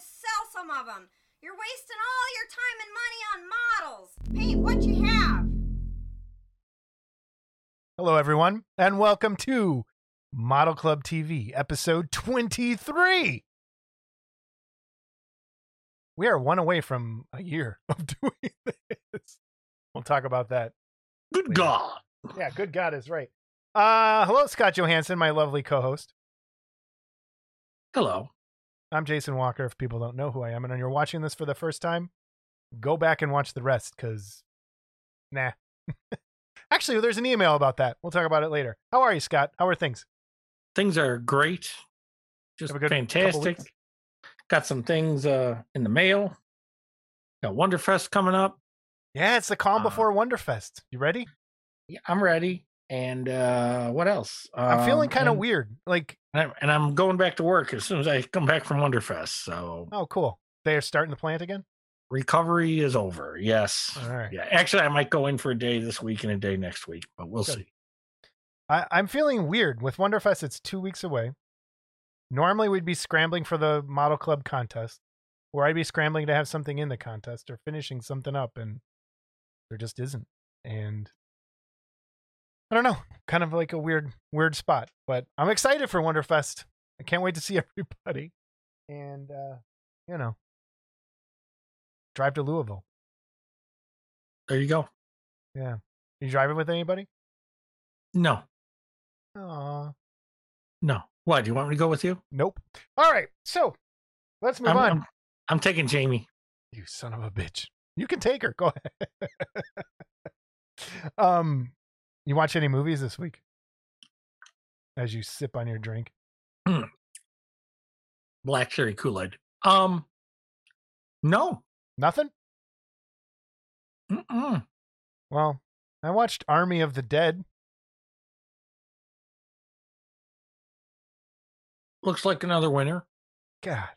just sell some of them. You're wasting all your time and money on models. Paint what you have. Hello, everyone, and welcome to Model Club TV, episode 23. We are one away from a year of doing this. We'll talk about that. Good Later. God. Yeah, good God is right. Uh, hello, Scott Johansson, my lovely co host. Hello. I'm Jason Walker, if people don't know who I am, and you're watching this for the first time, go back and watch the rest, because, nah. Actually, there's an email about that. We'll talk about it later. How are you, Scott? How are things? Things are great. Just fantastic. Got some things uh in the mail. Got Wonderfest coming up. Yeah, it's the calm Uh, before Wonderfest. You ready? Yeah, I'm ready. And uh what else? I'm feeling Um, kind of weird. Like, And I'm, and I'm going back to work as soon as I come back from Wonderfest. So oh, cool. They're starting the plant again. recovery is over. Yes. All right. Yeah. Actually, I might go in for a day this week and a day next week, but we'll Good. see. I, I'm feeling weird with Wonderfest. It's two weeks away. Normally, we'd be scrambling for the Model Club contest, or I'd be scrambling to have something in the contest or finishing something up, and there just isn't. And I don't know, kind of like a weird, weird spot. But I'm excited for Wonderfest. I can't wait to see everybody, and uh, you know, drive to Louisville. There you go. Yeah, you driving with anybody? No. Aw. No. What? Do you want me to go with you? Nope. All right, so let's move I'm, on. I'm, I'm taking Jamie. You son of a bitch. You can take her. Go ahead. um, you watch any movies this week? As you sip on your drink. Black cherry Kool-Aid. Um no. Nothing? Mm-mm. Well, I watched Army of the Dead. Looks like another winner. God,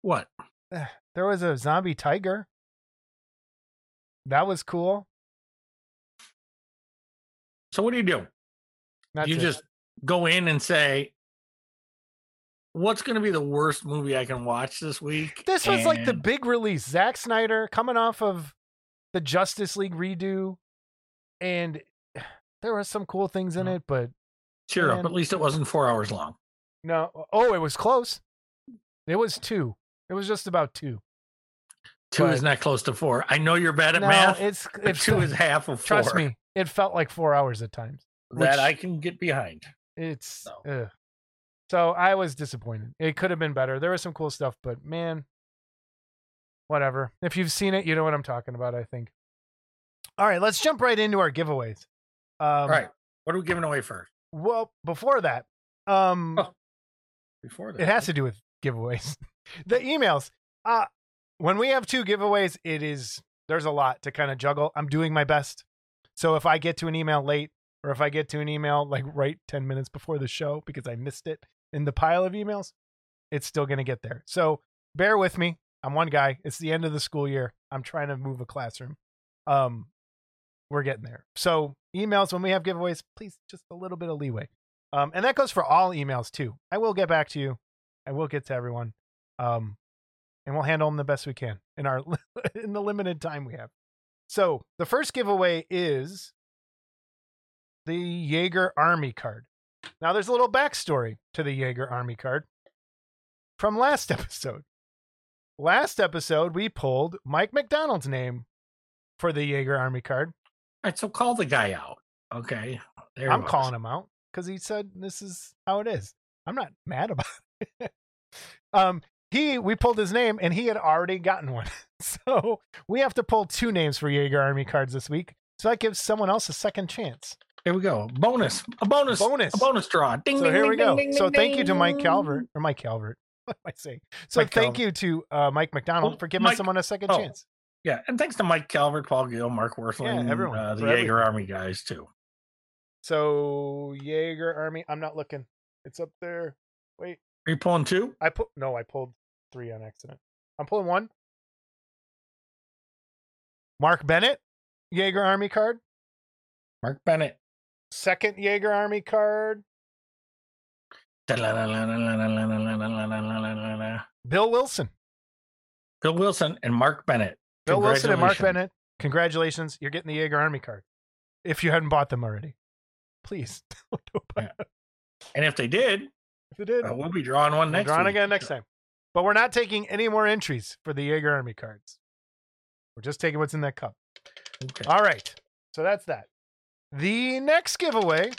What? eh, there was a zombie tiger. That was cool. So what do you do? That's you it. just go in and say, "What's going to be the worst movie I can watch this week?" This was like the big release. Zack Snyder coming off of the Justice League redo, and there were some cool things in Oh. it, but cheer up. At least it wasn't four hours long. no. Oh, it was close. It was two. It was just about two. Two is not close to four. I know you're bad at no, math. it's it's two is half of four. trust me. It felt like four hours at times. that I can get behind. It's No. so I was disappointed. It could have been better. There was some cool stuff, but man, whatever. If you've seen it, you know what I'm talking about. I think. All right, let's jump right into our giveaways. Um, All right. What are we giving away first? Well, before that, um, Oh, Before that, it has to do with giveaways. the emails. Uh when we have two giveaways, it is there's a lot to kind of juggle. I'm doing my best. So if I get to an email late or if I get to an email like right 10 minutes before the show because I missed it in the pile of emails, it's still going to get there. So bear with me. I'm one guy. It's the end of the school year. I'm trying to move a classroom. Um we're getting there. So emails when we have giveaways, please just a little bit of leeway. Um, and that goes for all emails too. I will get back to you. I will get to everyone. Um, and we'll handle them the best we can in our in the limited time we have. So the first giveaway is the Yagher Army card. Now there's a little backstory to the Yagher Army card from last episode. Last episode we pulled Mike McDonald's name for the Yagher Army card. All right. So call the guy out. Okay. There I'm calling him out because he said this is how it is. I'm not mad about it. um, he we pulled his name and he had already gotten one, so we have to pull two names for Yagher Army cards this week. So that gives someone else a second chance. Here we go. Bonus. A bonus. Bonus. A bonus draw. Ding, so ding, here ding, we go. ding, so thank you to Mike. Calvert or Mike Calvert. What am I saying? So Mike thank Calvert. you to uh, Mike McDonald Oh, for giving Mike- someone a second oh, chance. Yeah, and thanks to Mike Calvert, Paul Gill, Mark Worthling, everyone, uh, the Yagher everything. Army guys too. So Yagher Army. I'm not looking. It's up there. Wait. Are you pulling two? I put no, I pulled three on accident. I'm pulling one. Mark Bennett, Yagher Army card. Mark Bennett. Second Yagher Army card. Bill Wilson. Bill Wilson and Mark Bennett. Bill Wilson and Mark Bennett. Congratulations. You're getting the Yagher Army card. If you hadn't bought them already. Please. don't buy Yeah. them. And if they did, If you did, uh, we'll be drawing one we'll next draw it week. again next time. But we're not taking any more entries for the Yagher Army cards. We're just taking what's in that cup. Okay. All right. So that's that. The next giveaway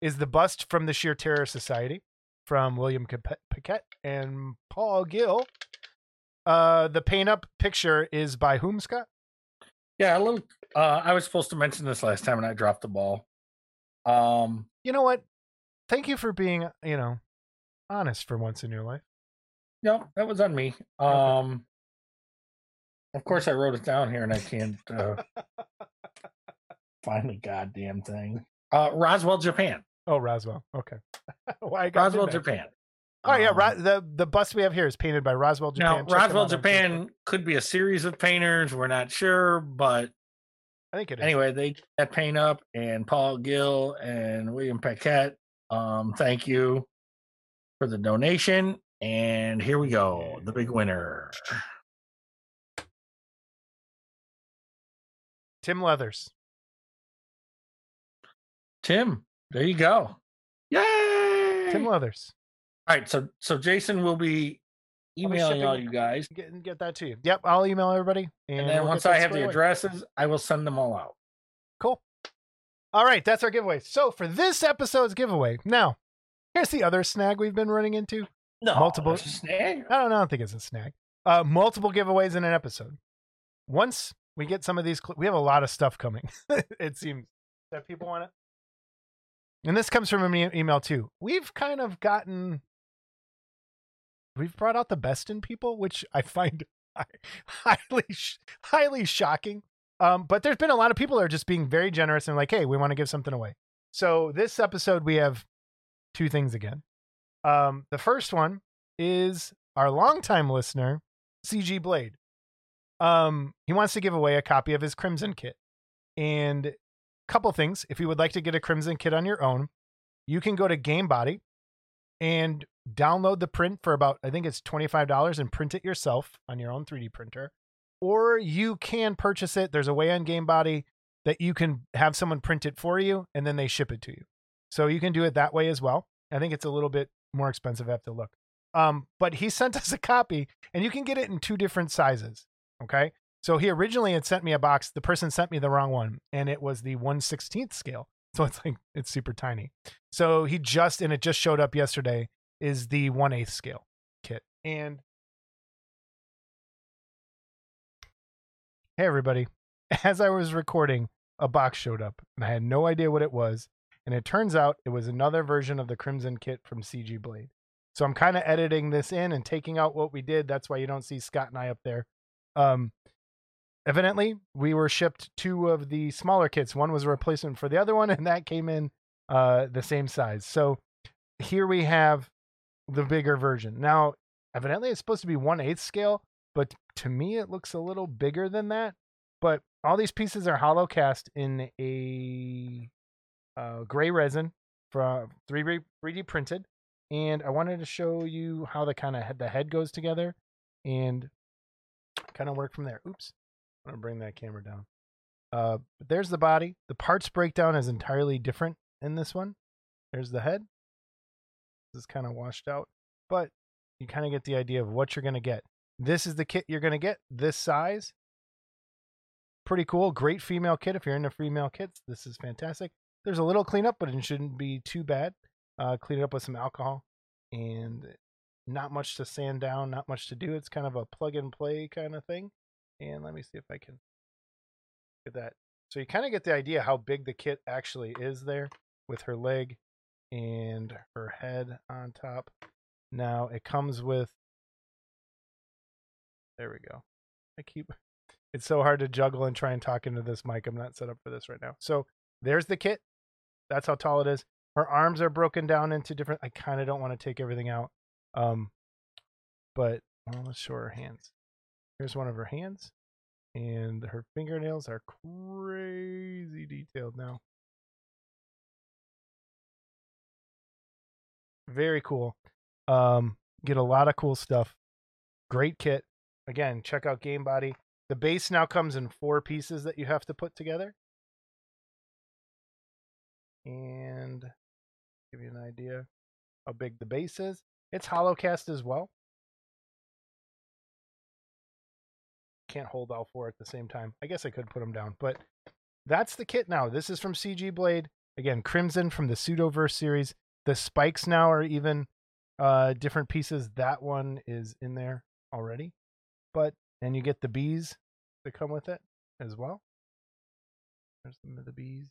is the bust from the Sheer Terror Society from William Paquette and Paul Gill. Uh, the paint up picture is by whom, Scott? Yeah, a little. Uh, I was supposed to mention this last time, and I dropped the ball. Um, You know what? Thank you for being, you know, honest for once in your life. no, that was on me. Um, of course, I wrote it down here, and I can't uh, find the goddamn thing. Uh, Roswell, Japan. Oh, Roswell. Okay. Got Roswell. Japan. Oh yeah, Um, Ro- the the bust we have here is painted by Roswell Japan. Now, Roswell, out on Facebook. Japan could be a series of painters. We're not sure, but I think it is. anyway, they that paint up and Paul Gill and William Paquette. Um, thank you for the donation. And here we go, the big winner. Tim Leathers. Tim, there you go. Yay! Tim Leathers. All right, so so Jason will be emailing all you guys, Get get that to you. Yep, I'll email everybody. And, and then we'll once I have the away. addresses, I will send them all out. Cool. All right, that's our giveaway. So for this episode's giveaway, now here's the other snag we've been running into. No, Multiple- snag. I don't know. I don't think it's a snag. Uh, multiple giveaways in an episode. Once we get some of these, cl- we have a lot of stuff coming. it seems that people want it. And this comes from an e- email too. We've kind of gotten, we've brought out the best in people, which I find hi- highly, highly shocking. Um, but there's been a lot of people that are just being very generous and like, hey, we want to give something away. So this episode, we have two things again. Um, the first one is our longtime listener, CG Blade. Um, he wants to give away a copy of his Crimson kit. And a couple things. If you would like to get a Crimson kit on your own, you can go to Gambody and download the print for about, I think it's $25 and print it yourself on your own 3D printer. Or you can purchase it. There's a way on Gambody that you can have someone print it for you and then they ship it to you. So you can do it that way as well. I think it's a little bit more expensive. I have to look. Um, but he sent us a copy and you can get it in two different sizes. Okay. So he originally had sent me a box. The person sent me the wrong one and it was the 116th scale. So it's like, it's super tiny. So he just, and it just showed up yesterday, is the 1 8 scale kit. And hey, everybody. As I was recording, a box showed up and I had no idea what it was. And it turns out it was another version of the Crimson kit from CG Blade. So I'm kind of editing this in and taking out what we did. That's why you don't see Scott and I up there. Um, evidently, we were shipped two of the smaller kits. One was a replacement for the other one, and that came in uh, the same size. So here we have the bigger version. Now, evidently, it's supposed to be one eighth scale, but to me, it looks a little bigger than that. But all these pieces are hollow cast in a uh, gray resin from 3D 3D printed, and I wanted to show you how the kind of the head goes together, and kind of work from there. Oops, I'm gonna bring that camera down. Uh, there's the body. The parts breakdown is entirely different in this one. There's the head. This is kind of washed out, but you kind of get the idea of what you're gonna get. This is the kit you're gonna get. This size. Pretty cool. Great female kit. If you're into female kits, this is fantastic. There's a little cleanup, but it shouldn't be too bad. Uh, clean it up with some alcohol and not much to sand down, not much to do. It's kind of a plug and play kind of thing. And let me see if I can get that. So you kind of get the idea how big the kit actually is there with her leg and her head on top. Now it comes with. There we go. I keep. It's so hard to juggle and try and talk into this mic. I'm not set up for this right now. So there's the kit. That's how tall it is. Her arms are broken down into different. I kind of don't want to take everything out. Um, but well, let's show her hands. Here's one of her hands, and her fingernails are crazy detailed now. Very cool. Um, get a lot of cool stuff. Great kit. Again, check out Gambody. The base now comes in four pieces that you have to put together. And give you an idea how big the base is. It's hollow-cast as well. Can't hold all four at the same time. I guess I could put them down, but that's the kit now. This is from CG Blade. Again, Crimson from the Pseudoverse series. The spikes now are even uh, different pieces. That one is in there already, but and you get the bees that come with it as well. There's some of the bees.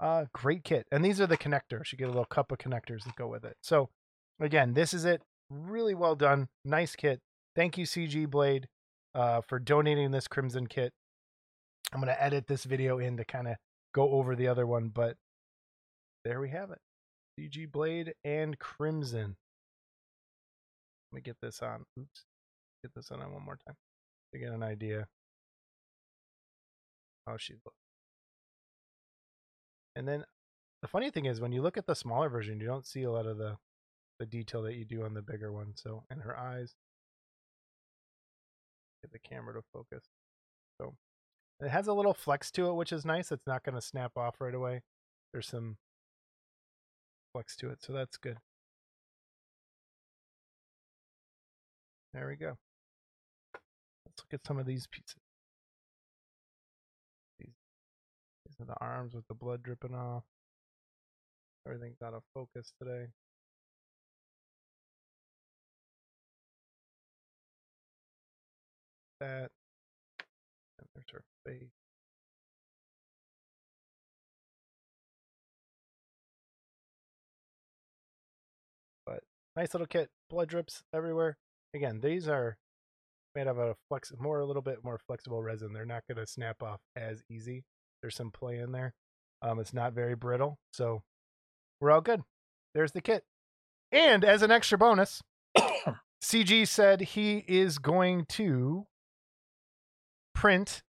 Uh, great kit, and these are the connectors. You get a little cup of connectors that go with it. So, again, this is it. Really well done. Nice kit. Thank you, CG Blade, uh, for donating this Crimson kit. I'm going to edit this video in to kind of go over the other one, but there we have it. CG Blade and Crimson. Let me get this on. Oops. Get this on one more time to get an idea how she looks. And then the funny thing is when you look at the smaller version, you don't see a lot of the the detail that you do on the bigger one. So and her eyes. Get the camera to focus. So it has a little flex to it, which is nice. It's not going to snap off right away. There's some flex to it, so that's good. There we go. Let's look at some of these pieces. The arms with the blood dripping off. Everything's out of focus today. That. And there's her face. But nice little kit. Blood drips everywhere. Again, these are made of a flex more a little bit more flexible resin. They're not going to snap off as easy. There's some play in there. Um, it's not very brittle, so we're all good. There's the kit. And as an extra bonus, CG said he is going to print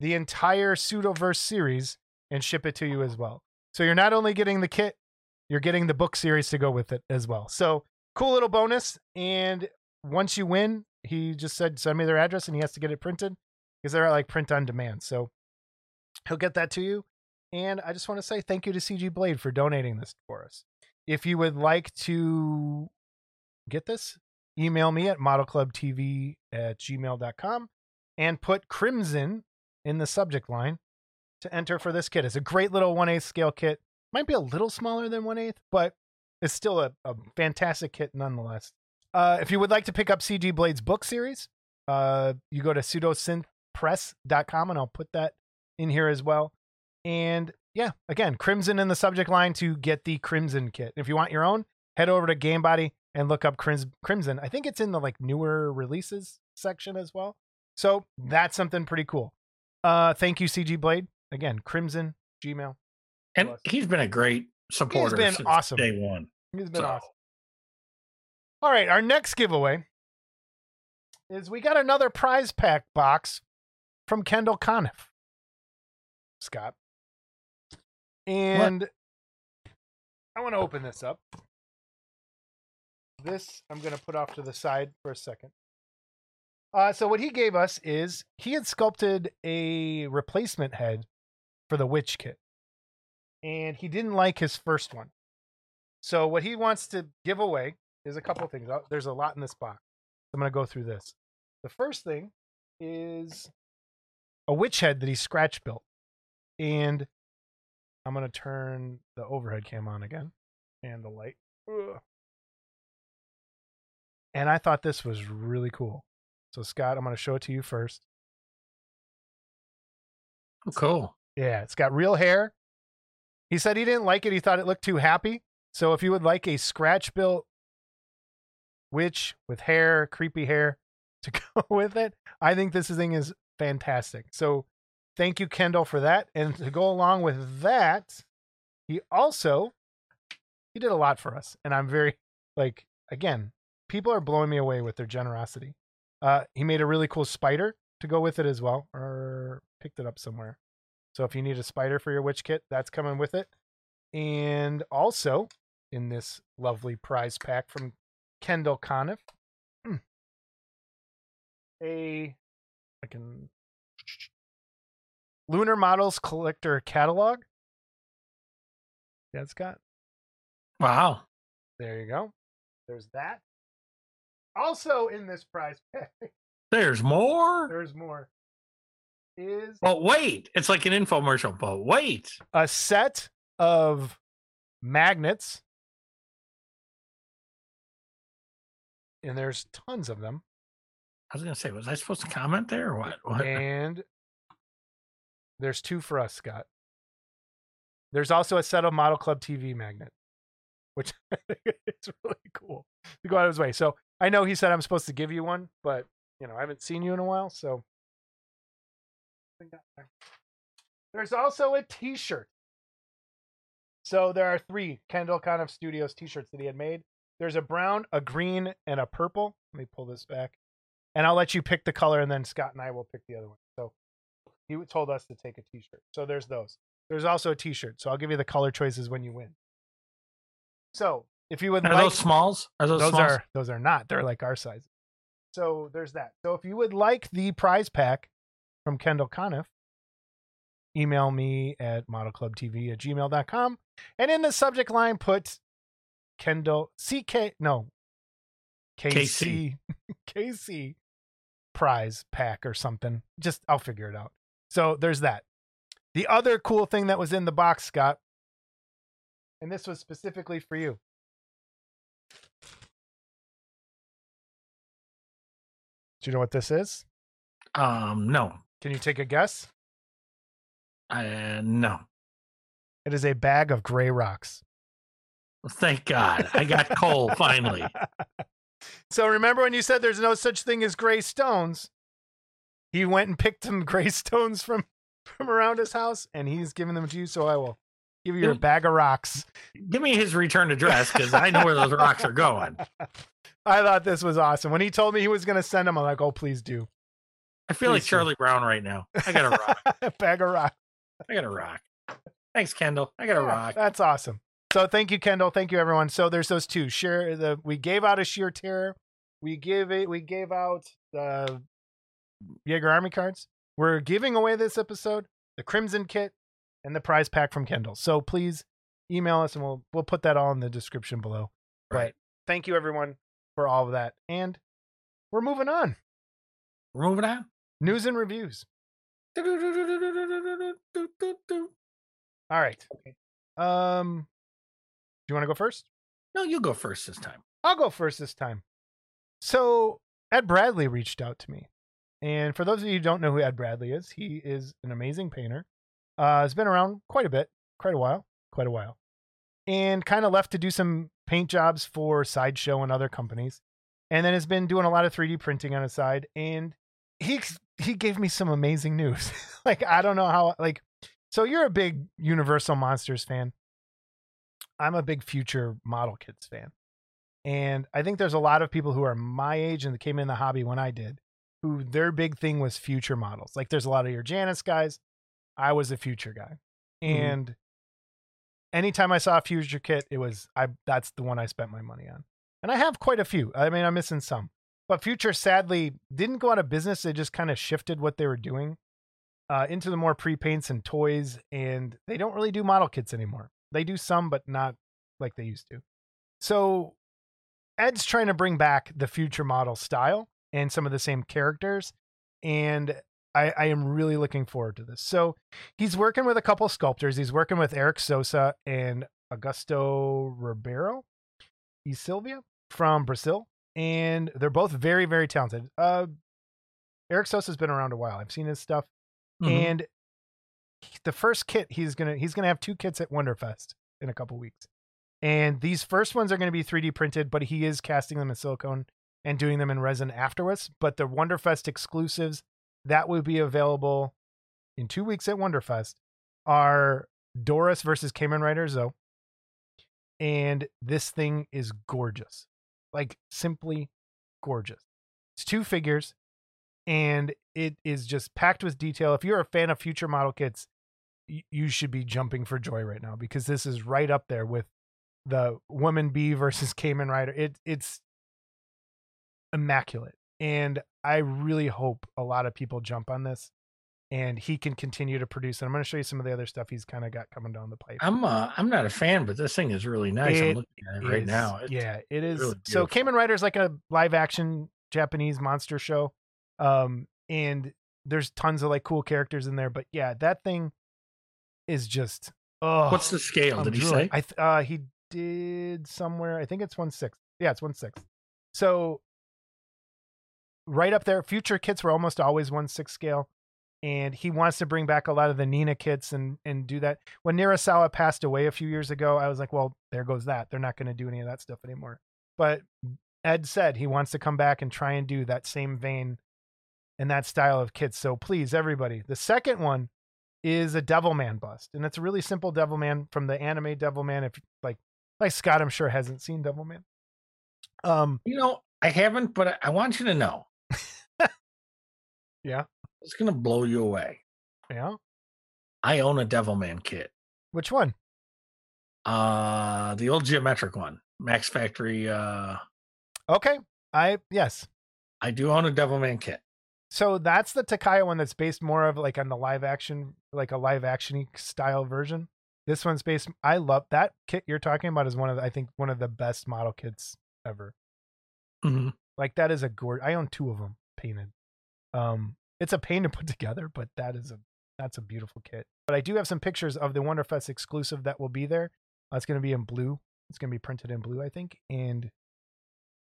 the entire Pseudoverse series and ship it to you as well. So you're not only getting the kit, you're getting the book series to go with it as well. So cool little bonus. And once you win, he just said send me their address and he has to get it printed because they're like print on demand. So he'll get that to you. And I just want to say thank you to CG Blade for donating this for us. If you would like to get this, email me at modelclubtv at gmail.com and put Crimson in the subject line to enter for this kit. It's a great little 1 8 scale kit. Might be a little smaller than 1 8, but it's still a, a fantastic kit nonetheless. Uh, if you would like to pick up CG Blade's book series, uh, you go to pseudosynthpress.com and I'll put that in here as well. And yeah, again, Crimson in the subject line to get the Crimson kit. If you want your own, head over to Gambody and look up Crimson. I think it's in the like newer releases section as well. So that's something pretty cool. Uh, thank you, CG Blade. Again, Crimson Gmail. And he's been a great supporter. He's been awesome. Day one. He's been so. awesome. All right, our next giveaway is we got another prize pack box from Kendall Conniff. Scott. And what? I want to open this up. This I'm going to put off to the side for a second. Uh, so what he gave us is he had sculpted a replacement head for the witch kit, and he didn't like his first one. So what he wants to give away is a couple things. Uh, there's a lot in this box. I'm going to go through this. The first thing is a witch head that he scratch built, and I'm going to turn the overhead cam on again and the light. Ugh. And I thought this was really cool. So Scott, I'm going to show it to you first. Oh, cool. Yeah, it's got real hair. He said he didn't like it. He thought it looked too happy. So if you would like a scratch built witch with hair, creepy hair to go with it, I think this thing is fantastic. So thank you, Kendall, for that. And to go along with that, he also he did a lot for us. And I'm very like again, people are blowing me away with their generosity. Uh, he made a really cool spider to go with it as well, or picked it up somewhere. So if you need a spider for your witch kit, that's coming with it. And also, in this lovely prize pack from Kendall Conniff. Hmm. A I can Lunar Models Collector Catalog. Yeah, Scott. Wow. There you go. There's that. Also in this prize pack, There's more. there's more. Is But wait, it's like an infomercial. But wait, a set of magnets. And there's tons of them. I was gonna say, was I supposed to comment there or what? what? And there's two for us, Scott. There's also a set of Model Club TV magnet, which it's really cool to go out of his way. So I know he said I'm supposed to give you one, but you know I haven't seen you in a while, so. There's also a T-shirt. So there are three Kendall Conniff Studios T-shirts that he had made. There's a brown, a green, and a purple. Let me pull this back, and I'll let you pick the color, and then Scott and I will pick the other one. So he told us to take a T-shirt. So there's those. There's also a T-shirt. So I'll give you the color choices when you win. So if you would Are like, those smalls? Are those, those smalls? are those are not. They're like our size. So there's that. So if you would like the prize pack from Kendall Conniff, email me at modelclubtv at gmail.com. And in the subject line, put Kendall CK no KC KC prize pack or something. Just I'll figure it out. So there's that. The other cool thing that was in the box, Scott, and this was specifically for you. Do you know what this is? Um, no, Can you take a guess? uh, no. It is a bag of gray rocks. Thank God, I got coal finally. so remember when you said there's no such thing as gray stones? He went and picked some gray stones from from around his house, and he's giving them to you. So I will give you Yep. bag of rocks. Give me his return address because I know where those rocks are going. I thought this was awesome. When he told me he was going to send them, I'm like, oh, please do. I feel like Please do. Charlie Brown right now. I got a rock. A bag of rocks. I got a rock. Thanks, Kendall. I got a Yeah, rock. That's awesome. So thank you, Kendall. Thank you, everyone. So there's those two. Share the we gave out a sheer terror. We give it. We gave out the Yagher Army cards. We're giving away this episode the Crimson Kit and the prize pack from Kendall. So please email us and we'll we'll put that all in the description below. Right. But thank you, everyone, for all of that. And we're moving on. We're moving on. News and reviews. All right. Um, do you want to go first? No, you go first this time. I'll go first this time. So Ed Bradley reached out to me, and for those of you who don't know who Ed Bradley is, he is an amazing painter. Uh, has been around quite a bit, quite a while, quite a while, and kind of left to do some paint jobs for Sideshow and other companies, and then has been doing a lot of 3D printing on his side. And he he gave me some amazing news. like I don't know how like so you're a big Universal Monsters fan. I'm a big Future Model Kits fan. And I think there's a lot of people who are my age and came in the hobby when I did, who their big thing was future models. Like there's a lot of your Janus guys. I was a future guy. Mhm. And anytime I saw a future kit, it was I that's the one I spent my money on. And I have quite a few. I mean, I'm missing some. But Future sadly didn't go out of business. They just kind of shifted what they were doing uh, into the more pre-paints and toys, and they don't really do model kits anymore. They do some, but not like they used to. So Ed's trying to bring back the future model style and some of the same characters, and I, I am really looking forward to this. So he's working with a couple sculptors. He's working with Eric Sosa and Augusto Ribeiro, e Silvia from Brazil, and they're both very, very talented. Uh, Eric Sosa's been around a while. I've seen his stuff Mhm. and the first kit he's gonna he's gonna have two kits at Wonderfest in a couple weeks, and these first ones are gonna be 3D printed, but he is casting them in silicone and doing them in resin afterwards. But the Wonderfest exclusives that will be available in two weeks at Wonderfest are Doras versus Kamen Rider ZO, and this thing is gorgeous, like simply gorgeous. It's two figures and it is just packed with detail. If you're a fan of future model kits, you should be jumping for joy right now because this is right up there with the woman bee versus Kamen Rider. It it's immaculate, and I really hope a lot of people jump on this, and he can continue to produce. And I'm going to show you some of the other stuff he's kind of got coming down the pipe. I'm uh, I'm not a fan, but this thing is really nice. I'm looking at it right now. It's- yeah, it is. really so. Kamen Rider is like a live action Japanese monster show. Um, and there's tons of like cool characters in there, but yeah, that thing is just oh What's the scale? I'm Did he say? I th- uh he did somewhere. I think it's one six. Yeah, it's one six. So right up there, future kits were almost always one six scale. And he wants to bring back a lot of the Nina kits and and do that. When Nirasawa passed away a few years ago, I was like, well, there goes that. They're not going to do any of that stuff anymore. But Ed said he wants to come back and try and do that same vein and that style of kits. So please, everybody. The second one is a Devilman bust, and it's a really simple Devilman from the anime Devilman. If like like Scott, I'm sure hasn't seen Devilman. Um, You know, I haven't, but I- I want you to know. Yeah. It's gonna blow you away. yeah. I own a Devilman kit. Which one? Uh the old geometric one. Max Factory uh Okay, I yes. I do own a Devilman kit. So that's the Takeya one that's based more of like on the live action, like a live action style version. This one's based. I love that kit you're talking about. Is one of the, I think one of the best model kits ever. Mhm. Like that is a gorge. I own two of them painted. Um, it's a pain to put together, but that is a that's a beautiful kit. But I do have some pictures of the Wonderfest exclusive that will be there. Uh, it's going to be in blue. It's going to be printed in blue, I think, and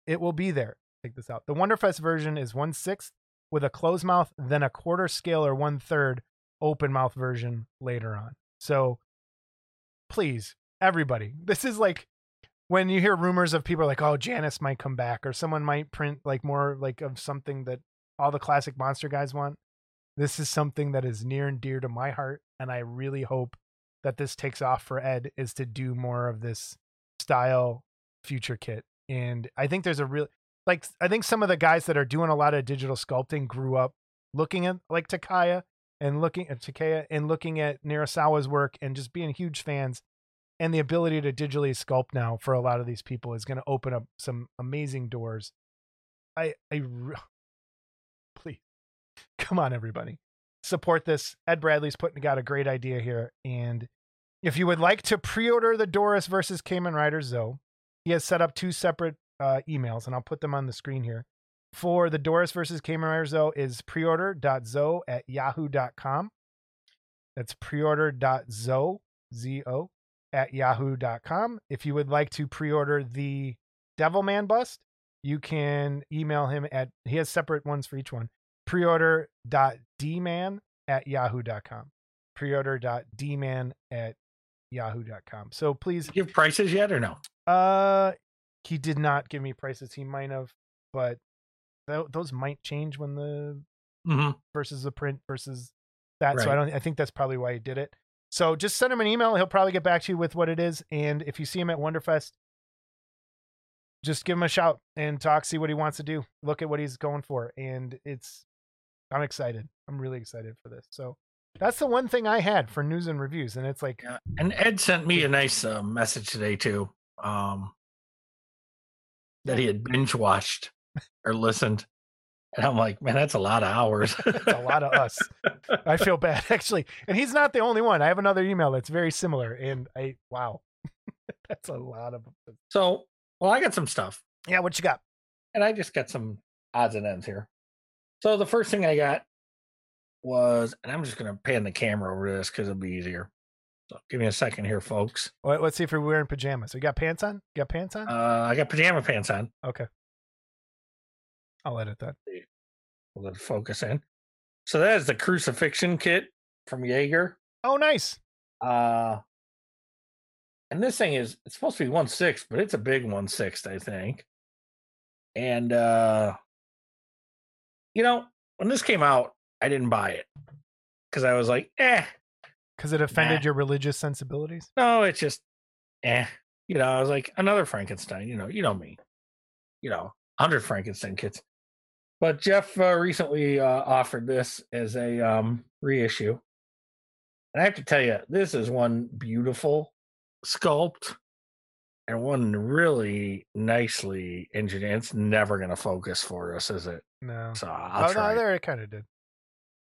it will be there. Take this out. The Wonderfest version is one sixth with a closed mouth, then a quarter scale or one third open mouth version later on. So please, everybody, this is like when you hear rumors of people like, oh, Janus might come back or someone might print like more like of something that all the classic monster guys want. This is something that is near and dear to my heart. And I really hope that this takes off for Ed is to do more of this style future kit. And I think there's a real like I think some of the guys that are doing a lot of digital sculpting grew up looking at like Takeya and looking at Takeya and looking at Nirasawa's work and just being huge fans. And the ability to digitally sculpt now for a lot of these people is going to open up some amazing doors. I I please come on everybody support this. Ed Bradley's putting got a great idea here and if you would like to pre-order the Doras versus Kamen Rider ZO, he has set up two separate uh, emails, and I'll put them on the screen here. For the Doras versus Kamen Rider ZO is preorder.zoe at yahoo.com. That's preorder.zoe, Z-O, at yahoo.com. If you would like to pre-order the Devilman bust, you can email him at, he has separate ones for each one, preorder.dman at yahoo.com. Preorder.dman at yahoo.com. So please Give prices yet or no? uh, he did not give me prices. He might have, but th- those might change when the hmm versus the print versus that. So I don't. I think that's probably why he did it. So just send him an email. He'll probably get back to you with what it is. And if you see him at Wonderfest, just give him a shout and talk. See what he wants to do. Look at what he's going for. And it's. I'm excited. I'm really excited for this. So that's the one thing I had for news and reviews. And it's like, Yeah. And Ed sent me a nice uh, message today too. Um, that he had binge watched or listened, and I'm like, man, that's a lot of hours. It's a lot of us. I feel bad actually. And he's not the only one. I have another email that's very similar. And I wow. that's a lot of so, well, I got some stuff, Yeah, what you got? and I just got some odds and ends here. So the first thing I got was, and I'm just gonna pan the camera over this because it'll be easier. So give me a second here, folks. Well, let's see if we're wearing pajamas. We got pants on? You got pants on? Uh, I got pajama pants on. okay. I'll edit that. We'll let it focus in. So that is the crucifixion kit from Yagher. Oh, nice. Uh and this thing is it's supposed to be one sixth, but it's a big one sixth, I think. And uh you know, when this came out, I didn't buy it. Because I was like, eh, Because it offended Nah. your religious sensibilities. no, it's just eh. You know, I was like, another Frankenstein, you know, you know me. You know, hundred Frankenstein kits. But Jeff uh, recently uh, offered this as a um, reissue. And I have to tell you, this is one beautiful sculpt. and one really nicely engineered. It's never going to focus for us, is it? No. So I'll oh, try. no, there it kind of did.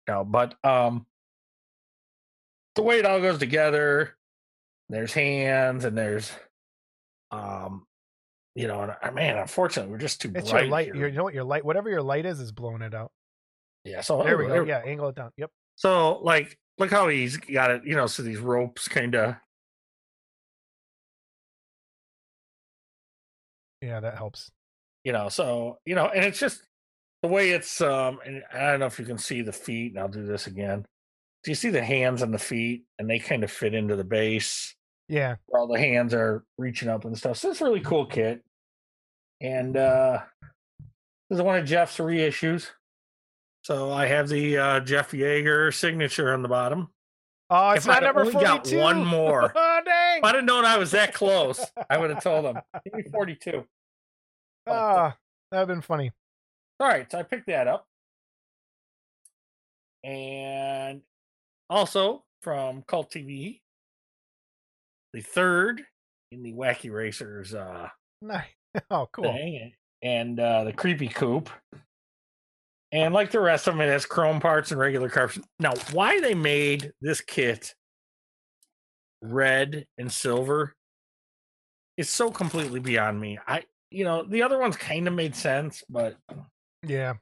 No, but um, the way it all goes together, there's hands and there's um, you know, and uh, man, unfortunately, we're just too It's bright. your light. Your, you know what your light, whatever your light is, is blowing it out. yeah, so There we go. there- Yeah, angle it down. Yep. So like, look how he's got it. You know, so these ropes kind of. Yeah, that helps. you know so you know and it's just the way it's um and i don't know if you can see the feet and i'll do this again. Do you see the hands and the feet and they kind of fit into the base? Yeah. where all the hands are reaching up and stuff so it's a really cool kit. And uh this is one of jeff's reissues? So i have the uh jeff yagher signature on the bottom Oh, If it's not I'd number only got forty-two. one more. oh, dang. if i'd have known i was that close i would have told him me 42 but, uh, Ah, that'd been funny. All right, so I picked that up. And also from Cult TV, the third in the Wacky Racers uh Nice. Oh, cool. thing, and uh the Creepy Coupe. And like the rest of them, it has chrome parts and regular carbs. Now, why they made this kit red and silver is so completely beyond me. I you know, the other ones kind of made sense, but Yeah.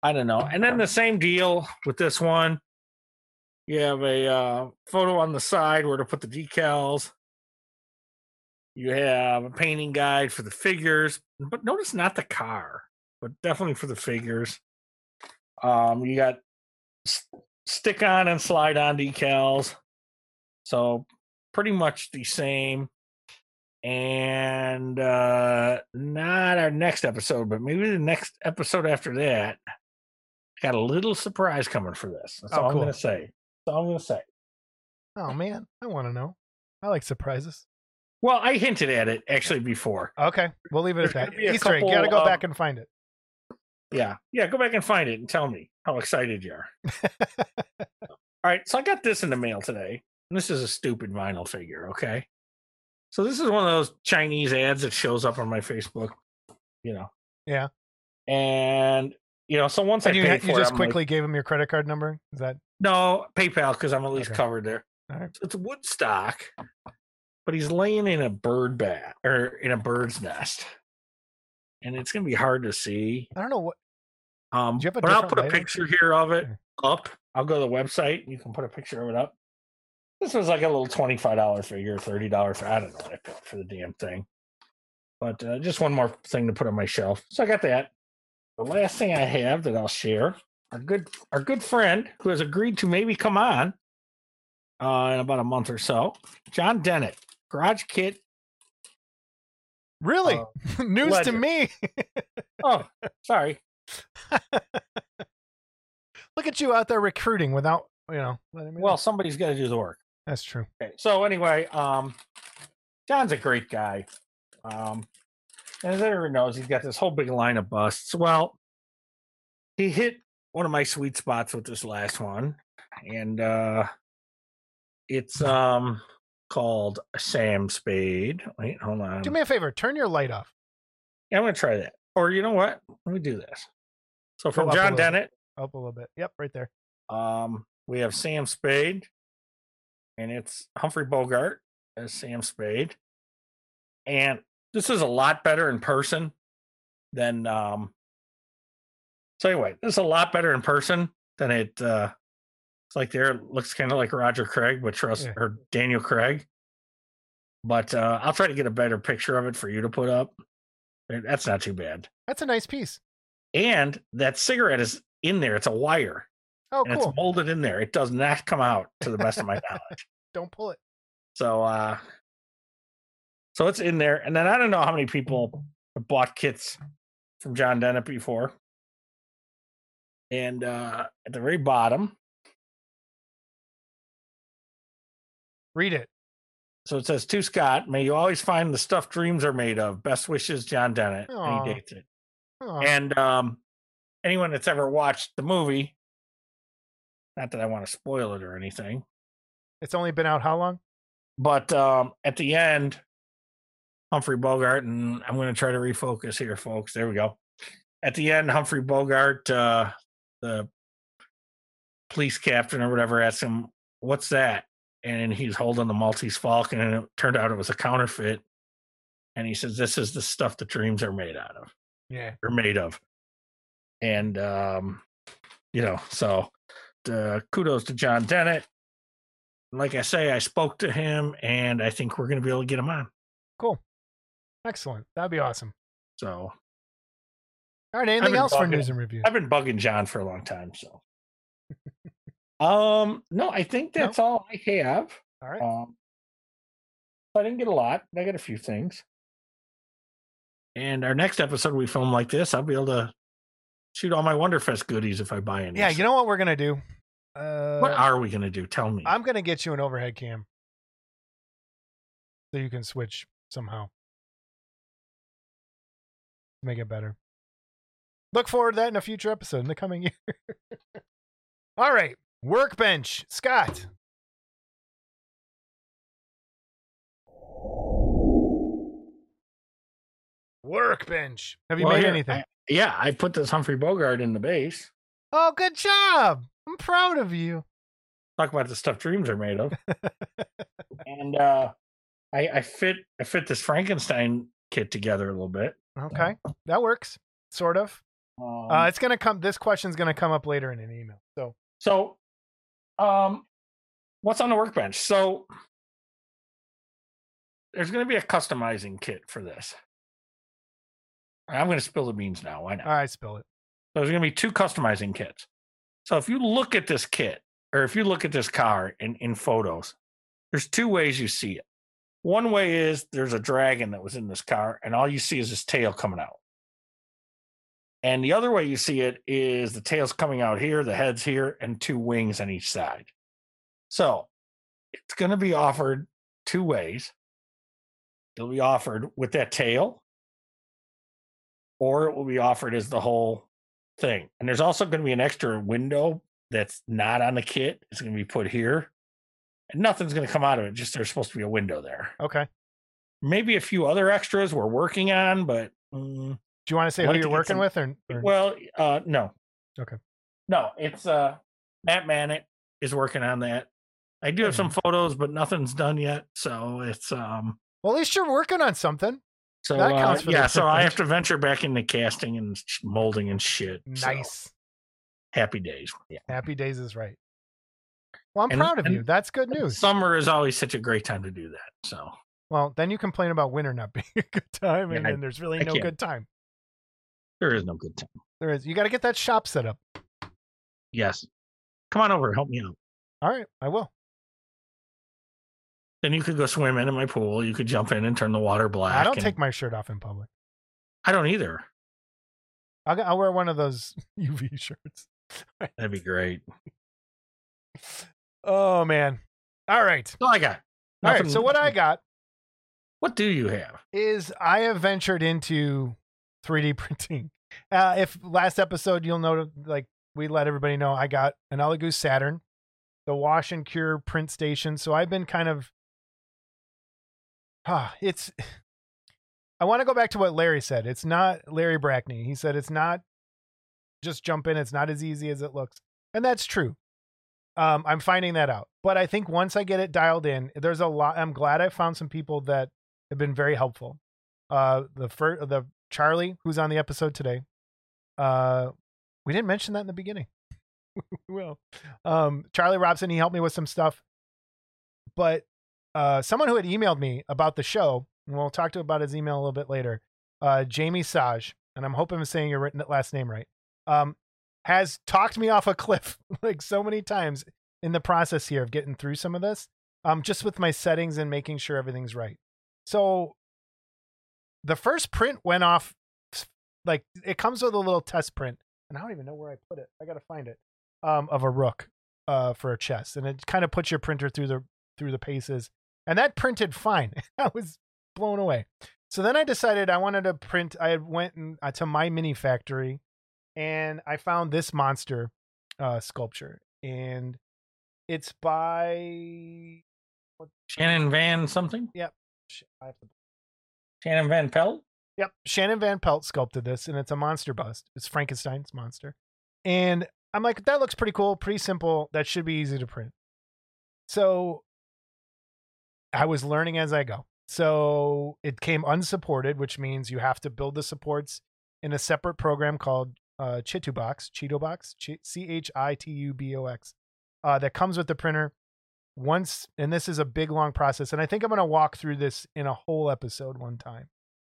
I don't know. And then the same deal with this one. You have a uh, photo on the side where to put the decals. You have a painting guide for the figures, but notice not the car, but definitely for the figures. Um, you got s- stick on and slide on decals. So pretty much the same. And uh not our next episode, but maybe the next episode after that. Got a little surprise coming for this. That's Oh, all cool. I'm gonna say. That's all I'm gonna say. Oh man, I want to know. I like surprises. Well, I hinted at it actually before. Okay, we'll leave it at that. Easter egg. You got to couple, go back and find it. Yeah. Yeah, go back and find it and tell me how excited you are. All right, so I got this in the mail today. And this is a stupid vinyl figure, okay? So this is one of those Chinese ads that shows up on my Facebook, you know. Yeah. And you know, so once and I you, you for it, just I'm like, quickly gave him your credit card number. Is that no PayPal because I'm at least Okay. covered there. All right. So it's Woodstock, but he's laying in a bird bat or in a bird's nest, and it's gonna be hard to see. I don't know what. Um, Do you have a but I'll put a picture here of it up. I'll go to the website and you can put a picture of it up. This was like a little twenty-five dollar figure, thirty dollar. I don't know what I paid for the damn thing. But uh, just one more thing to put on my shelf. So I got that. The last thing I have that I'll share, our good our good friend who has agreed to maybe come on uh, in about a month or so, John Dennett, Garage Kit. Really? uh, News to me. oh, sorry. Look at you out there recruiting without, you know. letting me know. Well, somebody's got to do the work. that's true. Okay. So anyway, um, John's a great guy. Um, and as everyone knows, he's got this whole big line of busts. Well, he hit one of my sweet spots with this last one, and uh, it's um called Sam Spade. Wait, hold on. Do me a favor. Turn your light off. Yeah, I'm gonna try that. Or you know what? Let me do this. So from John little bit. Dennett, Up a little bit. Yep, right there. Um, we have Sam Spade, and it's Humphrey Bogart as Sam Spade. And this is a lot better in person than um so anyway, this is a lot better in person than it uh it's like there looks kind of like Roger Craig, but trust Yeah. or Daniel Craig. But uh I'll try to get a better picture of it for you to put up. That's not too bad. That's a nice piece. And that cigarette is in there. It's a wire Oh, and cool. it's molded in there. It does not come out to the best of my knowledge. Don't pull it. So uh so it's in there. And then I don't know how many people have bought kits from John Dennett before. And uh at the very bottom, Read it. so it says to Scott, may you always find the stuff dreams are made of. Best wishes, John Dennett. Aw. And he dates it. Aw. And um anyone that's ever watched the movie, not that I want to spoil it or anything, it's only been out how long? but um at the end Humphrey Bogart, and I'm going to try to refocus here, folks. There we go. At the end, Humphrey Bogart, uh, the police captain or whatever, asks him, "What's that?" And he's holding the Maltese Falcon, and it turned out it was a counterfeit. And he says, "This is the stuff that dreams are made out of, Yeah. are made of." And um, you know, so uh, kudos to John Dennett. Like I say, I spoke to him, and I think we're going to be able to get him on. Cool. Excellent. That'd be awesome. So All right. Anything else for news and reviews? I've been bugging John for a long time. So, um, no, I think No? that's all I have. All right. Um, I didn't get a lot. but I got a few things. And our next episode we film like this, I'll be able to shoot all my Wonderfest goodies if I buy any. yeah. You know what we're gonna do? Uh, what are we gonna do? Tell me. I'm gonna get you an overhead cam, so you can switch somehow. Make it better. Look forward to that in a future episode in the coming year. All right, workbench, Scott. Workbench. Have you Well, made here, anything? I- yeah, I put this Humphrey Bogart in the base. oh, good job! I'm proud of you. Talk about the stuff dreams are made of. and uh I, I fit I fit this Frankenstein kit together a little bit. Okay, that works, sort of. Um, Uh, it's gonna come. This question's gonna come up later in an email. So So, um, what's on the workbench? So, there's going to be a customizing kit for this. I'm going to spill the beans now. Why not? all right, spill it. So there's going to be two customizing kits. So if you look at this kit, or if you look at this car in, in photos, there's two ways you see it. One way is there's a dragon that was in this car, and all you see is his tail coming out. And the other way you see it is the tail's coming out here, the head's here, and two wings on each side. So it's going to be offered two ways. It'll be offered with that tail, or it will be offered as the whole thing. And there's also going to be an extra window that's not on the kit. It's going to be put here. And nothing's going to come out of it. Just there's supposed to be a window there. Okay. Maybe a few other extras we're working on, but mm, Do you want to say who you're working some- with, or, or well, uh, no. Okay. No, it's uh, Matt Mannett is working on that. I do have some photos, but nothing's done yet. So it's um, well, at least you're working on something. so That uh, counts for yeah. So I have to venture back into casting and molding and shit. so Nice. happy days. Yeah. Happy days is right. Well, I'm And- proud of and- you. That's good news. Summer is always such a great time to do that. So well, then you complain about winter not being a good time, and Yeah, I- then there's really I no can't. good time. There is no good time. There is. You got to get that shop set up. Yes. Come on over, help me out. All right, I will. Then you could go swim in in my pool. You could jump in and turn the water black. I don't and- take my shirt off in public. I don't either. I'll, I'll wear one of those UV shirts. That'd be great. Oh man. All right. All I got. All right. So what I got What do you have? is I have ventured into 3D printing. Uh, if last episode you'll know, like we let everybody know, I got an Elegoo Saturn, the wash and cure print station. So I've been kind of, ah, it's. I want to go back to what Larry said. It's not Larry Brackney. He said it's not just jump in. It's not as easy as it looks, and that's true. Um, I'm finding that out, but I think once I get it dialed in, there's a lot. I'm glad I found some people that have been very helpful. Uh, the first, the Charlie, who's on the episode today. Uh, we didn't mention that in the beginning. we will. Um, Charlie Robson, he helped me with some stuff. But uh, someone who had emailed me about the show, and we'll talk to about his email a little bit later. Uh, Jamie Saj, and I'm hoping I'm saying your written last name right. Um, has talked me off a cliff like so many times in the process here of getting through some of this. Um, just with my settings and making sure everything's right. So the first print went off like it comes with a little test print, and I don't even know where I put it. I gotta find it. Um, of a rook, uh, for a chest, and it kind of puts your printer through the through the paces, and that printed fine. I was blown away. So then I decided I wanted to print. I went and, uh, to MyMiniFactory, and I found this monster uh, sculpture, and it's by Shannon Van something? Shit, I have to Shannon Van Pelt. Yep. Shannon Van Pelt sculpted this, and it's a monster bust. It's Frankenstein's monster. And I'm like, that looks pretty cool, pretty simple. That should be easy to print. So I was learning as I go. So it came unsupported, which means you have to build the supports in a separate program called uh, Chitubox, Chitubox, C H I T U B O X, uh, that comes with the printer. Once, and this is a big long process, and I think I'm going to walk through this in a whole episode one time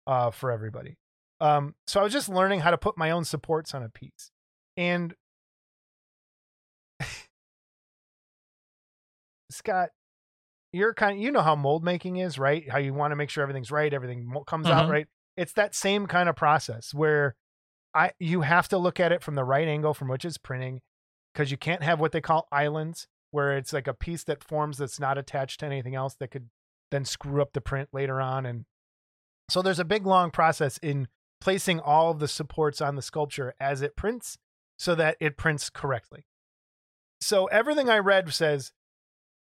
uh, for everybody. Um, so I was just learning how to put my own supports on a piece, and Scott, you're kind of, you know how mold making is, right? How you want to make sure everything's right, everything comes out Mhm. right. It's that same kind of process where I you have to look at it from the right angle from which it's printing because you can't have what they call islands where it's like a piece that forms that's not attached to anything else that could then screw up the print later on and so there's a big long process in placing all of the supports on the sculpture as it prints so that it prints correctly. So everything I read says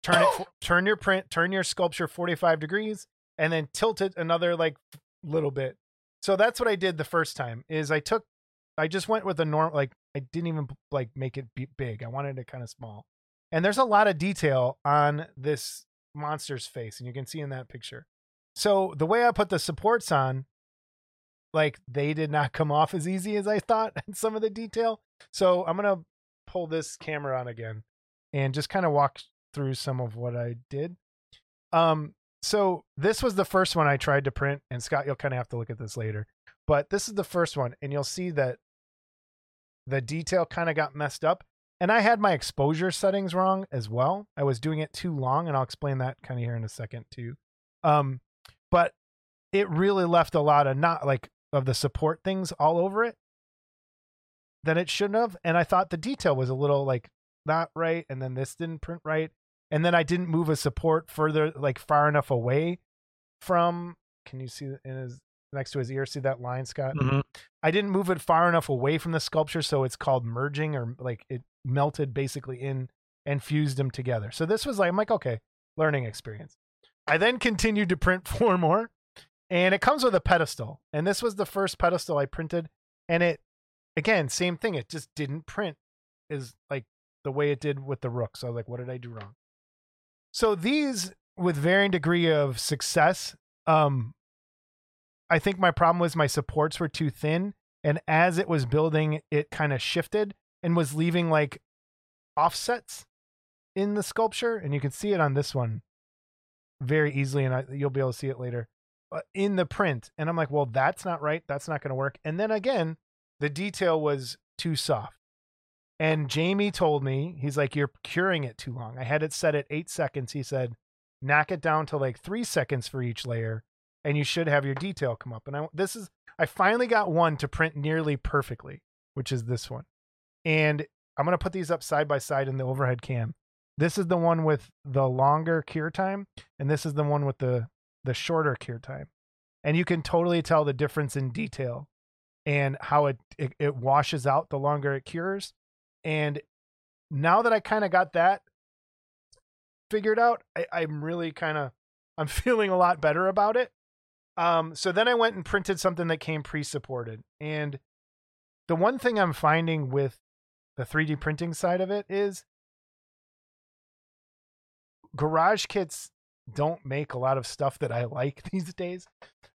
turn it turn your print turn your sculpture 45 degrees and then tilt it another like little bit. So that's what I did the first time is I took I just went with a normal like I didn't even like make it big. I wanted it kind of small. And there's a lot of detail on this monster's face and you can see in that picture. So the way I put the supports on like they did not come off as easy as I thought in some of the detail. So I'm to pull this camera on again and just kind of walk through some of what I did. Um so this was the first one I tried to print and Scott you'll kind of have to look at this later. But this is the first one and you'll see that the detail kind of got messed up and I had my exposure settings wrong as well. I was doing it too long and I'll explain that kind of here in a second too. Um but it really left a lot of not like of the support things all over it that it shouldn't have and I thought the detail was a little like not right and then this didn't print right and then I didn't move a support further like far enough away from can you see in his next to his ear see that line Scott Mhm. I didn't move it far enough away from the sculpture, so it's called merging or like it melted basically in and fused them together. So this was like I'm like, okay, learning experience. I then continued to print four more, and it comes with a pedestal. And this was the first pedestal I printed, and it again, same thing, it just didn't print is like the way it did with the rook. So I was like, what did I do wrong? So these with varying degree of success, um, I think my problem was my supports were too thin. And as it was building, it kind of shifted and was leaving like offsets in the sculpture. And you can see it on this one very easily. And I, you'll be able to see it later uh, in the print. And I'm like, well, that's not right. That's not going to work. And then again, the detail was too soft. And Jamie told me, he's like, you're curing it too long. I had it set at eight seconds. He said, knock it down to like three seconds for each layer and you should have your detail come up. And I this is I finally got one to print nearly perfectly, which is this one. And I'm gonna put these up side by side in the overhead cam. This is the one with the longer cure time, and this is the one with the the shorter cure time. And you can totally tell the difference in detail and how it it, it washes out the longer it cures. And now that I kind of got that figured out, I, I'm really kind of I'm feeling a lot better about it. Um, so then I went and printed something that came pre-supported. And the one thing I'm finding with the 3D printing side of it is garage kits don't make a lot of stuff that I like these days.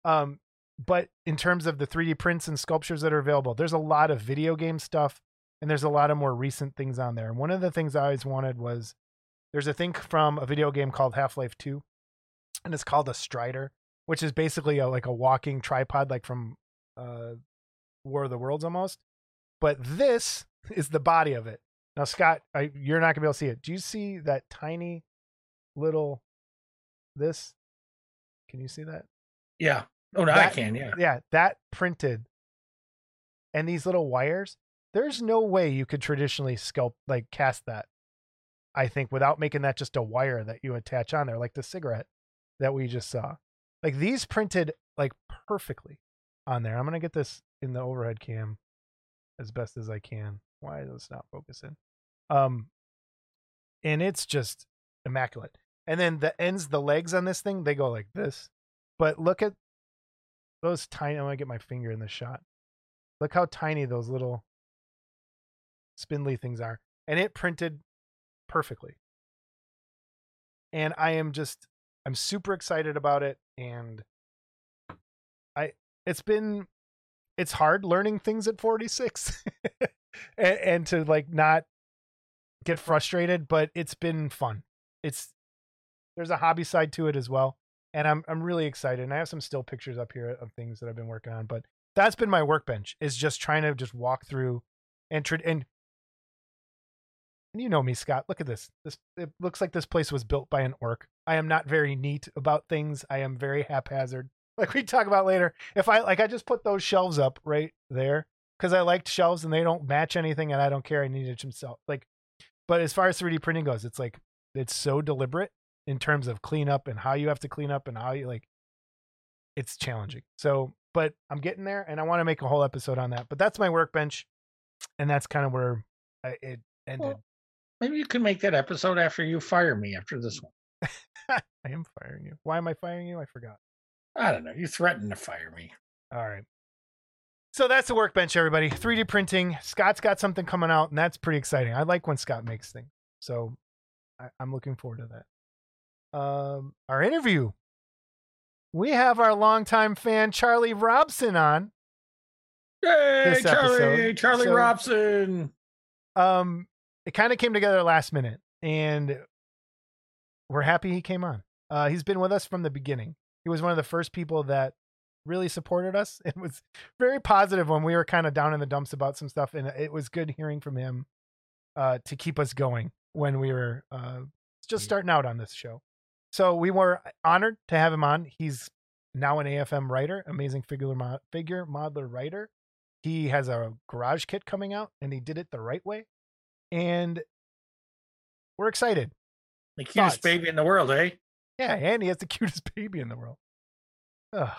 Um, but in terms of the 3D prints and sculptures that are available, there's a lot of video game stuff and there's a lot of more recent things on there. And one of the things I always wanted was there's a thing from a video game called Half-Life 2 and it's called a Strider, which is basically a, like a walking tripod like from uh War of the Worlds almost. But this is the body of it. Now, Scott, I, you're not gonna be able to see it. Do you see that tiny little this? Can you see that? Yeah. Oh, now I That- can. Yeah. Yeah, that printed and these little wires. There's no way you could traditionally sculpt like cast that. I think without making that just a wire that you attach on there, like the cigarette that we just saw. Like these printed like perfectly on there. I'm gonna get this in the overhead cam as best as I can. Why is this not focusing? Um, and it's just immaculate. And then the ends, the legs on this thing, they go like this. But look at those tiny. I'm gonna get my finger in the shot. Look how tiny those little spindly things are, and it printed perfectly. And I am just, I'm super excited about it, and I, it's been, it's hard learning things at 46, and, and to like not get frustrated, but it's been fun. It's there's a hobby side to it as well and I'm I'm really excited. And I have some still pictures up here of things that I've been working on. But that's been my workbench is just trying to just walk through and tr- and and you know me, Scott. Look at this. This it looks like this place was built by an orc. I am not very neat about things. I am very haphazard. Like we talk about later. If I like, I just put those shelves up right there because I liked shelves and they don't match anything, and I don't care. I needed some self like. But as far as 3D printing goes, it's like it's so deliberate in terms of cleanup and how you have to clean up and how you like it's challenging. So, but I'm getting there and I want to make a whole episode on that. But that's my workbench and that's kind of where I, it ended. Well, maybe you can make that episode after you fire me after this one. I am firing you. Why am I firing you? I forgot. I don't know. You threatened to fire me. All right. So that's the workbench, everybody. 3D printing. Scott's got something coming out, and that's pretty exciting. I like when Scott makes things. So I, I'm looking forward to that um, our interview. We have our longtime fan Charlie Robson on. Hey, Charlie! Charlie so, Robson. Um, it kind of came together last minute, and we're happy he came on. Uh, he's been with us from the beginning. He was one of the first people that really supported us. It was very positive when we were kind of down in the dumps about some stuff, and it was good hearing from him uh, to keep us going when we were uh, just starting out on this show. So we were honored to have him on. He's now an AFM writer, amazing figure mod- figure modeler writer. He has a garage kit coming out, and he did it the right way. And we're excited. The cutest Thoughts? baby in the world, eh? Yeah, and he has the cutest baby in the world. Ugh.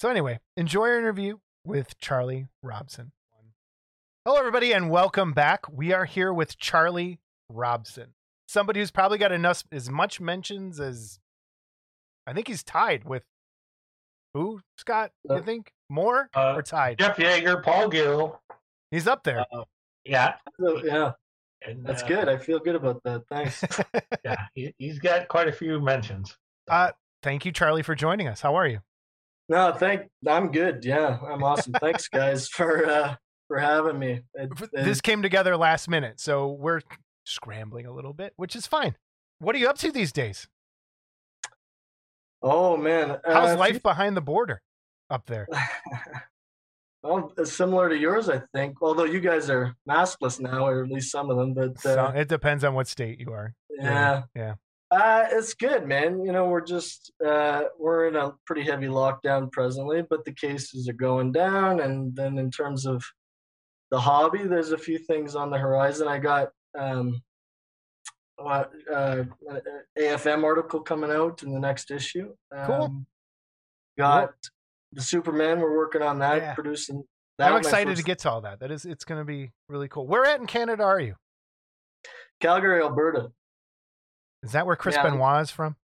So anyway, enjoy our interview with Charlie Robson. Hello, everybody, and welcome back. We are here with Charlie Robson somebody who's probably got enough as much mentions as I think he's tied with who Scott? Uh, you think more uh, or tied? Jeff Yagher, Paul Gill. He's up there. Uh, yeah, yeah. And, That's uh, good. I feel good about that. Thanks. yeah, he, has got quite a few mentions. Uh, thank you, Charlie, for joining us. How are you? No, thank. I'm good. Yeah, I'm awesome. Thanks, guys, for uh, for having me. It, it, this came together last minute, so we're scrambling a little bit, which is fine. What are you up to these days? Oh man, how's uh, life you... behind the border up there? well, it's similar to yours, I think. Although you guys are maskless now, or at least some of them. But uh, so, it depends on what state you are. Yeah, yeah. Uh, it's good, man. You know, we're just uh, we're in a pretty heavy lockdown presently, but the cases are going down. And then in terms of the hobby, there's a few things on the horizon. I got um, uh, uh, AFM article coming out in the next issue. Um, cool. Got. The Superman. We're working on that, yeah. producing. That I'm excited first... to get to all that. That is, it's going to be really cool. Where at in Canada are you? Calgary, Alberta. Is that where Chris yeah. Benoit is from?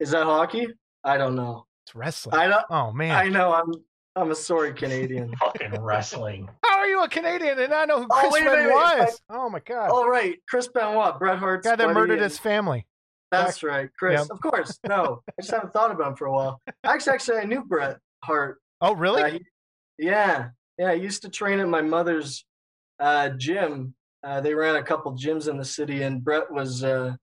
Is that hockey? I don't know. It's wrestling. I don't. Oh man. I know. I'm I'm a sorry Canadian. Fucking wrestling. How are you a Canadian and I know who oh, Chris oh, Benoit is? Oh my god. Oh right, Chris Benoit, Bret Hart's guy that murdered and... his family. That's right, Chris. Yep. Of course. No, I just haven't thought about him for a while. Actually, actually, I knew Bret Hart. Oh really? Uh, he... yeah, yeah. I used to train at my mother's uh, gym. Uh, they ran a couple gyms in the city, and Bret was uh,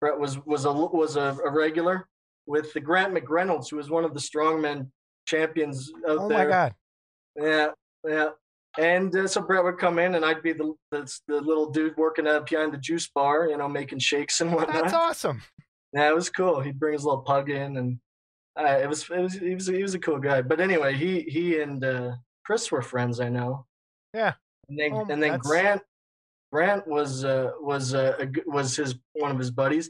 Bret was was a was a, a regular with the Grant McReynolds, who was one of the strongmen champions out oh there. Oh my god! Yeah, yeah. And uh, so Bret would come in, and I'd be the, the, the little dude working up behind the juice bar, you know, making shakes and whatnot. That's awesome. Yeah, it was cool. He'd bring his little pug in, and uh, it was it was he was he was a cool guy. But anyway, he he and uh, Chris were friends, I know. Yeah. And then oh, and then that's... Grant Grant was uh, was uh, was his one of his buddies,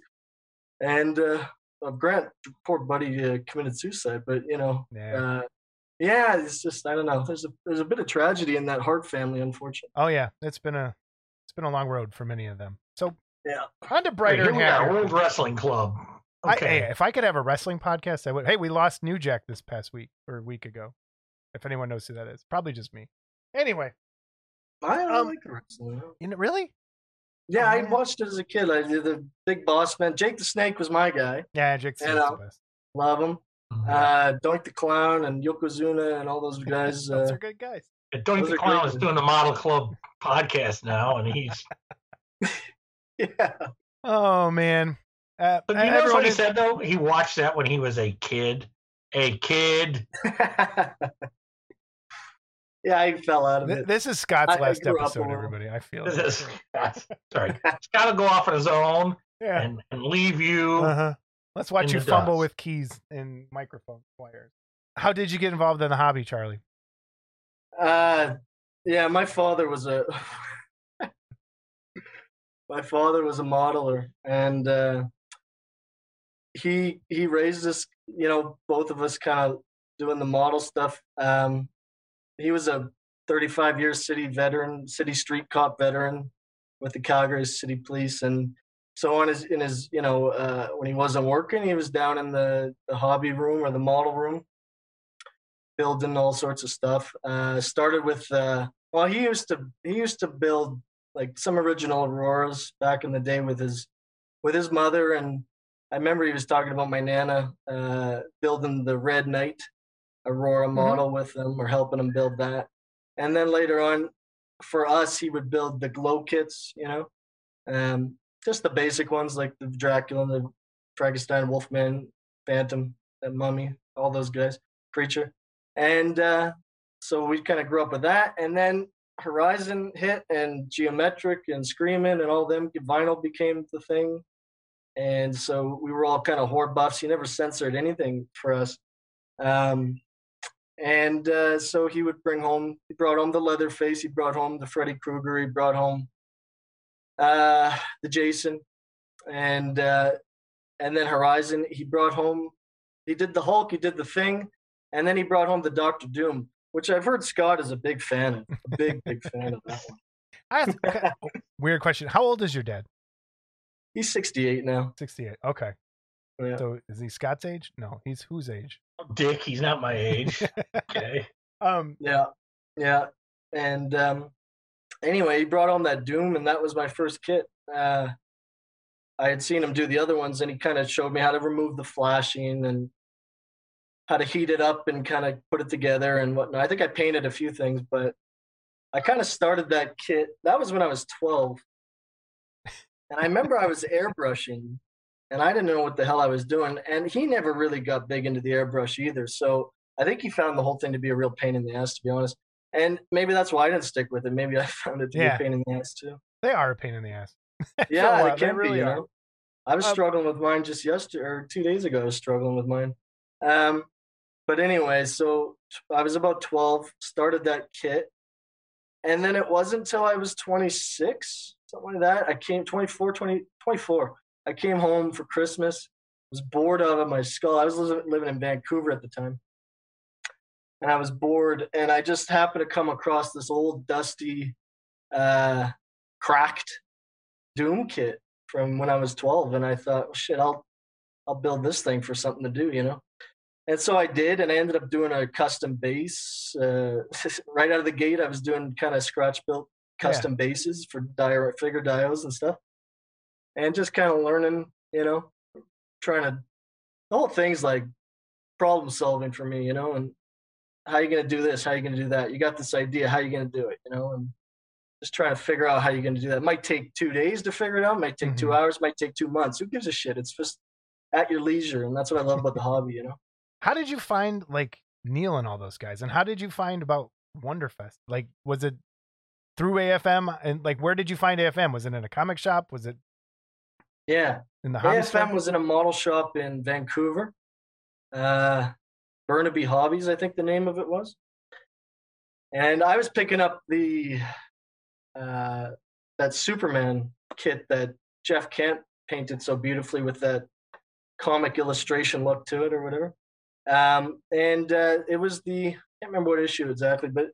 and uh, uh, Grant, poor buddy, uh, committed suicide. But you know, yeah. Uh, yeah, it's just I don't know. There's a there's a bit of tragedy in that Hart family, unfortunately. Oh yeah, it's been a it's been a long road for many of them. So yeah, on to brighter. Hey, here we got World Wrestling Club. I, Okay. hey, if I could have a wrestling podcast, I would. Hey, we lost New Jack this past week or a week ago. If anyone knows who that is, probably just me. Anyway, I Um, like wrestling. you know, really? Yeah, Oh, I watched it as a kid. I did the Big Boss Man. Jake the Snake was my guy. Yeah, Jake's And, the uh, best. Love him. Mhm. Uh, Doink the Clown and Yokozuna and all those guys. Those Uh, are good guys. Doink those the Clown is doing the Model Club podcast now, and he's. yeah. Oh man. Uh, But you know what he is- said though? He watched that when he was a kid. A kid. yeah, I fell out of Th- it. This is Scott's I- I last grew up episode, everybody. I feel This it. is, sorry, he's got to go off on his own Yeah. and, and leave you. Uh-huh. Let's watch you fumble dust. with keys and microphone wires. How did you get involved in the hobby, Charlie? Uh, yeah, my father was a my father was a modeler, and uh, he he raised us. You know, both of us kind of doing the model stuff. Um, he was a 35 year city veteran, city street cop veteran with the Calgary City Police, and so on his in his you know uh, when he wasn't working, he was down in the the hobby room or the model room building all sorts of stuff. Uh, started with uh, well, he used to he used to build like some original auroras back in the day with his with his mother, and I remember he was talking about my nana uh, building the Red Knight Aurora model with them or helping him build that. And then later on, for us, he would build the glow kits, you know, um, just the basic ones like the Dracula, the Frankenstein, Wolfman, Phantom, that Mummy, all those guys, Creature. And uh, so we kind of grew up with that. And then horizon hit and geometric and screaming and all them vinyl became the thing. And so we were all kind of horror buffs. He never censored anything for us. Um, and uh, so he would bring home he brought home the leatherface he brought home the freddy krueger he brought home uh, the jason and uh, and then horizon he brought home he did the hulk he did the thing and then he brought home the Doctor Doom, which I've heard Scott is a big fan of. A big, big fan of that one. I asked, oh, weird question. How old is your dad? He's 68 now. 68. Okay. Yeah. So is he Scott's age? No, he's whose age? Dick, he's not my age. Okay. Um, Yeah. Yeah. And um, anyway, he brought on that Doom, and that was my first kit. Uh, I had seen him do the other ones, and he kind of showed me how to remove the flashing and how to heat it up and kind of put it together and whatnot. I think I painted a few things, but I kind of started that kit. That was when I was 12. And I remember I was airbrushing and I didn't know what the hell I was doing. And he never really got big into the airbrush either. So I think he found the whole thing to be a real pain in the ass, to be honest. And maybe that's why I didn't stick with it. Maybe I found it to Yeah. be a pain in the ass too. they are a pain in the ass. Yeah, it they can really be. You know? I was Um, struggling with mine just yesterday or two days ago. I was struggling with mine. Um, but anyway, so I was about 12, started that kit. And then it wasn't until I was 26, something like that. I came 24, 20, 24. I came home for Christmas, was bored out of my skull. I was living in Vancouver at the time. And I was bored, and I just happened to come across this old, dusty, uh, cracked Doom kit from when I was 12, and I thought, well, shit, I'll I'll build this thing for something to do, you know. And so I did, and I ended up doing a custom base. Uh, right out of the gate, I was doing kind of scratch built Yeah. custom bases for dia- figure dios and stuff, and just kind of learning, you know, trying to. The whole thing's like problem solving for me, you know, and how are you gonna do this? How are you gonna do that? You got this idea, how are you gonna do it? You know, and just trying to figure out how you're going to do that. It might take two days to figure it out. Might take two hours. Might take two months. Who gives a shit? It's just at your leisure, and that's what I love about the hobby. You know. How did you find like Neil and all those guys? And how did you find about Wonderfest? Like, was it through AFM? And like, where did you find AFM? Was it in a comic shop? Was it Yeah, in the? AFM was in a model shop in Vancouver. Uh, Burnaby Hobbies, I think the name of it was. And I was picking up the uh, that Superman kit that Jeff Kent painted so beautifully with that comic illustration look to it or whatever. Um, and uh, it was the I can't remember what issue exactly, but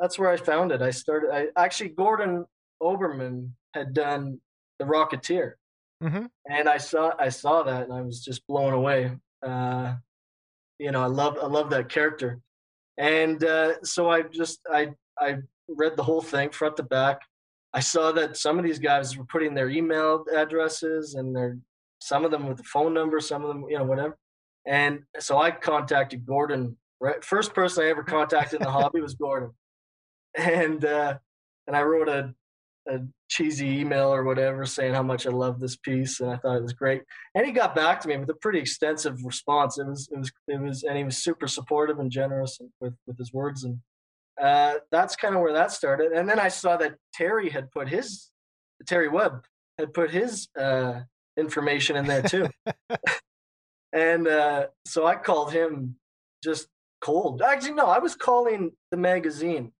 that's where I found it. I started. I actually Gordon Oberman had done the Rocketeer, Mhm. and I saw I saw that and I was just blown away. Uh, you know, I love I love that character, and uh, so I just I I read the whole thing front to back. I saw that some of these guys were putting their email addresses and their some of them with the phone number, some of them you know whatever. And so I contacted Gordon. Right, first person I ever contacted in the hobby was Gordon, and uh, and I wrote a a cheesy email or whatever saying how much I love this piece and I thought it was great. And he got back to me with a pretty extensive response. It was it was it was and he was super supportive and generous with with his words and uh, that's kind of where that started. And then I saw that Terry had put his Terry Webb had put his uh, information in there too. and uh, so I called him just cold. Actually, no, I was calling the magazine,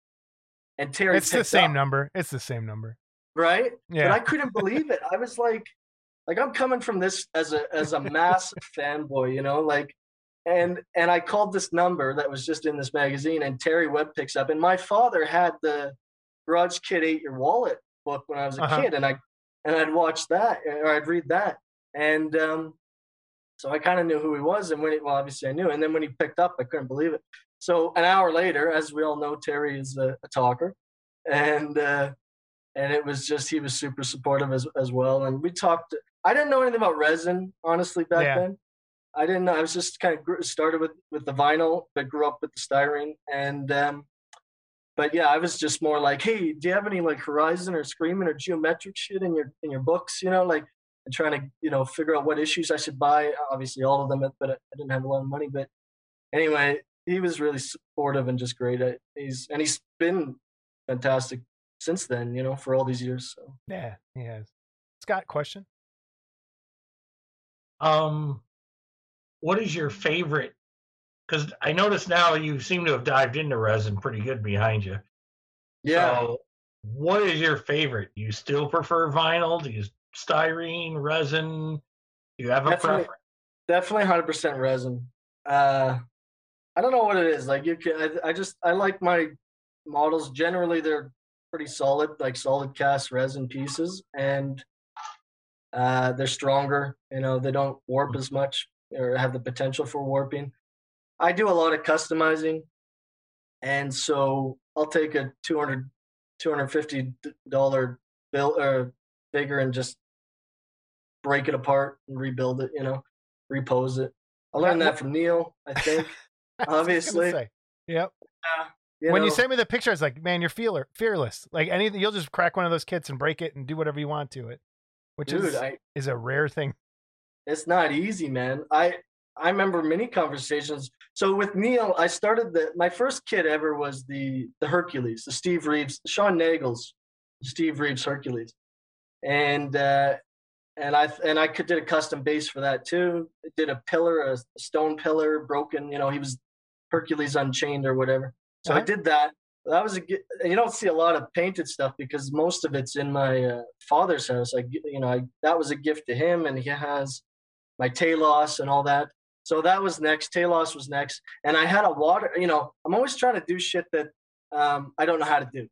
and Terry. It's the same up, number. It's the same number. right? Yeah. But. I couldn't believe it. I was like, like I'm coming from this as a as a massive fanboy, you know, like, and and I called this number that was just in this magazine, and Terry Webb picks up, and my father had the Garage Kit Ate Your Wallet book when I was a Uh-huh. kid, and I and I'd watch that or I'd read that, and um, so I kind of knew who he was, and when he, well, obviously I knew, and then when he picked up, I couldn't believe it. So an hour later, as we all know, Terry is a, a talker, and uh, and it was just he was super supportive as as well. And we talked. I didn't know anything about resin honestly back Yeah. then. I didn't know. I was just kind of grew, started with with the vinyl, but grew up with the styrene. And um, but yeah, I was just more like, hey, do you have any like Horizon or Screaming or geometric shit in your in your books? You know, like and trying to you know figure out what issues I should buy. Obviously, all of them, but I didn't have a lot of money. But anyway, he was really supportive and just great. I- He's and he's been fantastic since then. You know, for all these years. So. Yeah, he has. Scott, question? Um, what is your favorite? Because I notice now you seem to have dived into resin pretty good behind you. Yeah. So what is your favorite? Do you still prefer vinyl? Do you styrene, resin? Do you have a Definitely. preference? definitely 100% resin uh i don't know what it is like you can I, I just i like my models generally they're pretty solid like solid cast resin pieces and uh they're stronger you know they don't warp as much or have the potential for warping i do a lot of customizing and so i'll take a 200 250 dollar bill or figure and just break it apart and rebuild it you know repose it. I learned that from Neil, I think. I was just gonna Obviously. Yep. You when you know, sent me the picture, I was like, man, you're feeler, fearless. Like anything, you'll just crack one of those kits and break it and do whatever you want to it, which dude, is I, is a rare thing. it's not easy, man. I I remember many conversations. So with Neil, I started the my first kit ever was the the Hercules, the Steve Reeves, Sean Nagel's Steve Reeves Hercules, and uh, and I and I could did a custom base for that too. Did a pillar, a stone pillar, broken. You know, he was Hercules Unchained or whatever. So I Uh-huh. did that. That was a and you don't see a lot of painted stuff because most of it's in my uh, father's house. I you know I, that was a gift to him, and he has my Talos and all that. So that was next. Talos was next, and I had a water. You know, I'm always trying to do shit that um, I don't know how to do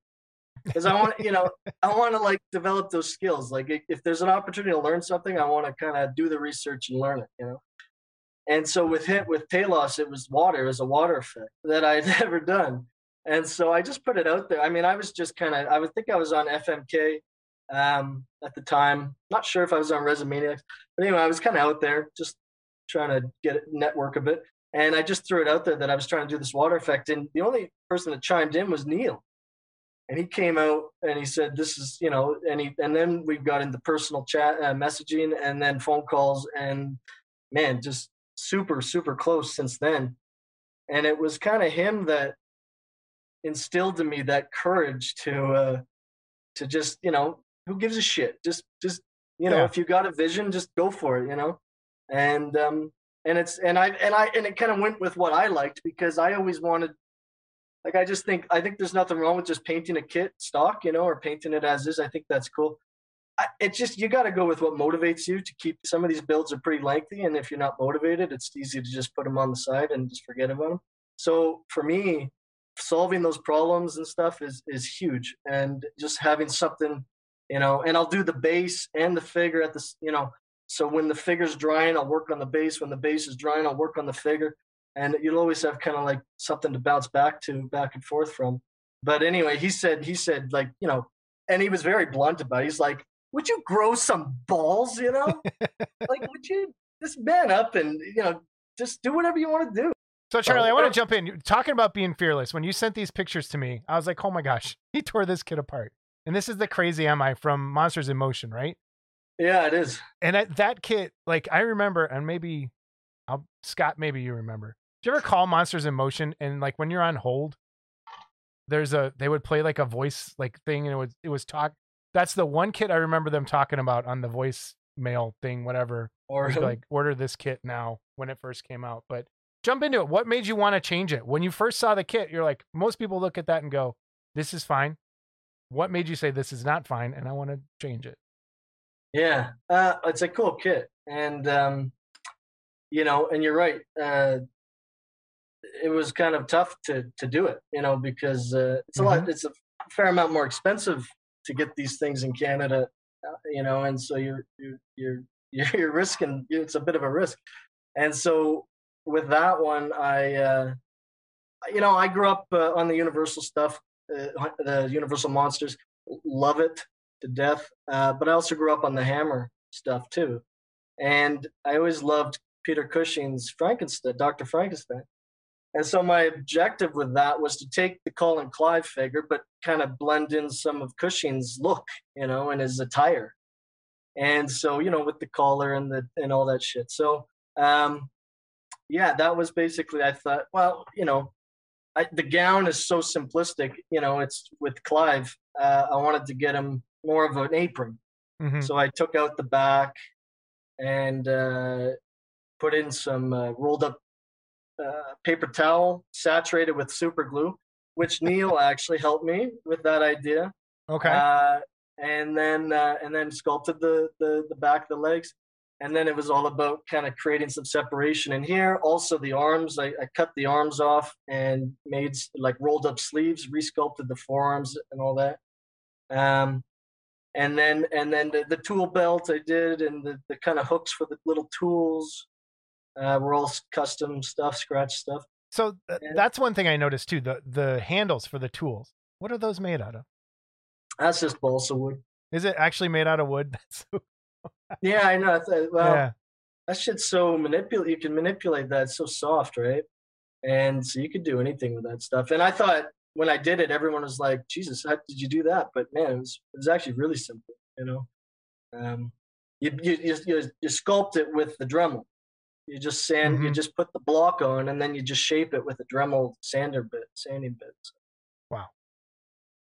because I want you know I want to like develop those skills. Like if- there's an opportunity to learn something, I want to kind of do the research and learn it. You know. And so with him, with Talos, it was water. It was a water effect that I'd never done. And so I just put it out there. I mean, I was just kind of, I would think I was on FMK um, at the time. Not sure if I was on Resumaniacs, but anyway, I was kind of out there just trying to get it, network a bit. And I just threw it out there that I was trying to do this water effect. And the only person that chimed in was Neil. And he came out and he said, "This is, you know," and he, and then we got into personal chat, uh, messaging, and then phone calls, and man, just super, super close since then. And it was kind of him that instilled in me that courage to uh, to just you know who gives a shit just just you know Yeah. if you got a vision just go for it you know and um and it's and i and i and it kind of went with what i liked because i always wanted like i just think i think there's nothing wrong with just painting a kit stock you know or painting it as is i think that's cool I, it's just you got to go with what motivates you to keep some of these builds are pretty lengthy and if you're not motivated it's easy to just put them on the side and just forget about them so for me solving those problems and stuff is is huge and just having something you know, and I'll do the base and the figure at the, s- you know, so when the figure's drying, I'll work on the base. When the base is drying, I'll work on the figure. And you'll always have kind of like something to bounce back to, back and forth from. But anyway, he said, he said, like, you know, and he was very blunt about it. He's like, would you grow some balls, you know? like, would you just man up and, you know, just do whatever you want to do? So Charlie, I want to jump in. You're Talking about being fearless. When you sent these pictures to me, I was like, "Oh my gosh, he tore this kid apart." And this is the crazy am I from Monsters in Motion, right? Yeah, it is. And that, that kit, like I remember, and maybe I'll Scott, maybe you remember. Do you ever call Monsters in Motion and like when you're on hold, there's a they would play like a voice like thing and it was it was talk. That's the one kit I remember them talking about on the voice mail thing, whatever. Or like order this kit now when it first came out. But jump into it. What made you want to change it? When you first saw the kit, you're like, most people look at that and go, This is fine. What made you say this is not fine and I want to change it? Yeah, uh, it's a cool kit, and um, you know, and you're right. Uh, it was kind of tough to to do it, you know, because uh, it's a lot. It's a fair amount more expensive to get these things in Canada, uh, you know, and so you're you're you're you're, you're risking. It's a bit of a risk, and so with that one, I, uh, you know, I grew up uh, on the Universal stuff, uh, the Universal monsters. Love it to death. Uh, but I also grew up on the Hammer stuff too, and I always loved Peter Cushing's Frankenstein, Doctor Frankenstein. And so my objective with that was to take the Colin Clive figure, but kind of blend in some of Cushing's look, you know, and his attire. And so, you know, with the collar and the and all that shit. So, um, yeah, that was basically. I thought, well, you know, I, the gown is so simplistic. You know, it's with Clive. Uh, I wanted to get him more of an apron, Mhm. so I took out the back and uh, put in some uh, rolled up uh, paper towel saturated with super glue, which Neil actually helped me with that idea. Okay. Uh, and then uh, and then sculpted the, the the back of the legs. And then it was all about kind of creating some separation in here. Also, the arms, I, I cut the arms off and made like rolled up sleeves, resculpted the forearms and all that. Um, and then and then the, the tool belt I did, and the, the kind of hooks for the little tools uh, were all custom stuff, scratch stuff. so th- that's one thing I noticed too. The the handles for the tools. What are those made out of? That's just balsa wood. Is it actually made out of wood? Yeah, I know. I thought, well, yeah. that shit's so manipulate. You can manipulate that. It's so soft, right? And so you could do anything with that stuff. And I thought when I did it, everyone was like, "Jesus, how did you do that?" But man, it was it was actually really simple. You know, um, you, you you you you sculpt it with the Dremel. You just sand. You Mhm. just put the block on, and then you just shape it with a Dremel sander bit, sanding bit. Wow.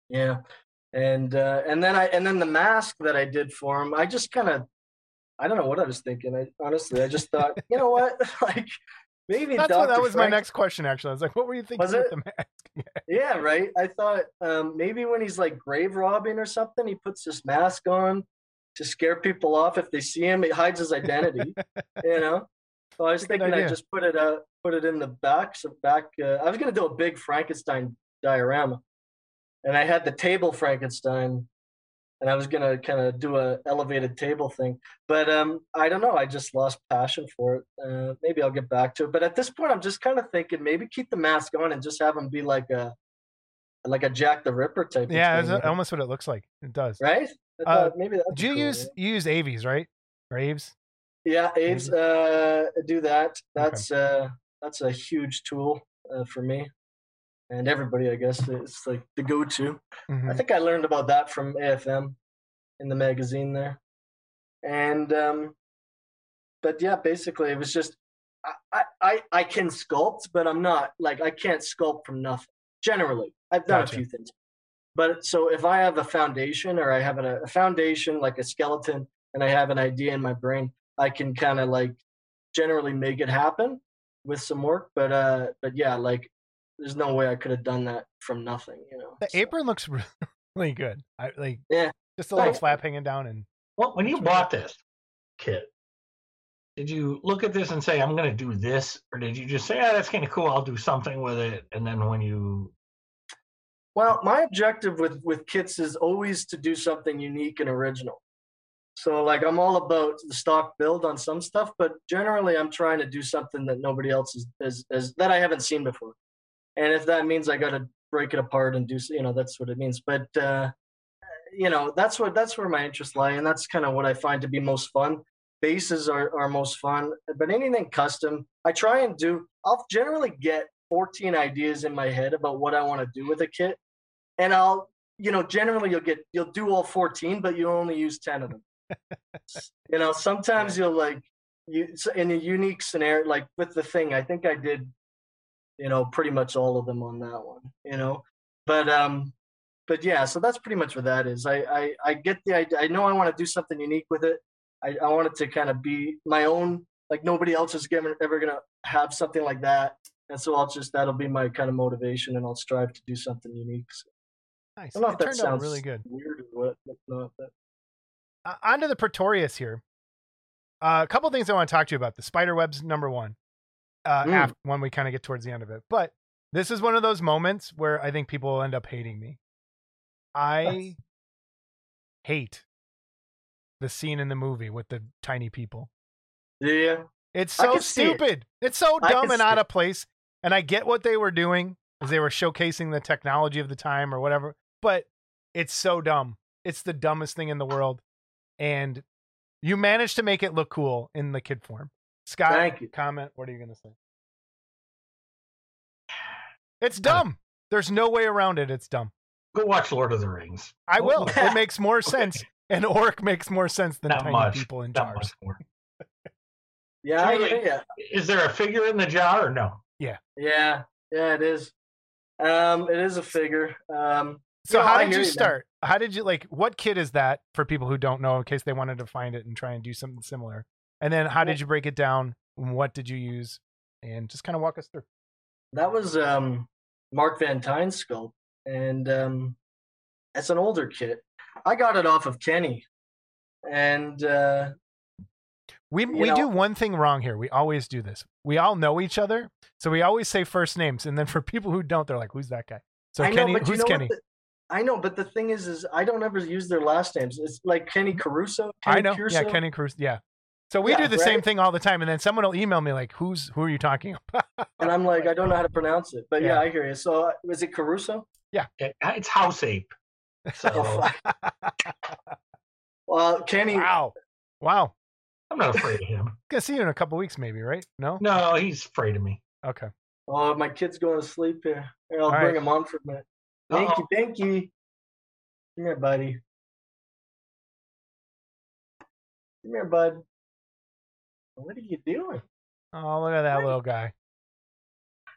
Yeah, and uh, and then I and then the mask that I did for him, I just kind of, I don't know what I was thinking. I honestly, I just thought, you know what, like maybe That's what, that was my next question. Actually, I was like, "What were you thinking Was with it? the mask?" Yeah, right. I thought um, maybe when he's like grave robbing or something, he puts this mask on to scare people off if they see him. It hides his identity, you know. So I was That's thinking I just put it uh, put it in the back. So back, uh, I was gonna do a big Frankenstein diorama, and I had the table Frankenstein, and I was gonna kind of do a elevated table thing. But um, I don't know. I just lost passion for it. Uh, maybe I'll get back to it. But at this point, I'm just kind of thinking maybe keep the mask on and just have him be like a like a Jack the Ripper type. Yeah, it's almost what it looks like. It does. right. Uh, maybe. Do you use you use Aves, right? Graves. Yeah, Aves uh, do that. Okay. That's uh, that's a huge tool uh, for me and everybody. I guess it's like the go-to. Mhm. I think I learned about that from AFM in the magazine there, and um, but yeah, basically it was just I, I I I can sculpt, but I'm not like I can't sculpt from nothing. Generally, I've done Gotcha. a few things, but so if I have a foundation or I have a, a foundation like a skeleton, and I have an idea in my brain, I can kind of like generally make it happen with some work. But uh, but yeah, like there's no way I could have done that from nothing. You know, The so- apron looks really good. I like. Yeah. Just a little Thanks. flap hanging down and Well, when you really bought this kit, did you look at this and say, "I'm going to do this," or did you just say, "Ah, that's kind of cool. I'll do something with it"? And then when you Well, my objective with with kits is always to do something unique and original. So like I'm all about the stock build on some stuff, but generally I'm trying to do something that nobody else is, is, is that I haven't seen before. And if that means I got to break it apart and do, you know, that's what it means. But uh, you know, that's what that's where my interests lie, and that's kind of what I find to be most fun. Bases are are most fun, but anything custom, I try and do. I'll generally get 14 ideas in my head about what I want to do with a kit, and I'll, you know, generally you'll get you'll do all 14, but you only use 10 of them. You know, sometimes you'll like you in a unique scenario, like with the thing. I think I did, you know, pretty much all of them on that one. You know, but um, but yeah, so that's pretty much what that is. I I, I get the idea. I know I want to do something unique with it. I, I want it to kind of be my own. Like nobody else is ever, ever gonna have something like that. And so I'll just that'll be my kind of motivation, and I'll strive to do something unique. So, Nice. I don't know It if that sounds really good. weird or what. But. Uh, on to the Pretorius here. Uh, a couple things I want to talk to you about. The spider web's number one. Uh, Mm. after, when we kind of get towards the end of it, but this is one of those moments where I think people will end up hating me. I hate the scene in the movie with the tiny people. Yeah, It's so see it. stupid. It's so dumb and out of place. And I get what they were doing as they were showcasing the technology of the time or whatever, but it's so dumb. It's the dumbest thing in the world. And you managed to make it look cool in the kid form. Scott, Thank you. comment. What are you going to say? It's dumb. There's no way around it. It's dumb. Go watch Lord of the Rings. I will. It makes more sense. And orc makes more sense than Not tiny much. people in Not jars. much more. yeah, I Really? hear ya. Is there a figure in the jar or no? Yeah, yeah, Yeah, it is. Um, it is a figure. Um, So No, how I did you you, start? How did you like what kit is that for people who don't know in case they wanted to find it and try and do something similar? And then how did you break it down? What did you use? And just kind of walk us through. that was um, Mark Van Tyne's sculpt, and um, it's an older kit. I got it off of Kenny, and uh, We we know- do one thing wrong here. We always do this. We all know each other, so we always say first names, and then for people who don't, they're like, "Who's that guy?" So I know, Kenny, you who's know Kenny? the- I know, but the thing is, is I don't ever use their last names. It's like Kenny Caruso. Kenny I know. Curso. Yeah, Kenny Cruz. Yeah. So we Yeah, do the same thing all the time, and then someone will email me like, "Who's who are you talking about?" And I'm like, I don't know how to pronounce it, but yeah, Yeah. I hear you. So uh, is it Caruso? It- uh, it's House Ape. So Oh, well, Kenny. wow, wow. I'm not afraid of him. Gonna see you in a couple weeks, maybe, right? No. No, he's afraid of me. Okay. Oh, my kid's going to sleep here. Here, I'll All bring right. him on for a minute. Thank Uh-oh. you, thank you. Come here, buddy. Come here, bud. What are you doing? Oh, look at that Right. little guy.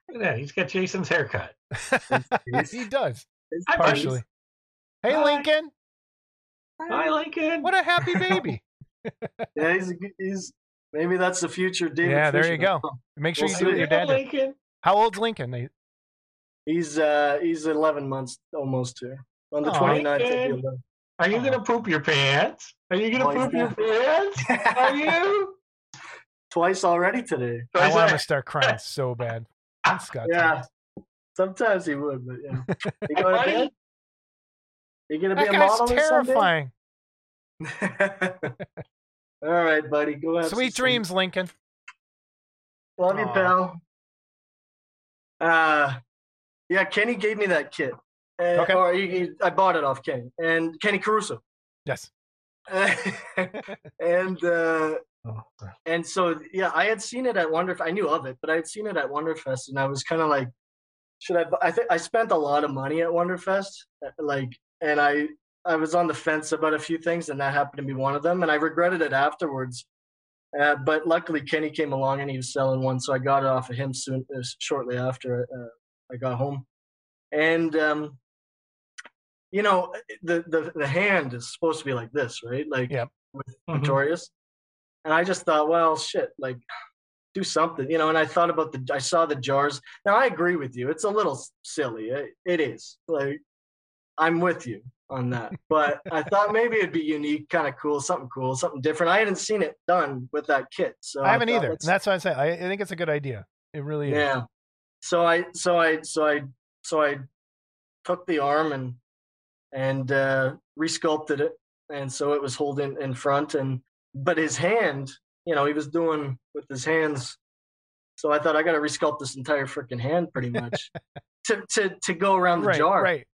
Look at that. He's got Jason's haircut. he does It's Hi, buddy. partially. Hey, Hi. Lincoln, Hi, Lincoln. what a happy baby! Yeah, he's, he's maybe that's the future David. Yeah, there you go. Make sure We'll you do what see. your Yeah, dad did. Lincoln. How old's Lincoln? They- He's uh he's 11 months almost here. On the Aw. 29th, he'll be Lincoln. 11. Are you Oh. gonna poop your pants? Are you gonna Oh, he's poop your pants? Are you? Twice already today. I Is want him to start crying so bad. That's Scott. Yeah. Sometimes he would, but yeah. You going to Buddy? bed? You gonna be That a guy's model terrifying. All right, buddy. Go have some Sweet sleep. dreams, Lincoln. Love you, Aw. pal. Uh, yeah, Kenny gave me that kit. Uh, Okay. Or he, he- I bought it off Kenny and Kenny Caruso. Yes. and uh, Oh, and so yeah, I had seen it at Wonderfest. I knew of it, but I had seen it at Wonderfest, and I was kind of like, should I? I think I spent a lot of money at Wonderfest, uh, like, and I I was on the fence about a few things, and that happened to be one of them, and I regretted it afterwards. Uh, but luckily, Kenny came along and he was selling one, so I got it off of him soon, uh, shortly after uh, I got home, and um, you know, the, the the hand is supposed to be like this, right? Like Yep. with Mhm. Pretorius. And I just thought, well, shit, like do something, you know. And I thought about the, I saw the jars. Now I agree with you. It's a little silly. It, it is. Like I'm with you on that. But I thought maybe it'd be unique, kind of cool, something cool, something different. I hadn't seen it done with that kit, so I haven't thought, either. That's why I say I, I think it's a good idea. It really is. yeah. So I, so I, so I, so I took the arm and and uh, resculpted it, and so it was holding in front. And but his hand, you know, he was doing with his hands. So I thought I got to resculpt this entire freaking hand, pretty much, to to to go around the right, jar. right.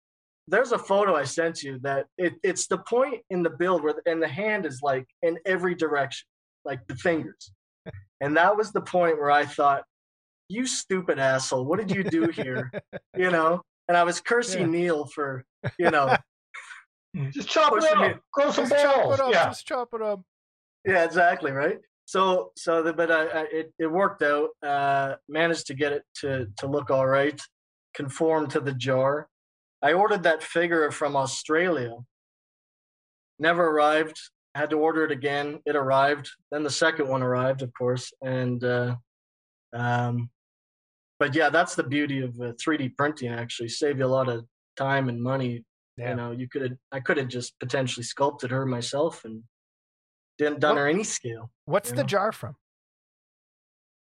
There's a photo I sent you that it, it's the point in the build where and the hand is like in every direction, like the fingers. And that was the point where I thought, you stupid asshole, what did you do here? you know? And I was cursing Yeah. Neil for, you know, Just chop it up. it. Grow some Just chop balls. it up. Yeah. Just chop it up. yeah, exactly, right? So, so the, but I, I, it, it worked out. Uh, managed to get it to, to look all right, conform to the jar. I ordered that figure from Australia. Never arrived. Had to order it again. It arrived. Then the second one arrived, of course, and uh, um, but yeah, that's the beauty of uh, 3D printing. Actually, save you a lot of time and money. Yeah. You know, you could have. I could have just potentially sculpted her myself and didn't done What- her any scale. What's the know? jar from?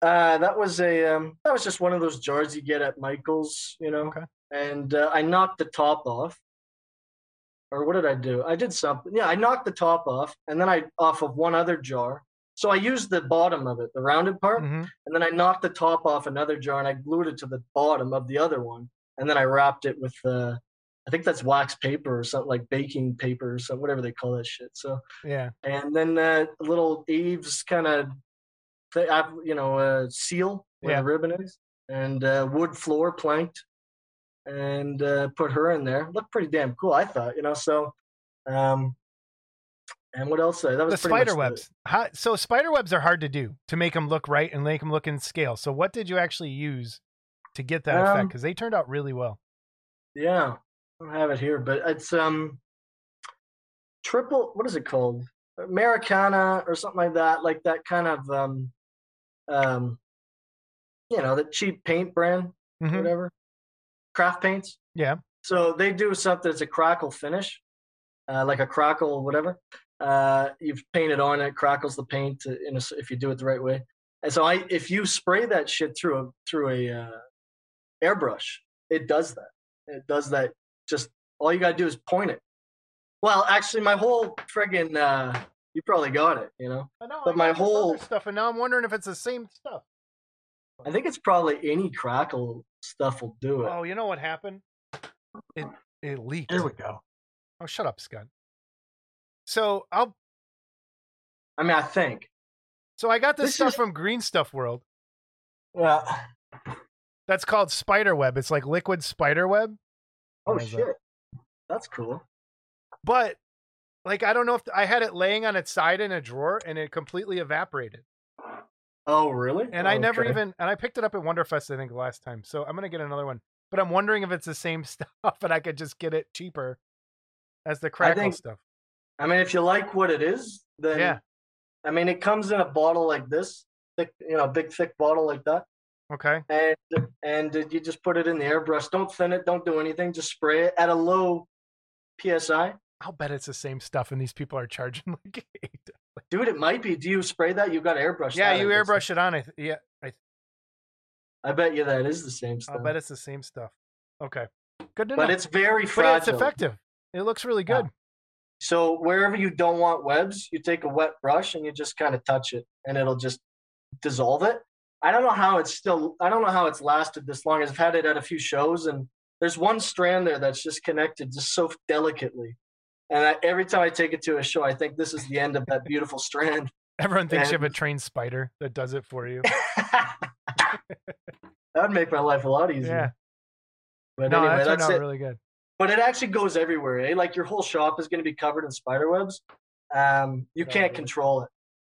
Uh, that was a um, that was just one of those jars you get at Michael's, you know. Okay. And uh, I knocked the top off, or what did I do? I did something. Yeah, I knocked the top off, and then I off of one other jar. So I used the bottom of it, the rounded part, hmm and then I knocked the top off another jar, and I glued it to the bottom of the other one, and then I wrapped it with uh, I think that's wax paper or something like baking paper or something, whatever they call that shit. So Yeah. and then uh, little Eve's kind of, th- you know, uh, seal where Yeah. the ribbon is, and uh, wood floor planked, and uh, put her in there. Looked pretty damn cool, I thought. You know, so, um, and what else? Uh, that was The spider the- webs. How, so spider webs are hard to do to make them look right and make them look in scale. So what did you actually use to get that effect? Um, Because they turned out really well. Yeah, I don't have it here, but it's um, triple. What is it called? Americana or something like that. Like that kind of um, um, you know, the cheap paint brand. Mhm. whatever, craft paints. Yeah. So they do something that's a crackle finish, uh, like a crackle whatever. Uh, you've painted on it, crackles the paint uh, in a s if you do it the right way. And so I, if you spray that shit through a through a uh, airbrush, it does that. It does that. Just all you gotta do is point it. Well, actually, my whole friggin' uh, you probably got it. You know, I know, but I my got this other whole- stuff, and now I'm wondering if it's the same stuff. I think it's probably any crackle stuff will do it. Oh, you know what happened? It it leaked. There we go. Oh, shut up, Scott. So I'll I mean, I think. so I got this, This stuff is- from Green Stuff World. Yeah. That's called spider web. It's like liquid spider web. Oh is that? shit, that's cool. But like I don't know if I had it laying on its side in a drawer and it completely evaporated. Oh really? And I never Okay. even and I picked it up at Wonderfest I think last time. So I'm gonna get another one. But I'm wondering if it's the same stuff and I could just get it cheaper as the crackle think- stuff. I mean, if you like what it is, then Yeah. I mean, it comes in a bottle like this, thick, you know, big thick bottle like that, Okay. and and you just put it in the airbrush. Don't thin it. Don't do anything. Just spray it at a low psi. I'll bet it's the same stuff and these people are charging like eight. Dude, it might be. Do you spray that? You got airbrush. Yeah, you I airbrush it on. I th- yeah, I, I bet you that is the same stuff. I'll bet it's the same stuff. Okay. Good to but know. it's very but fragile. it's effective. It looks really Yeah. So wherever you don't want webs, you take a wet brush and you just kind of touch it, and it'll just dissolve it. I don't know how it's still. I don't know how it's lasted this long. I've had it at a few shows, and there's one strand there that's just connected just so delicately. And I, every time I take it to a show, I think this is the end of that beautiful strand. Everyone thinks you have a trained spider that does it for you. that would make my life a lot easier. Yeah. But No, anyway, that's out it. really good. But it actually goes everywhere. Eh? Like your whole shop is going to be covered in spider webs. Um, you Yeah, can't yeah. control it,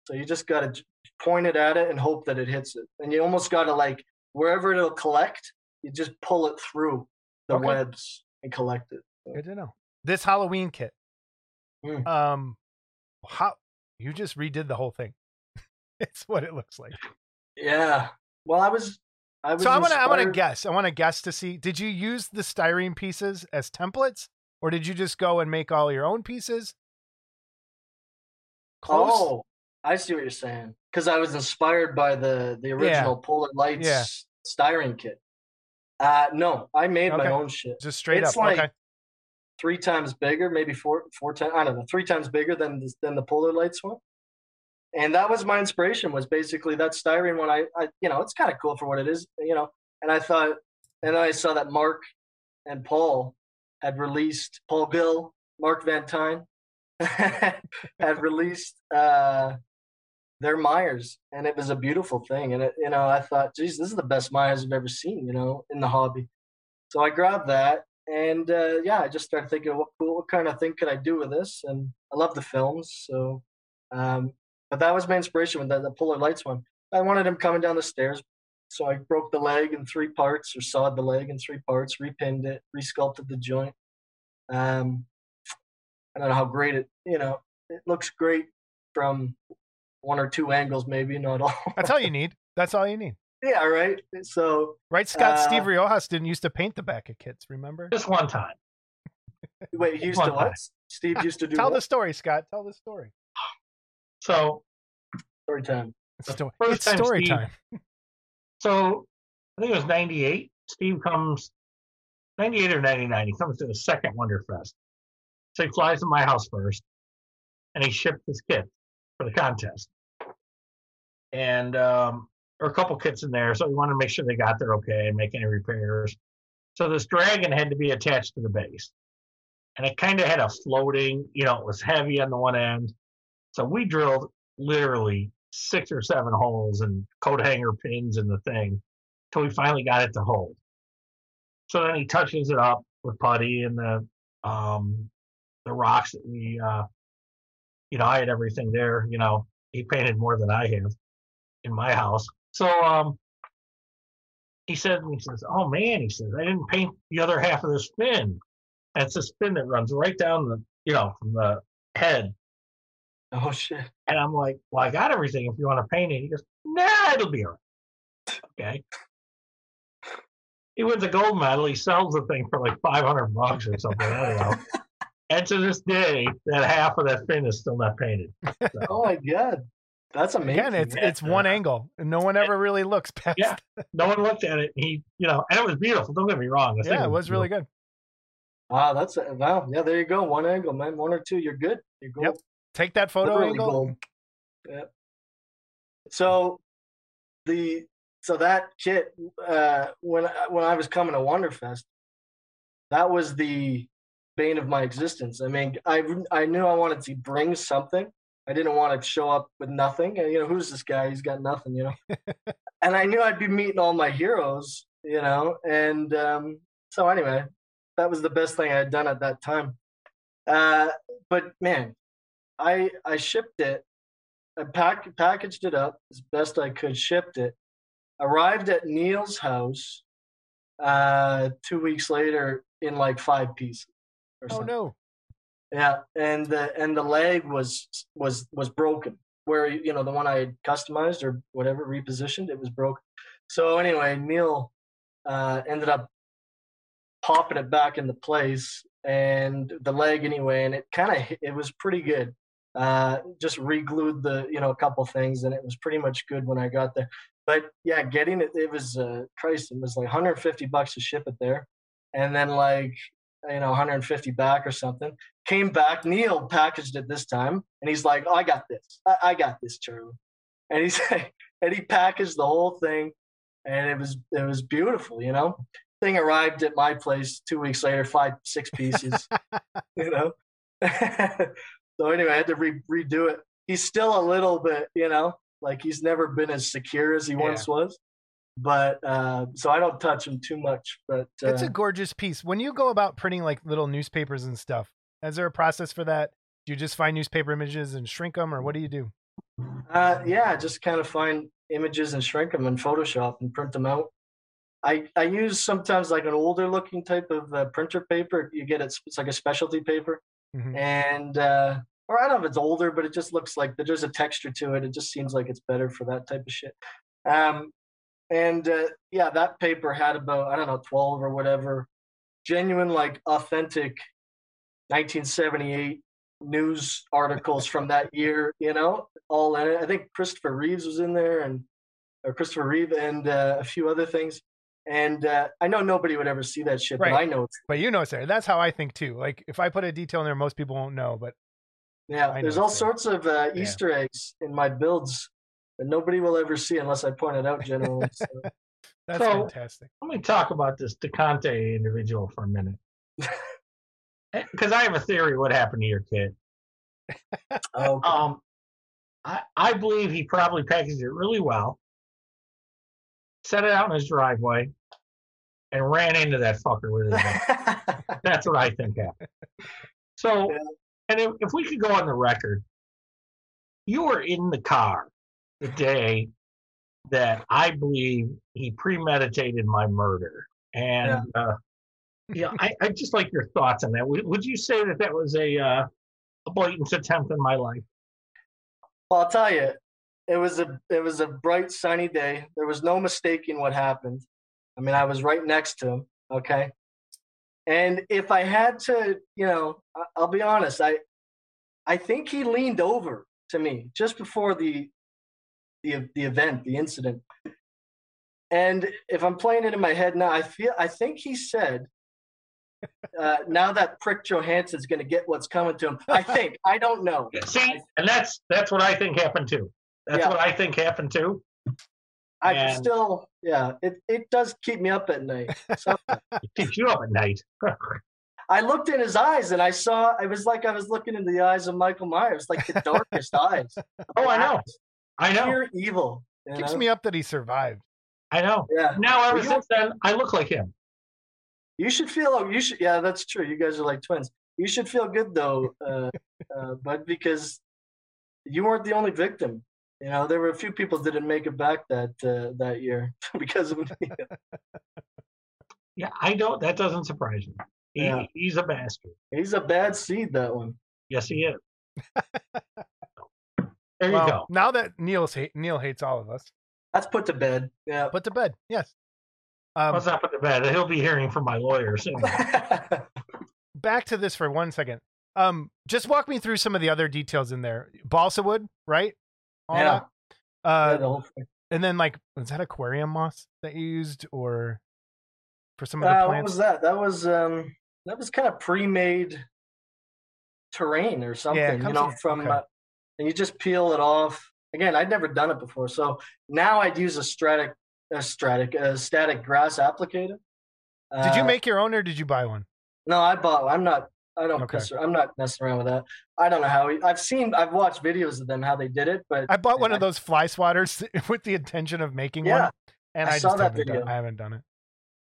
so you just got to point it at it and hope that it hits it. And you almost got to like wherever it'll collect, you just pull it through the Okay. webs and collect it. Good to know. This Halloween kit. Mm. Um how you just redid the whole thing. it's what it looks like. Yeah. Well, I was. I was So I'm gonna I'm gonna guess. I want to guess to see. Did you use the styrene pieces as templates, or did you just go and make all your own pieces? Close. Oh, I see what you're saying. Because I was inspired by the the original Polar Lights Yeah. styrene kit. Uh, no, I made my own shit. Just straight It's up. like- okay. Three times bigger, maybe four, four times. I don't know, three times bigger than than the Polar Lights one. And that was my inspiration. Was basically that styrene one. I, I you know, it's kind of cool for what it is, you know. And I thought, and then I saw that Mark and Paul had released Paul Bill, Mark Van Tyne had released uh, their Myers, and it was a beautiful thing. And it, you know, I thought, geez, this is the best Myers I've ever seen, you know, in the hobby. So I grabbed that, and uh, yeah, I just started thinking, what what kind of thing could I do with this? And I love the films, so. Um, but that was my inspiration with that the Polar Lights one. I wanted him coming down the stairs, so I broke the leg in three parts, or sawed the leg in three parts, repinned it, resculpted the joint. Um, I don't know how great it, you know, it looks great from one or two angles, maybe not all. That's all you need. That's all you need. yeah, right. So Right, Scott? Uh, Steve Riojas didn't used to paint the back of kits, remember? Just one time. wait, he used One to what? time. Steve used to do Tell what? the story, Scott. Tell the story. So story time. It's, sto- first it's time story Steve- time. So I think it was 98. Steve comes, 98 or 99. He comes to the second Wonderfest. So he flies to my house first and he shipped his kit for the contest. And um, there were a couple kits in there. So we wanted to make sure they got there okay and make any repairs. So this dragon had to be attached to the base. And it kind of had a floating, you know, it was heavy on the one end. So we drilled literally six or seven holes and coat hanger pins in the thing till we finally got it to hold. So then he touches it up with putty and the um the rocks that we uh you know, I had everything there, you know, he painted more than I have in my house. So um he said he says, Oh man, he says, I didn't paint the other half of this fin. And a spin that runs right down the you know, from the head Oh shit. and I'm like, well, I got everything if you want to paint it. He goes, nah, it'll be all right. Okay. He wins a gold medal. He sells the thing for like 500 bucks or something. I don't know. and to this day, that half of that fin is still not painted. Oh my god. That's amazing. Again, it's Yeah. it's one angle, and no one ever really looks past. Yeah. No one looked at it. He, you know, and it was beautiful. Don't get me wrong. the thing yeah, it was really good. wow, that's a, wow. Yeah, there you go. One angle, man. One or two, you're good. You're good. Yep. Take that photo Literally angle. gold. Yeah. So the so that shit uh, when I- when I was coming to Wonderfest, that was the bane of my existence. I mean, I I knew I wanted to bring something. I didn't want to show up with nothing. And, you know, who's this guy? He's got nothing. You know. and I knew I'd be meeting all my heroes. You know, and um, so anyway, that was the best thing I had done at that time. Uh, but man, I I shipped it, I pack, packaged it up as best I could, shipped it, arrived at Neil's house uh, two weeks later in like five pieces. Or Oh something. no! Yeah, and the and the leg was was was broken. Where you know the one I had customized or whatever repositioned, it was broken. So anyway, Neil uh, ended up popping it back into place and the leg anyway, and it kind of it was pretty good. Uh, just re-glued the you know a couple things, and it was pretty much good when I got there. But yeah, getting it, it was uh, Christ, it was like 150 bucks to ship it there, and then like you know 150 back or something. Came back, Neil packaged it this time, and he's like, "Oh, I got this, I, I got this, Charlie," and he's and he packaged the whole thing, and it was it was beautiful, you know. Thing arrived at my place two weeks later, five six pieces, you know. so anyway, I had to re- redo it. He's still a little bit, you know, like he's never been as secure as he Yeah. once was. But uh, so I don't touch him too much. But uh, It's a gorgeous piece. When you go about printing like little newspapers and stuff, is there a process for that? Do you just find newspaper images and shrink them, or what do you do? Uh, yeah, just kind of find images and shrink them in Photoshop and print them out. I, I use sometimes like an older looking type of uh, printer paper. You get it, it's like a specialty paper. Mhm. And, uh, or I don't know if it's older, but it just looks like there's a texture to it. It just seems like it's better for that type of shit. Um, and uh, yeah, that paper had about, I don't know, 12 or whatever genuine, like authentic 1978 news articles from that year, you know, all in it. I think Christopher Reeves was in there and or Christopher Reeve and uh, a few other things. And uh, I know nobody would ever see that shit, Right. but I know it's But you know it's there. That's how I think too. Like if I put a detail in there, most people won't know. But yeah. I There's all it's there. sorts of uh, Yeah. Easter eggs in my builds that nobody will ever see unless I point it out generally. So. that's So- fantastic. Let me talk about this DeConte individual for a minute. Because I have a theory what happened to your kid. Oh, Um, I, I believe he probably packaged it really well, set it out in his driveway, and ran into that fucker with his. That's what I think happened. So, Yeah. and if, if we could go on the record, you were in the car the day that I believe he premeditated my murder. And, uh, yeah, I, I just like your thoughts on that. Would, would you say that that was a, uh, a blatant attempt in my life? Well, I'll tell you, it was a it was a bright sunny day. There was no mistaking what happened. I mean, I was right next to him. Okay, and if I had to, you know, I- I'll be honest. I I think he leaned over to me just before the the the event, the incident. And if I'm playing it in my head now, I feel I think he said, uh, "Now that Prick Johansson's going to get what's coming to him." I think I don't know. See, and that's that's what I think happened too. That's Yeah. what I think happened too. I And- still, yeah, it, it does keep me up at night. So It keeps you up at night. I looked in his eyes and I saw, it was like I was looking into the eyes of Michael Myers, like the darkest eyes. Oh, I know. I know. Pure evil. you Keeps know? me up that he survived. I know. Yeah. Now ever Well, you- since then, I look like him. You should feel, you should, yeah, that's true. You guys are like twins. You should feel good though, uh, uh, but because you weren't the only victim. You know, there were a few people didn't make it back that uh, that year because of me. Yeah, I don't. That doesn't surprise me. He, Yeah. He's a bastard. He's a bad seed, that one. Yes, he is. there you go. now that Neil's hate, Neil hates all of us, That's put to bed. Yeah. put to bed. Yes. Um, Let's not put to bed. He'll be hearing from my lawyer soon. back to this for one second. Um, just walk me through some of the other details in there. Balsa wood, right? Yeah. that? Uh, yeah, the and then like, was that aquarium moss that you used, or for some of the Uh, what was that? That was um, that was kind of pre-made terrain or something, it you know, in- from okay. uh, and you just peel it off. Again, I'd never done it before, so now I'd use a static, a static, a static grass applicator. Did you Uh, make your own, or did you buy one? No, I bought. one. I'm not. I don't. Okay. I'm not messing around with that. I don't know how. He, I've seen. I've watched videos of them how they did it, but I bought one of those fly swatters with the intention of making Yeah, one, and I I, saw just that haven't done, video. I haven't done it.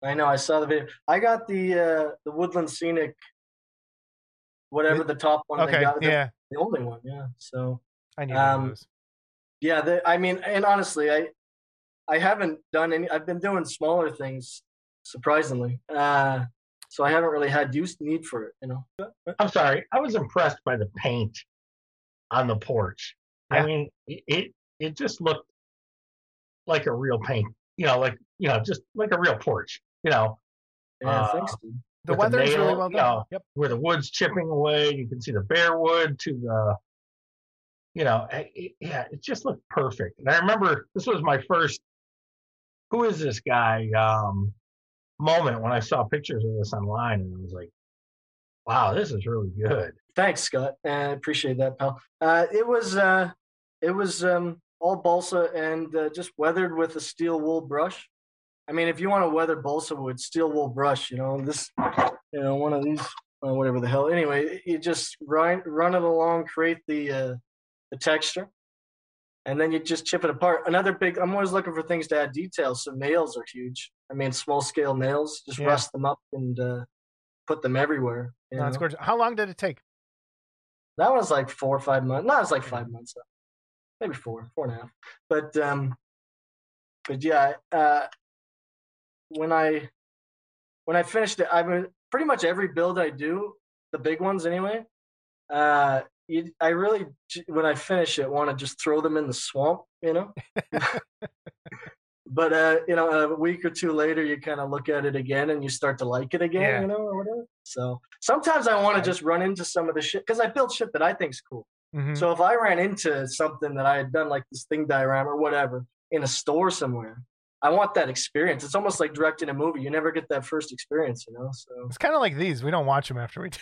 I know. I saw the video. I got the uh the Woodland Scenic, whatever the top one. they Okay, got, the- yeah, the only one. Yeah. So I need Um, those. yeah, the, I mean, and honestly, I I haven't done any. I've been doing smaller things, surprisingly. Uh, so I haven't really had use need for it. You know. I'm sorry. I was impressed by the paint on the porch. Yeah. I mean, it, it it just looked like a real paint. You know, like you know, just like a real porch. You know, Yeah. Uh, thanks, dude. The with the weather is really nail, well you know, Yep. where the wood's chipping away. You can see the bare wood to the, you know, eh, it, yeah, it just looked perfect. And I remember this was my first, who is this guy? Um, moment when I saw pictures of this online, and I was like, wow, this is really good. Thanks, Scott. I appreciate that, pal. Uh, it was uh, it was um, all balsa and uh, just weathered with a steel wool brush. I mean, if you want to weather balsa wood, steel wool brush, you know, this, you know, one of these, uh, whatever the hell. Anyway, you just run run it along, create the uh, the texture, and then you just chip it apart. Another big. I'm always looking for things to add details. So nails are huge. I mean, small scale nails. Just Yeah. rust them up and uh, put them everywhere. No, know? gorgeous. How long did it take? That was like four or five months. No, it was like five months. Maybe four, four and a half. But um, but yeah, uh, when I when I finished it, I mean, pretty much every build I do, the big ones anyway. Uh, you, I really, when I finish it, want to just throw them in the swamp, you know. but uh, you know, a week or two later, you kind of look at it again and you start to like it again, Yeah. you know, or whatever. So sometimes I want to just run into some of the shit because I build shit that I think's cool. Mhm. So if I ran into something that I had done, like this thing diorama or whatever, in a store somewhere, I want that experience. It's almost like directing a movie. You never get that first experience, you know. So It's kind of like these. We don't watch them after we do.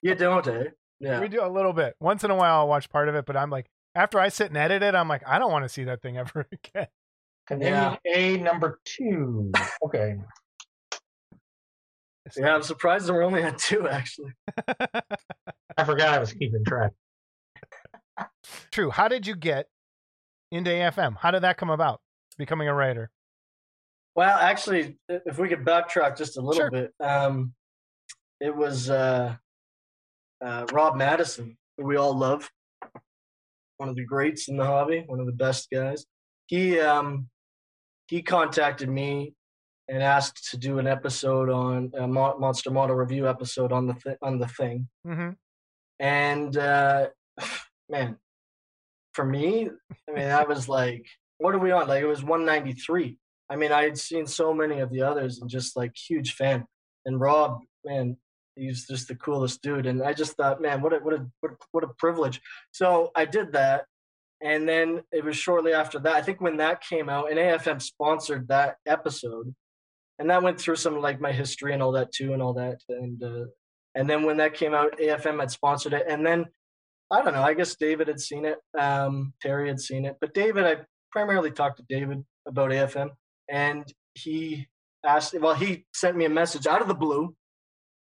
you don't, eh? Yeah. We do a little bit. Once in a while, I'll watch part of it, but I'm like, after I sit and edit it, I'm like, I don't want to see that thing ever again. Canadian A number two. Okay. Yeah, I'm surprised that we're only at two actually. I forgot I was keeping track. True. How did you get into AFM? How did that come about? Becoming a writer. Well, actually, if we could backtrack just a little Sure. bit, um, it was uh, uh, Rob Madison, who we all love, one of the greats in the hobby, one of the best guys. He um, he contacted me and asked to do an episode on a Monster Model review episode on the th- on the thing, hmm and uh, man, for me, I mean, that was like, what are we on? Like, it was 193. I mean, I had seen so many of the others and just like huge fan. And Rob, man, he's just the coolest dude. And I just thought, man, what a what a, what a privilege. So I did that, and then it was shortly after that. I think when that came out, and AFM sponsored that episode, and that went through some like my history and all that too, and all that. And uh, and then when that came out, AFM had sponsored it, and then I don't know. I guess David had seen it. Um, Terry had seen it, but David, I primarily talked to David about AFM, and he asked. Well, he sent me a message out of the blue,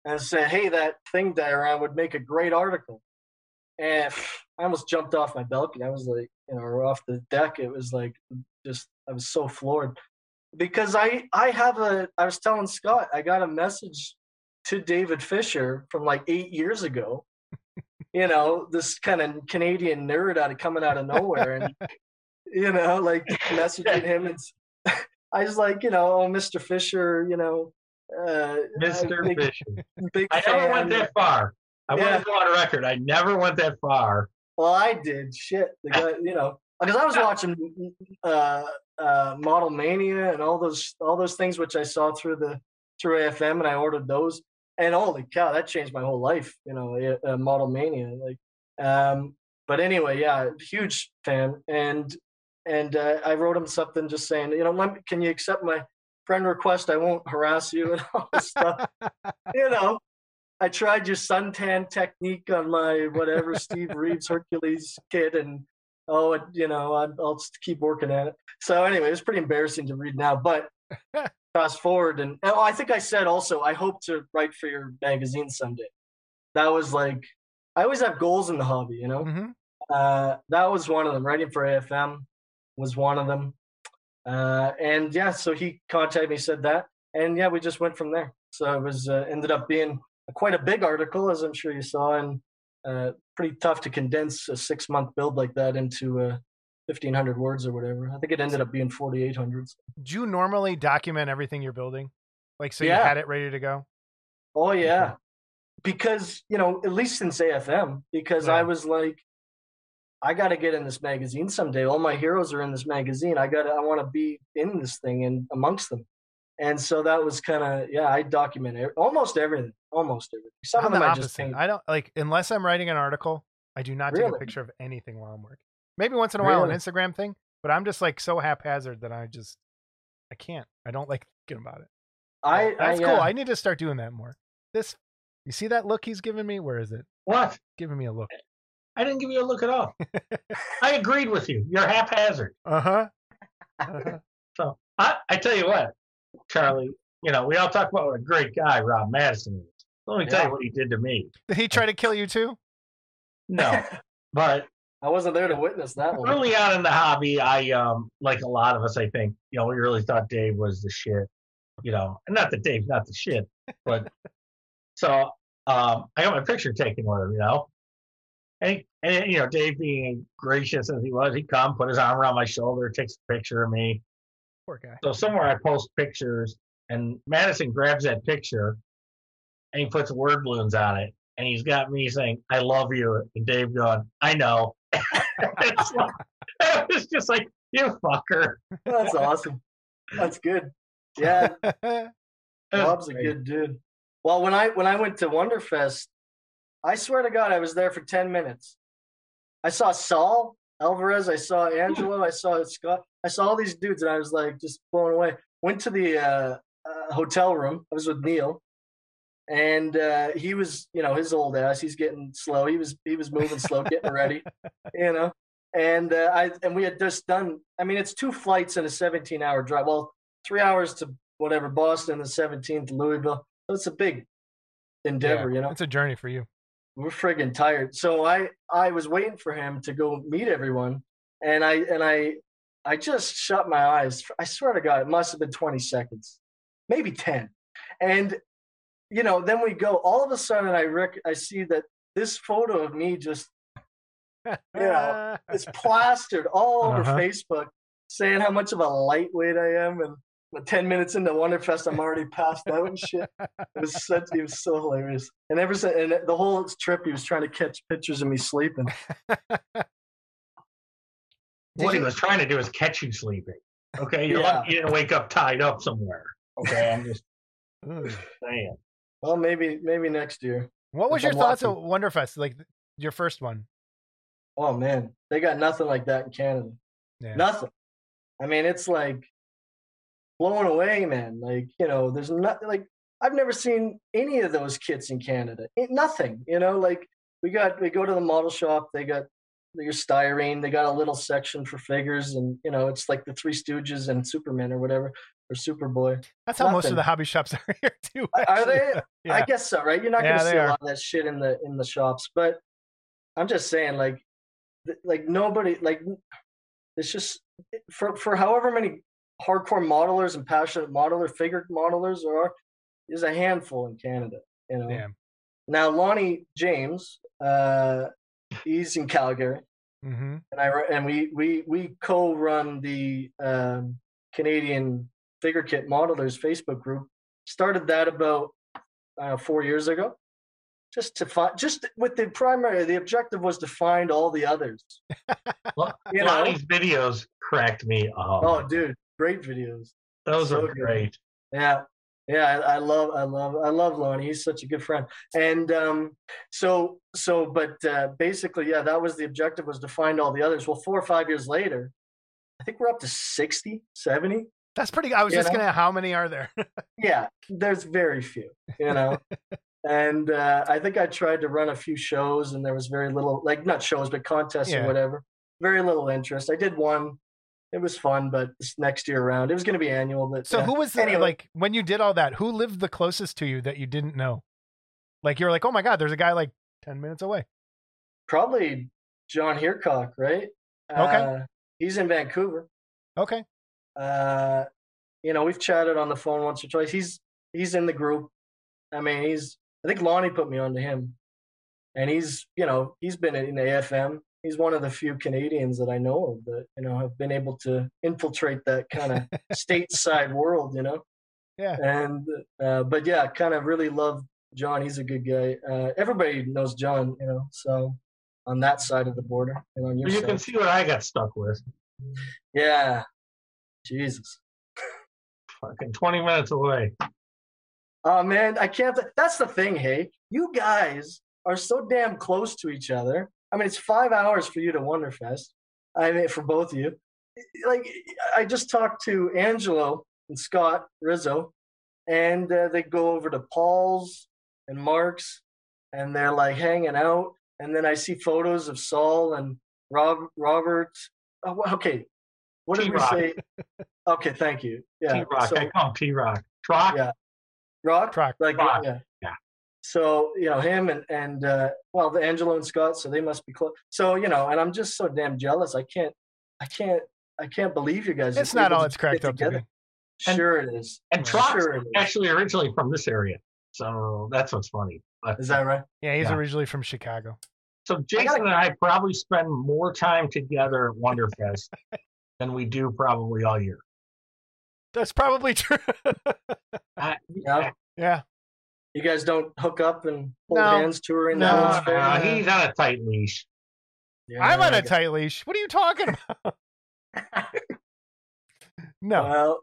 and said, "Hey, that thing diorama would make a great article." And I almost jumped off my balcony. I was like, you know, or off the deck. It was like just I was so floored because I I have a. I was telling Scott I got a message to David Fisher from like eight years ago you know, this kind of Canadian nerd out of coming out of nowhere, and you know, like messaging him, and I was like, you know, oh, Mr. Fisher, you know, uh, Mr. big, Fisher. big I never went that far. I want to go on record. I never went that far. Well, I did shit, the guy, you know, because I was watching uh, uh, Model Mania and all those all those things which I saw through the through AFM, and I ordered those, and holy cow, that changed my whole life. You know, uh, Model Mania, like. Um, but anyway, yeah, huge fan, and and uh, I wrote him something just saying, you know, let me, can you accept my friend request? I won't harass you and all this stuff. you know, I tried your suntan technique on my whatever Steve Reeves Hercules kid, and oh, it, you know, I, I'll just keep working at it. So anyway, it's pretty embarrassing to read now, but fast forward, and oh, I think I said also I hope to write for your magazine someday. That was like I always have goals in the hobby, you know. hmm Uh, that was one of them. Writing for AFM was one of them. Uh, and yeah, so he contacted me, said that, and yeah, we just went from there. So it was uh, ended up being quite a big article, as I'm sure you saw, and uh, pretty tough to condense a six month build like that into uh, 1,500 words or whatever. I think it ended up being 4,800. Do you normally document everything you're building? Like, so Yeah. you had it ready to go? Oh yeah, because you know, at least since AFM, because Yeah. I was like, I got to get in this magazine someday. All my heroes are in this magazine. I got, to I want to be in this thing and amongst them. And so that was kind of yeah. I document e- almost everything, almost everything. Some I'm of them the I opposite. just paint. I don't like unless I'm writing an article. I do not take a picture of anything while I'm working. Maybe once in a while an Instagram thing, but I'm just like so haphazard that I just I can't. I don't like thinking about it. I, That's I, cool. yeah. I need to start doing that more. This, you see that look he's giving me? Where is it? What? Giving me a look. I didn't give you a look at all. I agreed with you. You're haphazard. Uh huh. Uh-huh. So I, I tell you what, Charlie, you know, we all talk about what a great guy Rob Madison is. Let me tell you what he did to me. Did he try to kill you too? No, but I wasn't there to witness that one. early on in the hobby, I um like a lot of us, I think, you know, we really thought Dave was the shit. You know, and not that Dave's not the shit, but so um I got my picture taken with him, you know. And, and you know, Dave being gracious as he was, he'd come, put his arm around my shoulder, takes a picture of me. Poor guy. So somewhere I post pictures, and Madison grabs that picture, and he puts word balloons on it, and he's got me saying "I love you," and Dave going, "I know." it's like, it was just like you fucker. That's awesome. That's good. Yeah, Bob's a good dude. Well, when I when I went to Wonderfest, I swear to God, I was there for ten minutes. I saw Saul Alvarez. I saw Angelo. I saw Scott. I saw all these dudes, and I was like just blown away. Went to the uh, uh, hotel room. I was with Neil, and uh, he was, you know, his old ass. He's getting slow. He was he was moving slow, getting ready, you know. And uh, I and we had just done. I mean, it's two flights and a 17 hour drive. Well, three hours to whatever Boston, the 17th Louisville. So it's a big endeavor, Yeah, you know It's a journey for you. we're friggin' tired. So I I was waiting for him to go meet everyone, and I and I I just shut my eyes. I swear to God, it must have been 20 seconds, maybe 10. And you know, then we go. All of a sudden, I rec- I see that this photo of me just Yeah. it's plastered all over Uh-huh. Facebook, saying how much of a lightweight I am, and but 10 minutes into Wonderfest, I'm already passed out and shit. It was such, it was so hilarious. And ever since, and the whole trip, he was trying to catch pictures of me sleeping. what he was trying to do is catch you sleeping. Okay, you're Yeah. lucky you didn't wake up tied up somewhere. Okay, I'm just Ugh. saying. Well, maybe, maybe next year. what was your I'm thoughts lucky. of Wonderfest? Like your first one? Oh man, they got nothing like that in Canada. Yeah. Nothing. I mean, it's like blown away, man. Like you know, there's nothing like I've never seen any of those kits in Canada. Ain't nothing. You know, like we got we go to the model shop. They got your styrene. They got a little section for figures, and you know, it's like the Three Stooges and Superman or whatever or Superboy. That's how most of the hobby shops are here too. Are they? Yeah. I guess so, right? You're not Yeah, going to see are. a lot of that shit in the in the shops, but I'm just saying, like, like nobody, like, it's just for for however many hardcore modelers and passionate modeler figure modelers there are, there's a handful in Canada. You know. Yeah. Now Lonnie James, uh, he's in Calgary, hmm and I and we we we co-run the um, Canadian Figure Kit Modelers Facebook group. Started that about uh, four years ago, just to find just with the primary the objective was to find all the others. Well, You know? Lonnie's videos cracked me up. Oh, dude, great videos. those so are good. great. Yeah. Yeah, I, I love, I love, I love Lonnie. He's such a good friend. And um, so, so, but uh, basically, yeah, that was the objective was to find all the others. Well, four or five years later, I think we're up to 60, 70. That's pretty. I was You just know? gonna. How many are there? Yeah, there's very few, you know. and uh, I think I tried to run a few shows, and there was very little, like not shows, but contests Yeah. or whatever. Very little interest. I did one. It was fun, but this next year around, it was going to be annual. But So yeah. who was the, Anyway. like when you did all that? Who lived the closest to you that you didn't know? Like you're like, oh my god, there's a guy like ten minutes away. probably John Heercock, right? Okay. Uh, he's in Vancouver. Okay. Uh, you know, we've chatted on the phone once or twice. He's he's in the group. I mean, he's. I think Lonnie put me onto him, and he's you know he's been in AFM. He's one of the few Canadians that I know of that you know have been able to infiltrate that kind of stateside world. You know. Yeah. And uh, but yeah, kind of really love John. He's a good guy. Uh, everybody knows John. You know, so on that side of the border and on your You side. can see what I got stuck with. Yeah. Jesus. Fucking 20 minutes away. Oh man, I can't. That's the thing. Hey, you guys are so damn close to each other. I mean, it's five hours for you to Wonderfest. I mean, for both of you. Like, I just talked to Angelo and Scott Rizzo, and uh, they go over to Paul's and Mark's, and they're like hanging out. And then I see photos of Saul and Rob, Robert. Oh, okay, what did we T-Rock. say? Okay, thank you. Yeah, T Rock. so- I call him T Rock. Trock? Yeah. Rock, Trock. like Rock, yeah, yeah. So you know him and and uh, well, the Angelo and Scott, so they must be close. So you know, and I'm just so damn jealous. I can't, I can't, I can't believe you guys. It's not all it's cracked get up to together. be. And- Sure it is. And Yeah. Sure actually originally from this area. So that's what's funny. But, Is that right? Yeah, he's Yeah. originally from Chicago. so Jason and I probably spend more time together at Wonderfest than we do probably all year. That's probably true. Uh, Yeah. yeah. You guys don't hook up and hold No. hands touring the No. World's uh, Fair? he's on a tight leash. Yeah, I'm on a tight leash. What are you talking about? no. Well,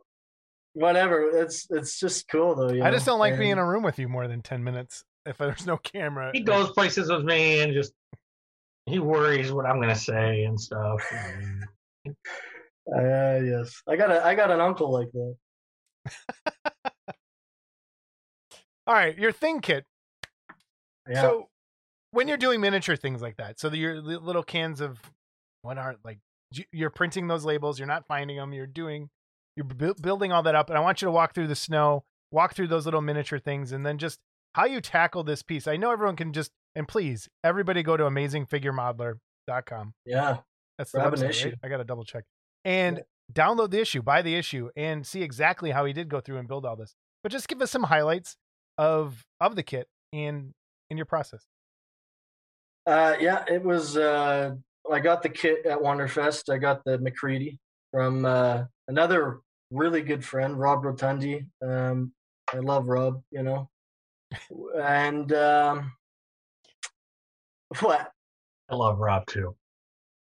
whatever. It's it's just cool though. You I just know? don't like being in a room with you more than 10 minutes if there's no camera. He goes places with me and just he worries what I'm gonna say and stuff. Uh, yes, I got a I got an uncle like that. All right, your thing kit. Yeah. So when you're doing miniature things like that, so your little cans of what are like you- you're printing those labels, you're not finding them, you're doing you're bu- building all that up and I want you to walk through the snow, walk through those little miniature things and then just how you tackle this piece. I know everyone can just and please everybody go to amazingfiguremodeler.com. yeah, That's the website, issue. right? I got to double check. And download the issue, buy the issue, and see exactly how he did go through and build all this. But just give us some highlights of of the kit and in your process. uh, yeah. It was. Uh, I got the kit at Wonderfest. I got the MacReady from uh, another really good friend, Rob Rotundi. Um, I love Rob, you know. And um, what? I love Rob too.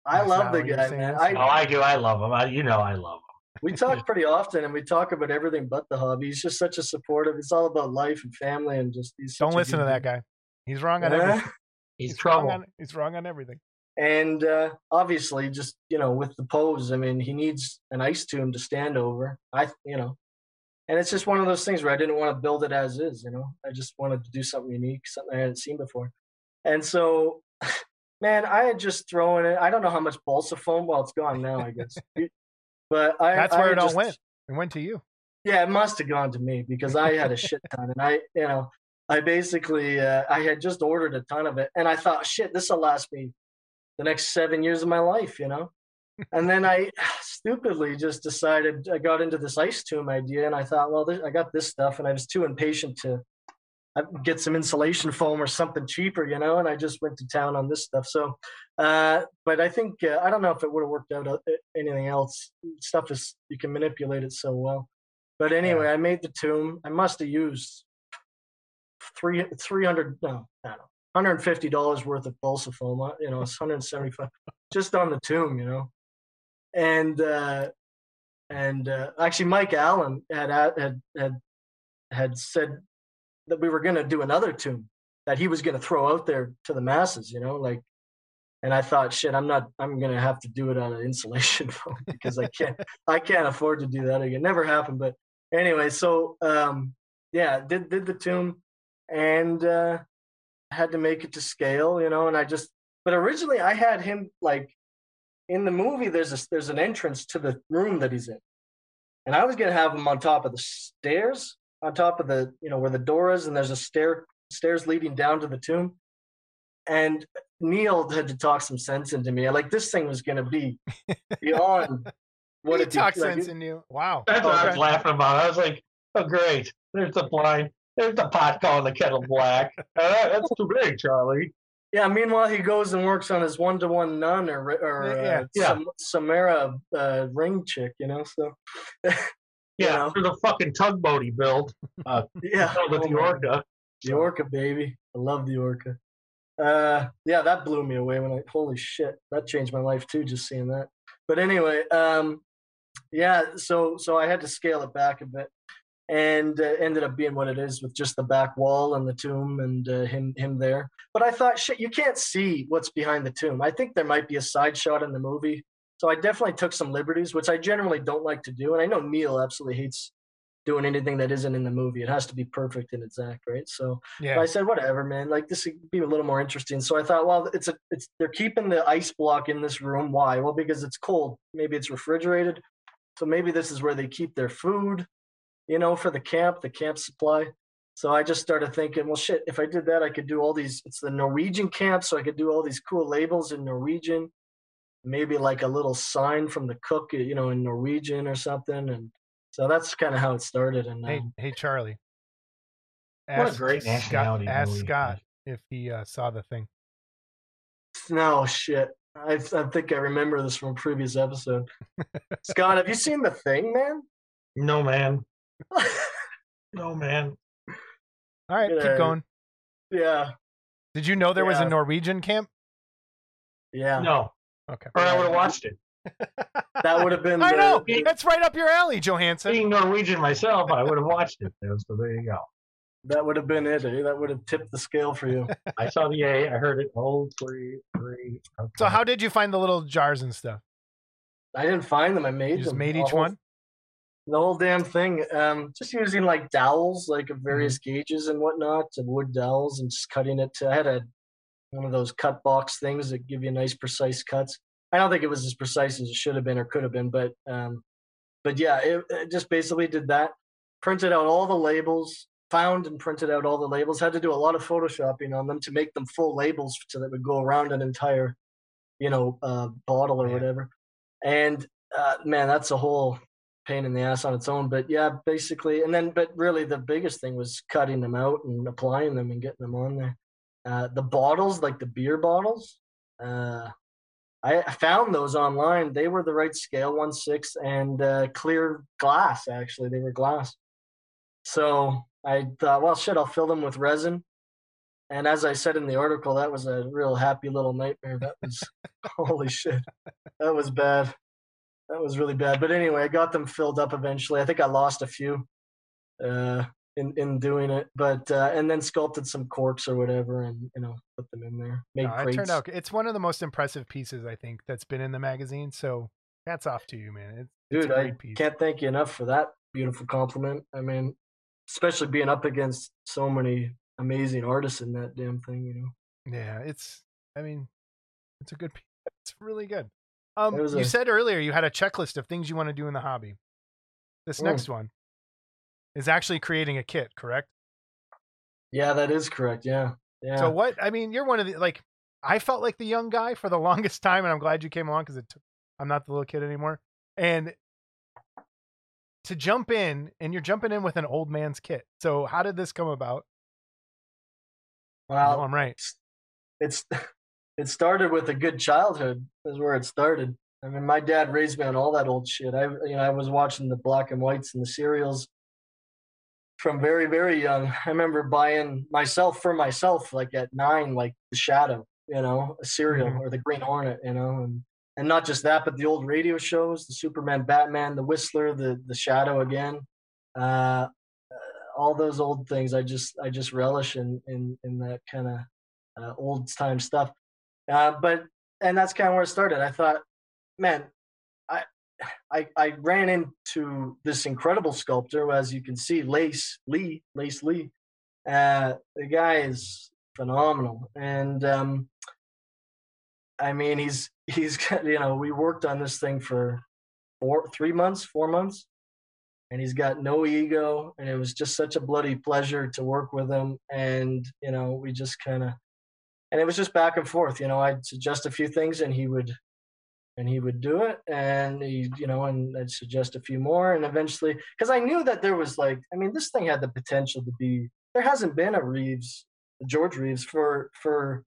I That's love the guy, man. I, Oh, I do. I love him. I, you know, I love him. we talk pretty often and we talk about everything but the hobby. He's just such a supportive. It's all about life and family and just he's Don't a listen to that guy. He's wrong on Yeah. everything. He's, He's trouble. wrong on he's wrong on everything. And uh, obviously, just you know, with the pose, I mean, he needs an ice tomb to stand over. I, you know, and it's just one of those things where I didn't want to build it as is. You know, I just wanted to do something unique, something I hadn't seen before. And so, man, I had just thrown it. I don't know how much balsa foam. Well, it's gone now, I guess. but I, That's where had it all went. It went to you. Yeah, it must have gone to me because I had a shit ton, and I, you know, I basically uh, I had just ordered a ton of it, and I thought, shit, this will last me the next seven years of my life, you know. and then I stupidly just decided I got into this ice tomb idea, and I thought, well, this, I got this stuff, and I was too impatient to get some insulation foam or something cheaper, you know. And I just went to town on this stuff. So, uh, but I think uh, I don't know if it would have worked out uh, anything else. Stuff is you can manipulate it so well. But anyway, I made the tomb. I must have used three three hundred no, I don't know, hundred and fifty dollars worth of balsa foam. uh, You know, it's hundred and seventy five just on the tomb. You know, and uh, and uh, actually, Mike Allen had had had had said that we were going to do another tomb that he was going to throw out there to the masses. You know, like. And I thought, shit, I'm not. I'm gonna have to do it out of insulation foam because I can't. I can't afford to do that again. Never happened, but anyway. So um, yeah, did did the tomb, and uh, had to make it to scale, you know. And I just, but originally I had him like in the movie. There's a there's an entrance to the room that he's in, and I was gonna have him on top of the stairs, on top of the you know where the door is, and there's a stair stairs leading down to the tomb. And Neil had to talk some sense into me. Like this thing was gonna be beyond what he it talks like, sense in you. Wow. That's what I was laughing about. I was like, oh, great. There's the blind. There's the pot calling the kettle black. Uh, that's too big, Charlie. Yeah. Meanwhile, he goes and works on his one-to-one nun or or Yeah, uh, yeah. Sam- Samara uh, ring chick, you know. So Yeah, know. for the fucking tugboat he built. Uh, yeah, Built with oh the my orca. The Orca, baby. I love the Orca. Uh, yeah, that blew me away when I, holy shit, that changed my life too, just seeing that. But anyway, um, yeah, so, so I had to scale it back a bit and uh, ended up being what it is with just the back wall and the tomb and uh, him, him there. But I thought, shit, you can't see what's behind the tomb. I think there might be a side shot in the movie. So I definitely took some liberties, which I generally don't like to do. And I know Neil absolutely hates doing anything that isn't in the movie. It has to be perfect and exact, right? So Yeah. I said, whatever, man. Like this would be a little more interesting. So I thought, well, it's a, it's they're keeping the ice block in this room. Why? Well, because it's cold. Maybe it's refrigerated. So maybe this is where they keep their food, you know, for the camp, the camp supply. So I just started thinking, well, shit. If I did that, I could do all these. It's the Norwegian camp, so I could do all these cool labels in Norwegian. Maybe like a little sign from the cook, you know, in Norwegian or something. And so that's kind of how it started. And Hey, um, hey, Charlie. What a Ask great Scott, ask movie. Scott if he uh, saw the thing. No shit. I, I think I remember this from a previous episode. Scott, have you seen the thing, man? No, man. No, man. All right, Yeah. keep going. yeah, Did you know there was a Norwegian camp? yeah. No. Okay. Or I would have watched it. That would have been. I the- know. the- That's right up your alley, Johansson. Being Norwegian myself, I would have watched it. So there you go. That would have been it. Eh? That would have tipped the scale for you. I saw the A. I heard it. Hold three, three. Okay. So how did you find the little jars and stuff? I didn't find them. I made You them. just made each whole- one. The whole damn thing. Um, just using like dowels, like of various gauges and whatnot, and wood dowels, and just cutting it. To, I had a one of those cut box things that give you nice, precise cuts. I don't think it was as precise as it should have been or could have been, but um, but yeah, it, it just basically did that. Printed out all the labels, found and printed out all the labels. Had to do a lot of photoshopping on them to make them full labels so that would go around an entire, you know, uh, bottle or Yeah. whatever. And uh, man, that's a whole pain in the ass on its own. But yeah, basically, and then but really the biggest thing was cutting them out and applying them and getting them on there. Uh, the bottles, like the beer bottles, uh, I found those online. They were the right scale, one six, and uh, clear glass. Actually, they were glass. So I thought, well, shit, I'll fill them with resin. And as I said in the article, that was a real happy little nightmare. That was holy shit, that was bad. That was really bad. But anyway, I got them filled up eventually. I think I lost a few uh, in in doing it, but uh, and then sculpted some corks or whatever, and you know put them in there. Made No, it turned out it's one of the most impressive pieces I think that's been in the magazine. So hats off to you, man. It's, it's Dude, a I great piece. can't thank you enough for that beautiful compliment. I mean, especially being up against so many amazing artists in that damn thing, you know. Yeah, it's. I mean, it's a good. piece. It's really good. Um, you a- said earlier you had a checklist of things you want to do in the hobby. This Mm. next one is actually creating a kit, correct? Yeah, that is correct. Yeah. Yeah. So what? I mean, you're one of the like. I felt like the young guy for the longest time, and I'm glad you came along because it. Took, I'm not the little kid anymore, and to jump in, and you're jumping in with an old man's kit. So how did this come about? well, I'm right. it's it started with a good childhood is where it started. I mean, my dad raised me on all that old shit. I you know I was watching the black and whites and the serials from very very young. I remember buying myself for myself like at nine, like the Shadow, you know, a serial Mhm. or the Green Hornet, you know, and and not just that, but the old radio shows, the Superman, Batman, the Whistler, the the Shadow again. Uh, all those old things I just I just relish in in in that kind of uh, old time stuff. Uh, but and that's kind of where it started. I thought, man, I I ran into this incredible sculptor, as you can see, Lace Lee, Lace Lee. Uh, the guy is phenomenal, and um, I mean, he's he's got you know we worked on this thing for four three months, four months, and he's got no ego, and it was just such a bloody pleasure to work with him, and you know we just kind of and it was just back and forth. You know, I'd suggest a few things, and he would, and he would do it, and he, you know, and I'd suggest a few more, and eventually, because I knew that there was like, I mean, this thing had the potential to be. There hasn't been a Reeves, George Reeves, for for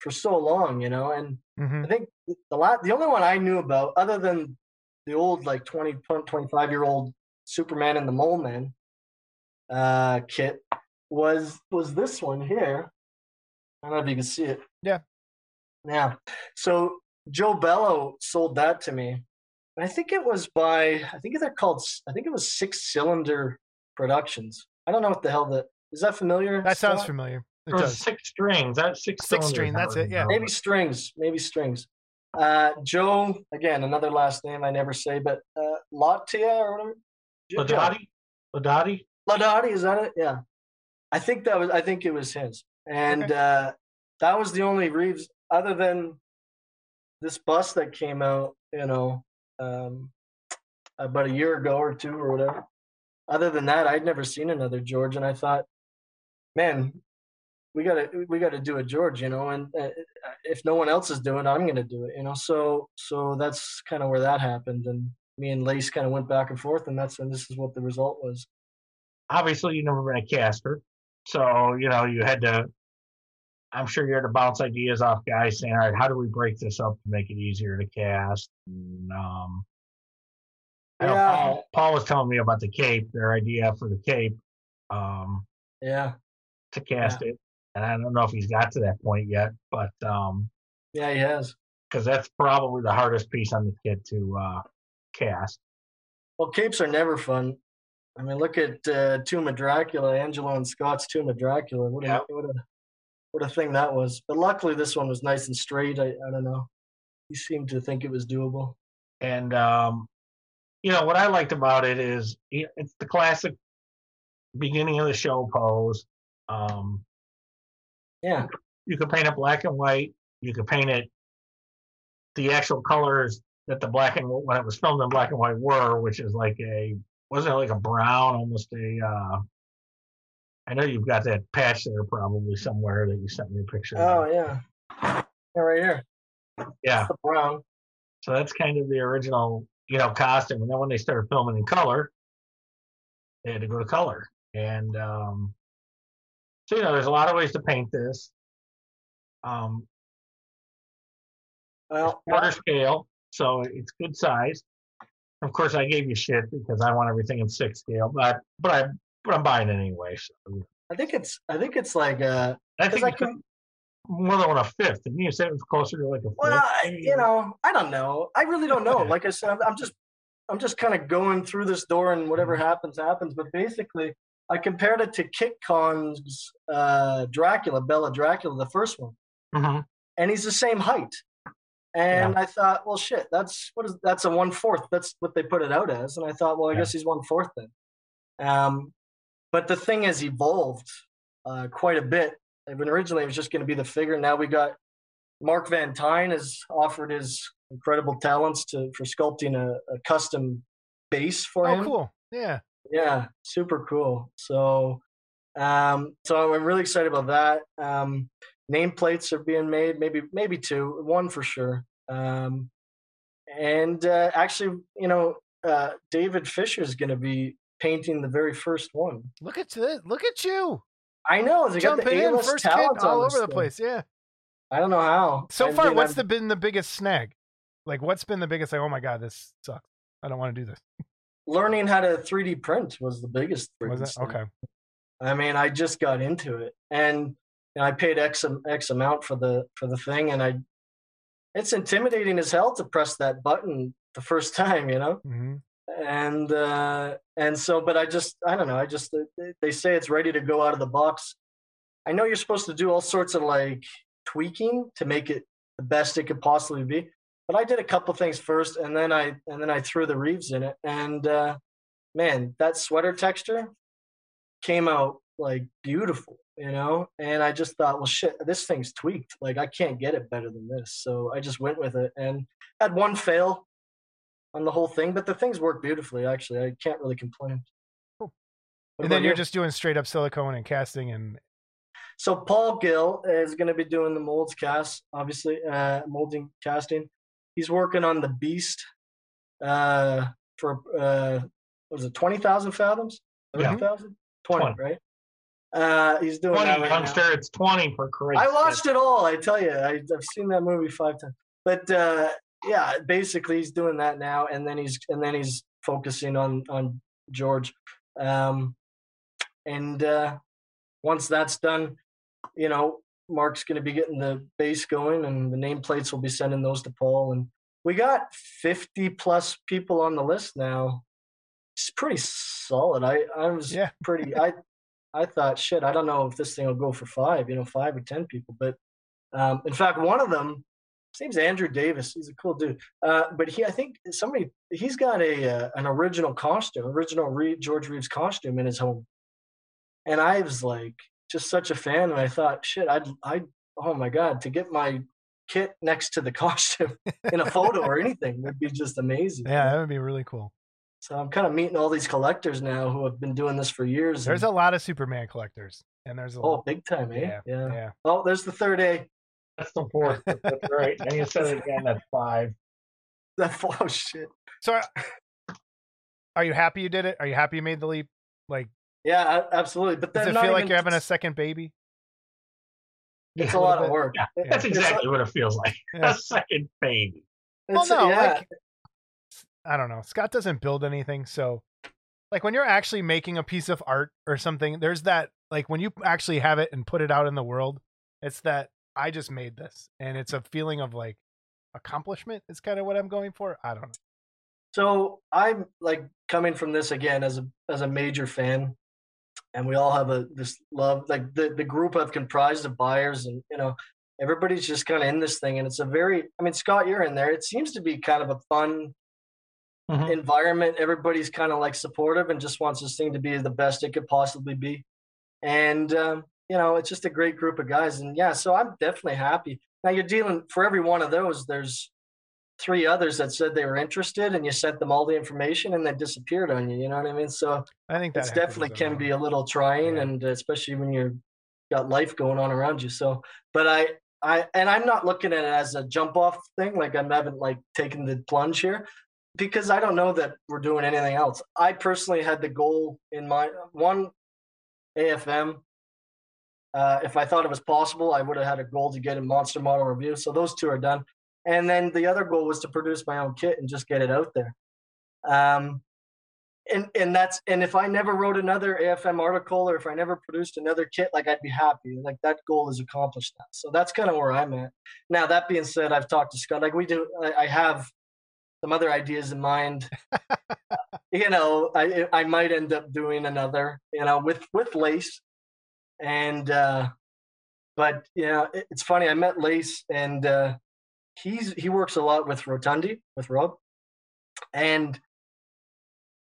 for so long, you know, and hmm I think the lot the only one I knew about, other than the old like 20, 25 year old Superman and the Mole Man uh, kit, was was this one here. I don't know if you can see it. Yeah. Yeah. So Joe Bello sold that to me. And I think it was by I think they're called s- I think it was Six Cylinder Productions. I don't know what the hell that is that familiar? That sounds Scott? familiar. It Or does. six strings. That's six. Six string, that's it, yeah. Maybe strings, maybe strings. Uh, Joe, again, another last name I never say, but uh, Latia or whatever. Jo- Joe. Ladotti. Ladotti. Ladotti, is that it? Yeah. I think that was. I think it was his, and Okay. uh, that was the only Reeves other than this bus that came out. You know, um, about a year ago or two or whatever. Other than that, I'd never seen another George, and I thought, man, we gotta we gotta do a George, you know. And uh, if no one else is doing it, I'm gonna do it, you know. So so that's kind of where that happened, and me and Lace kind of went back and forth, and that's and this is what the result was. Obviously, you never been a caster, so you know you had to. I'm sure you had to bounce ideas off guys saying, "All right, how do we break this up to make it easier to cast?" And, um, I know Yeah. Paul, Paul was telling me about the cape, their idea for the cape, um, Yeah, to cast it, and I don't know if he's got to that point yet, but um, yeah, he has. because that's probably the hardest piece on the kit to uh, cast. Well, capes are never fun. I mean, look at uh, Tomb of Dracula, Angelo and Scott's Tomb of Dracula. What a, Yeah. what a what a thing that was. But luckily, this one was nice and straight. I, I don't know. He seemed to think it was doable. And um, you know what I liked about it is it's the classic beginning of the show pose. Um, Yeah, you could paint it black and white. You could paint it the actual colors that the black and when it was filmed in black and white were, which is like a wasn't it like a brown, almost a. Uh, I know you've got that patch there probably somewhere that you sent me a picture. Oh of. yeah. Yeah, right here. yeah. Brown. So that's kind of the original, you know, costume. And then when they started filming in color, they had to go to color. And um, so you know, there's a lot of ways to paint this. Um, Well, quarter scale, so it's good size. Of course, I gave you shit because I want everything in six scale, but but I but I'm buying it anyway. So I think it's I think it's like uh I think I can- more than a fifth. And you said it was closer to like a fifth. well, I, you know, I don't know. I really don't know. Like I said, I'm, I'm just I'm just kind of going through this door and whatever happens happens. But basically, I compared it to Kit Con's uh, Dracula, Bela Dracula, the first one. Mhm. and he's the same height. And I thought, well, shit, that's what is that's a one fourth. That's what they put it out as. And I thought, well, I Yeah. guess he's one fourth then. Um, but the thing has evolved uh, quite a bit. I mean, originally it was just going to be the figure. Now we got Mark Van Tyne has offered his incredible talents to for sculpting a, a custom base for Oh, him. Oh, cool. Yeah. Yeah, super cool. So, um, so I'm really excited about that. Um, nameplates are being made, maybe maybe two, one for sure. Um, and uh, actually, you know, uh, David Fisher is going to be painting the very first one. Look at this. Look at you I know they got the jumping in first kid talent all over the thing. place. Yeah. I don't know how. So I far, what's the been the biggest snag? Like, what's been the biggest? Like, oh my god, this sucks. I don't want to do this. learning how to 3D print was the biggest. Was okay? I mean, I just got into it, and, and I paid X X amount for the for the thing, and I. It's intimidating as hell to press that button the first time, you know, hmm and uh, and so, but I just I don't know. I just they- say it's ready to go out of the box. I know you're supposed to do all sorts of like tweaking to make it the best it could possibly be, but I did a couple things first, and then I and then I threw the Reeves in it, and uh, man, that sweater texture came out like beautiful, you know. And I just thought, well, shit, this thing's tweaked. Like I can't get it better than this. So I just went with it and had one fail on the whole thing, but the things work beautifully. Actually, I can't really complain. Cool. What And then you're you? just doing straight up silicone and casting and So Paul Gill is going to be doing the molds cast, obviously, uh, molding casting. He's working on the Beast uh, for uh, what was it twenty thousand fathoms? Yeah. Thirty thousand? Twenty, 20. right? Uh, he's doing that Twenty right now. youngster, it's twenty for Christ's I watched it all. I tell you, I, I've seen that movie five times. But uh, yeah, basically he's doing that now, and then he's and then he's focusing on on George. Um, and uh, once that's done, you know, Mark's going to be getting the base going, and the nameplates will be sending those to Paul. And we got fifty plus people on the list now. It's pretty solid. I I was Yeah. pretty. I I thought, shit, I don't know if this thing will go for five, you know, five or ten people. But um, in fact, one of them, his name's Andrew Davis. He's a cool dude. Uh, but he, I think somebody, he's got a uh, an original costume, original Reed, George Reeves costume in his home. And I was like, just such a fan, and I thought, shit, I'd, I, oh my god, to get my kit next to the costume in a photo or anything would be just amazing. yeah, that would be really cool. So I'm kind of meeting all these collectors now who have been doing this for years. There's and- a lot of Superman collectors, and there's a oh, big time, eh? yeah, yeah. yeah. Oh, there's the third A. That's the fourth. That's right. And you said it again. That's five. That oh shit. So, are- are you happy you did it? Are you happy you made the leap? Like, Yeah, absolutely. But does it not feel like even- you're having a second baby? It's Yeah, a lot bit. of work. Yeah, It- That's exactly a- what it feels like. Yeah. A second baby. Well, no, yeah. like I don't know. Scott doesn't build anything, so like when you're actually making a piece of art or something, there's that like when you actually have it and put it out in the world, it's that I just made this, and it's a feeling of like accomplishment. Is kind of what I'm going for. I don't know. So I'm like coming from this again as a as a major fan, and we all have a this love like the the group I've comprised of buyers, and you know everybody's just kind of in this thing, and it's a very I mean Scott, you're in there. It seems to be kind of a fun Mhm. environment. Everybody's kind of like supportive and just wants this thing to be the best it could possibly be, and um, you know it's just a great group of guys, and yeah, so I'm definitely happy. Now you're dealing for every one of those. There's three others that said they were interested and you sent them all the information and they disappeared on you you know what i mean so I think that definitely can be a little trying Yeah. and especially when you're got life going on around you so but i i and i'm not looking at it as a jump off thing like i haven't like taken the plunge here because i don't know that we're doing anything else i personally had the goal in mind one afm uh, if I thought it was possible, I would have had a goal to get a monster model review. So those two are done. And then the other goal was to produce my own kit and just get it out there. Um, and and that's and if I never wrote another AFM article or if I never produced another kit, like I'd be happy. Like that goal is accomplished now. So that's kind of where I'm at. Now that being said, I've talked to Scott. Like we do, I, I have some other ideas in mind. you know, I I might end up doing another. You know, with with Lace, and uh, but yeah, it, it's funny. I met Lace, and uh, he's he works a lot with Rotundi with Rob, and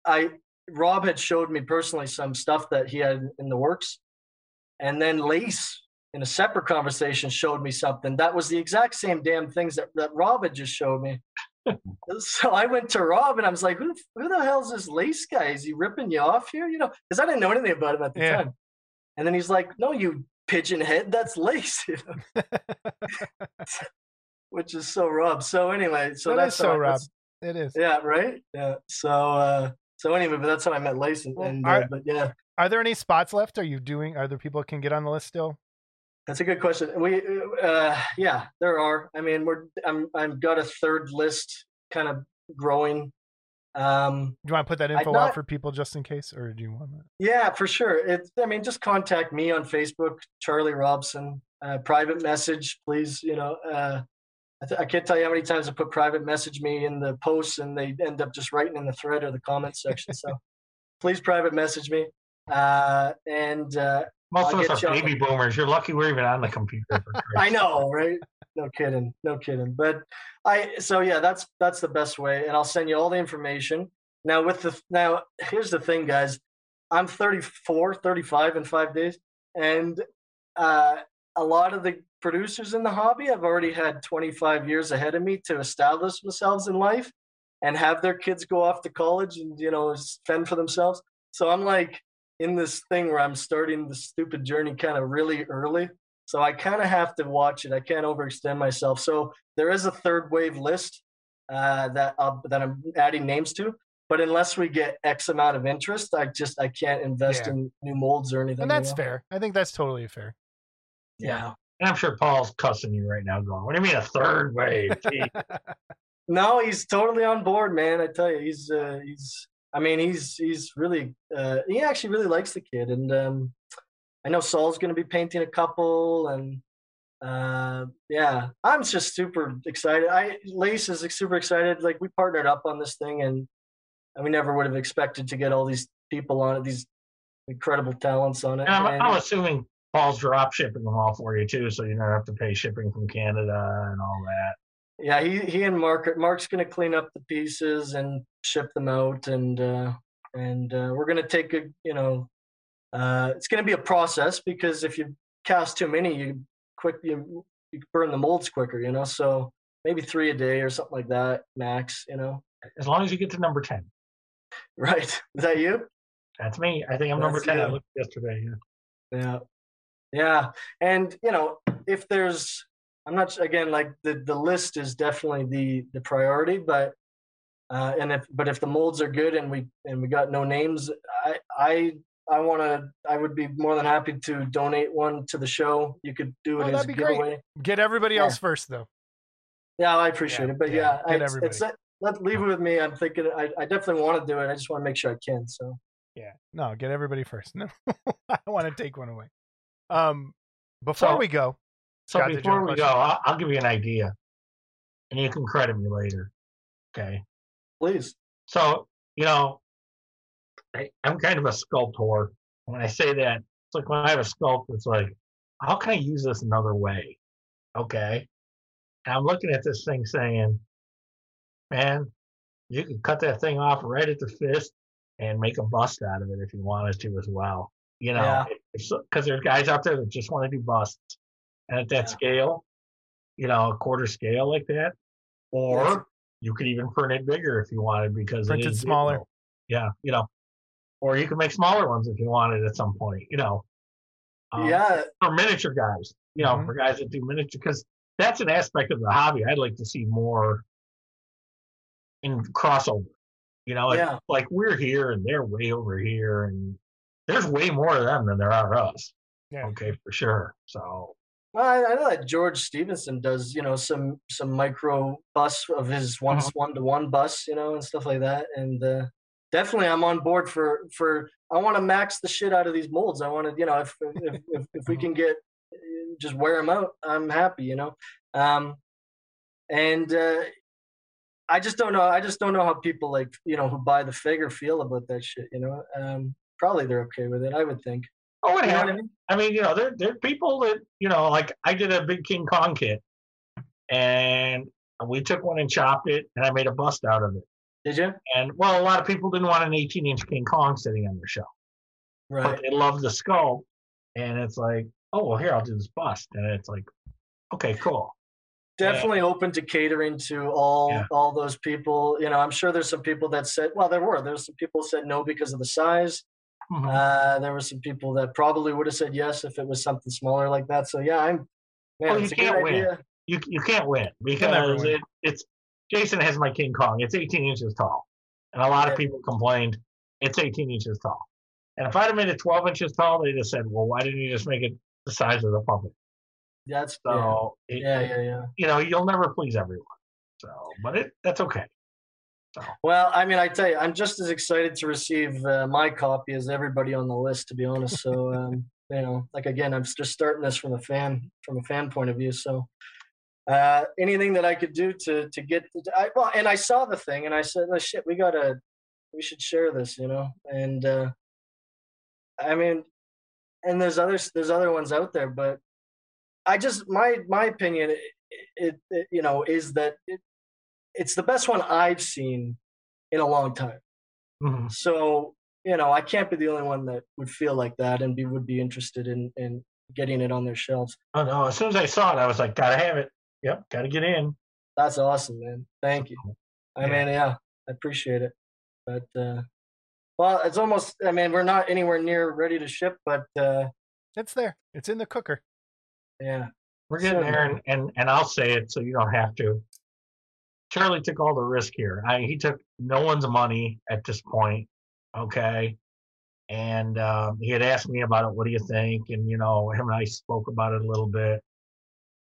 I Rob had showed me personally some stuff that he had in the works, and then Lace in a separate conversation showed me something that was the exact same damn things that, that Rob had just showed me. so I went to Rob and I was like, "Who who the hell's this Lace guy? Is he ripping you off here?" You know, because I didn't know anything about him at the Yeah. time. And then he's like, "No, you pigeon head, that's Lace," which is so Rob. So anyway, so That that's so I- Rob. It is. yeah, right. Yeah. So uh so anyway, but that's how I met Lace and, and I- uh, but yeah, Are there any spots left? Are you doing? Are there people can get on the list still? that's a good question. We uh yeah, there are. I mean, we're I'm I've got a third list kind of growing. Um Do you want to put that info not- out for people just in case, or do you want that? yeah, for sure. It's I mean, just contact me on Facebook, Charlie Robson. Uh, private message, please. You know, uh, I, th- I can't tell you how many times I put private message me in the posts, and they end up just writing in the thread or the comment section. So, please private message me. Uh, and uh, Most I'll of us are baby boomers. You're lucky we're even on the computer. I know, right? No kidding, no kidding. But I so yeah, that's that's the best way, and I'll send you all the information. Now with the now here's the thing, guys. I'm 34, 35 in five days, and uh, a lot of the producers in the hobby have already had 25 years ahead of me to establish themselves in life and have their kids go off to college and you know fend for themselves. So I'm like in this thing where I'm starting the stupid journey kind of really early. So I kind of have to watch it. I can't overextend myself. So there is a third wave list uh, that uh, that I'm adding names to. But unless we get X amount of interest, I just I can't invest Yeah. in new molds or anything. And you that's know? fair. I think that's totally fair. Yeah. And I'm sure Paul's cussing you right now, going, "What do you mean a third wave?" No, he's totally on board, man. I tell you, he's uh, he's. I mean, he's he's really uh, he actually really likes the kid, and um, I know Saul's going to be painting a couple, and uh, yeah, I'm just super excited. I Lace is super excited. Like we partnered up on this thing, and, and we never would have expected to get all these people on it, these incredible talents on it. I'm, and- I'm assuming Paul's drop shipping them all for you too, so you never have to pay shipping from Canada and all that. Yeah, he he and Mark Mark's gonna clean up the pieces and ship them out, and uh, and uh, we're gonna take a you know, uh, it's gonna be a process because if you cast too many, you quick you you burn the molds quicker, you know. So maybe three a day or something like that max, you know. As long as you get to number ten. Right? Is that you? That's me. I think I'm number That's ten. I looked yesterday. Yeah. Yeah, yeah, and you know, if there's, I'm not again like the the list is definitely the the priority, but uh, and if but if the molds are good and we and we got no names, I I I want to I would be more than happy to donate one to the show. You could do it Oh, as a that'd great. giveaway. Get everybody Yeah. else first, though. Yeah, I appreciate Yeah, it, but yeah, yeah, get I, it's, it's let leave it with me. I'm thinking I, I definitely want to do it. I just want to make sure I can. So Yeah. No, get everybody first. No, I don't want to take one away. Um, before So- we go, So Scott, did you have before we go. I'll, I'll give you an idea, and you can credit me later. Okay. please, So, you know, I, I'm kind of a sculptor. When I say that, it's like when I have a sculpt, it's like, how can I use this another way? Okay. And I'm looking at this thing saying, man, you could cut that thing off right at the fist and make a bust out of it if you wanted to as well. You know, Yeah. because there's guys out there that just want to do busts. At that Yeah. scale, you know, a quarter scale like that, or Yes. you could even print it bigger if you wanted because Print it smaller. Yeah, you know, or you can make smaller ones if you wanted at some point. You know, um, yeah, for miniature guys. You know, Mhm. for guys that do miniature, because that's an aspect of the hobby I'd like to see more in crossover. You know, Yeah. like we're here and they're way over here, and there's way more of them than there are us. Yeah. Okay, for sure. So Well, I, I know that George Stevenson does, you know, some some micro bus of his one Uh-huh. one to one bus, you know, and stuff like that. And uh, definitely, I'm on board for for. I want to max the shit out of these molds. I want to, you know, if if if, if we can get uh, just wear them out, I'm happy, you know. Um, and uh, I just don't know. I just don't know how people like you know who buy the figure feel about that shit. You know, um, probably they're okay with it. I would think. Oh, it You what I mean? I mean, you know, there there are people that you know, like I did a big King Kong kit, and we took one and chopped it, and I made a bust out of it. Did you? And well, a lot of people didn't want an 18 inch King Kong sitting on their shelf, Right. but they love the skull, and it's like, oh well, here I'll do this bust, and it's like, okay, cool. definitely open to catering to all Yeah. all those people you know i'm sure there's some people that said well there were there's some people said no because of the size Mhm. uh there were some people that probably would have said yes if it was something smaller like that so yeah i'm man Oh, you it's a can't win. idea you you can't win because win. it, it's Jason has my King Kong. It's 18 inches tall, and a lot of people complained it's 18 inches tall. And if I'd have made it 12 inches tall, they'd have said, "Well, why didn't you just make it the size of the puppet?" that's yeah So it- yeah yeah yeah you know, you'll never please everyone. So, but it that's okay. Well i mean i tell you i'm just as excited to receive uh, my copy as everybody on the list to be honest so um you know like again i'm just starting this from a fan from a fan point of view so uh, anything that I could do to to get the, I, well, and I saw the thing and I said, oh, "Shit, we gotta, we should share this," you know. And uh, I mean, and there's others, there's other ones out there, but I just my my opinion, it, it, it you know, is that it, it's the best one I've seen in a long time. Mhm. So you know, I can't be the only one that would feel like that and be would be interested in in getting it on their shelves. Oh no! As soon as I saw it, I was like, "Gotta have it." Yep, gotta get in. That's awesome, man. Thank you. I Yeah. mean, yeah, I appreciate it. But uh well, it's almost I mean, we're not anywhere near ready to ship, but uh It's there. It's in the cooker. yeah. We're getting So- there, and, and and I'll say it so you don't have to. Charlie took all the risk here. I, he took no one's money at this point. Okay, and um, he had asked me about it. What do you think? And you know, him and I spoke about it a little bit.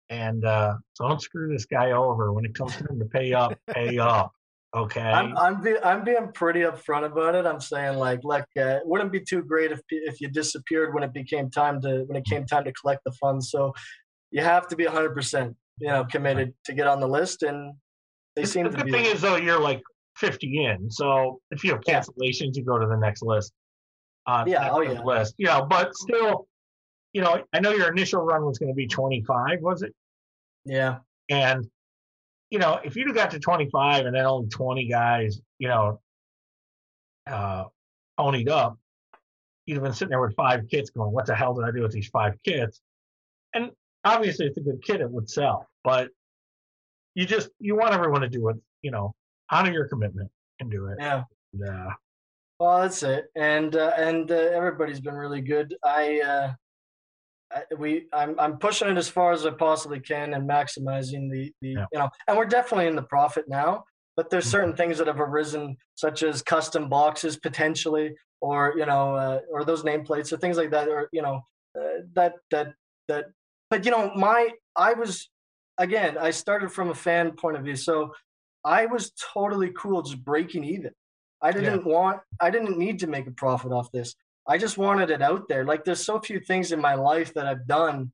And uh, so don't screw this guy over when it comes time to pay up. Pay up. Okay. I'm I'm be, I'm being pretty upfront about it. I'm saying like, look, uh, it wouldn't be too great if if you disappeared when it became time to when it came time to collect the funds. So you have to be 100%, you know, committed to get on the list and they the, seem the to good thing is though you're like 50 in, so if you have Yeah. cancellations, you go to the next list. Uh, Yeah, next oh, yeah. list. You know, but still, you know, I know your initial run was going to be 25, was it? yeah. And you know, if you'd have got to 25 and then only 20 guys, you know, uh, ponied up, you'd have been sitting there with five kits going, what the hell did I do with these five kits? And obviously, it's a good kit, it would sell, but you just, you want everyone to do it, you know, honor your commitment and do it. Yeah. And, uh, Well, that's it, and uh, and uh, everybody's been really good. I, uh, I we I'm I'm pushing it as far as I possibly can and maximizing the the Yeah. you know, and we're definitely in the profit now. But there's Mhm. certain things that have arisen, such as custom boxes potentially, or you know, uh, or those nameplates or things like that, or you know, uh, that that that. But you know, my I was again, I started from a fan point of view, so I was totally cool just breaking even. I didn't want, I didn't need to make a profit off this. I just wanted it out there. Like there's so few things in my life that I've done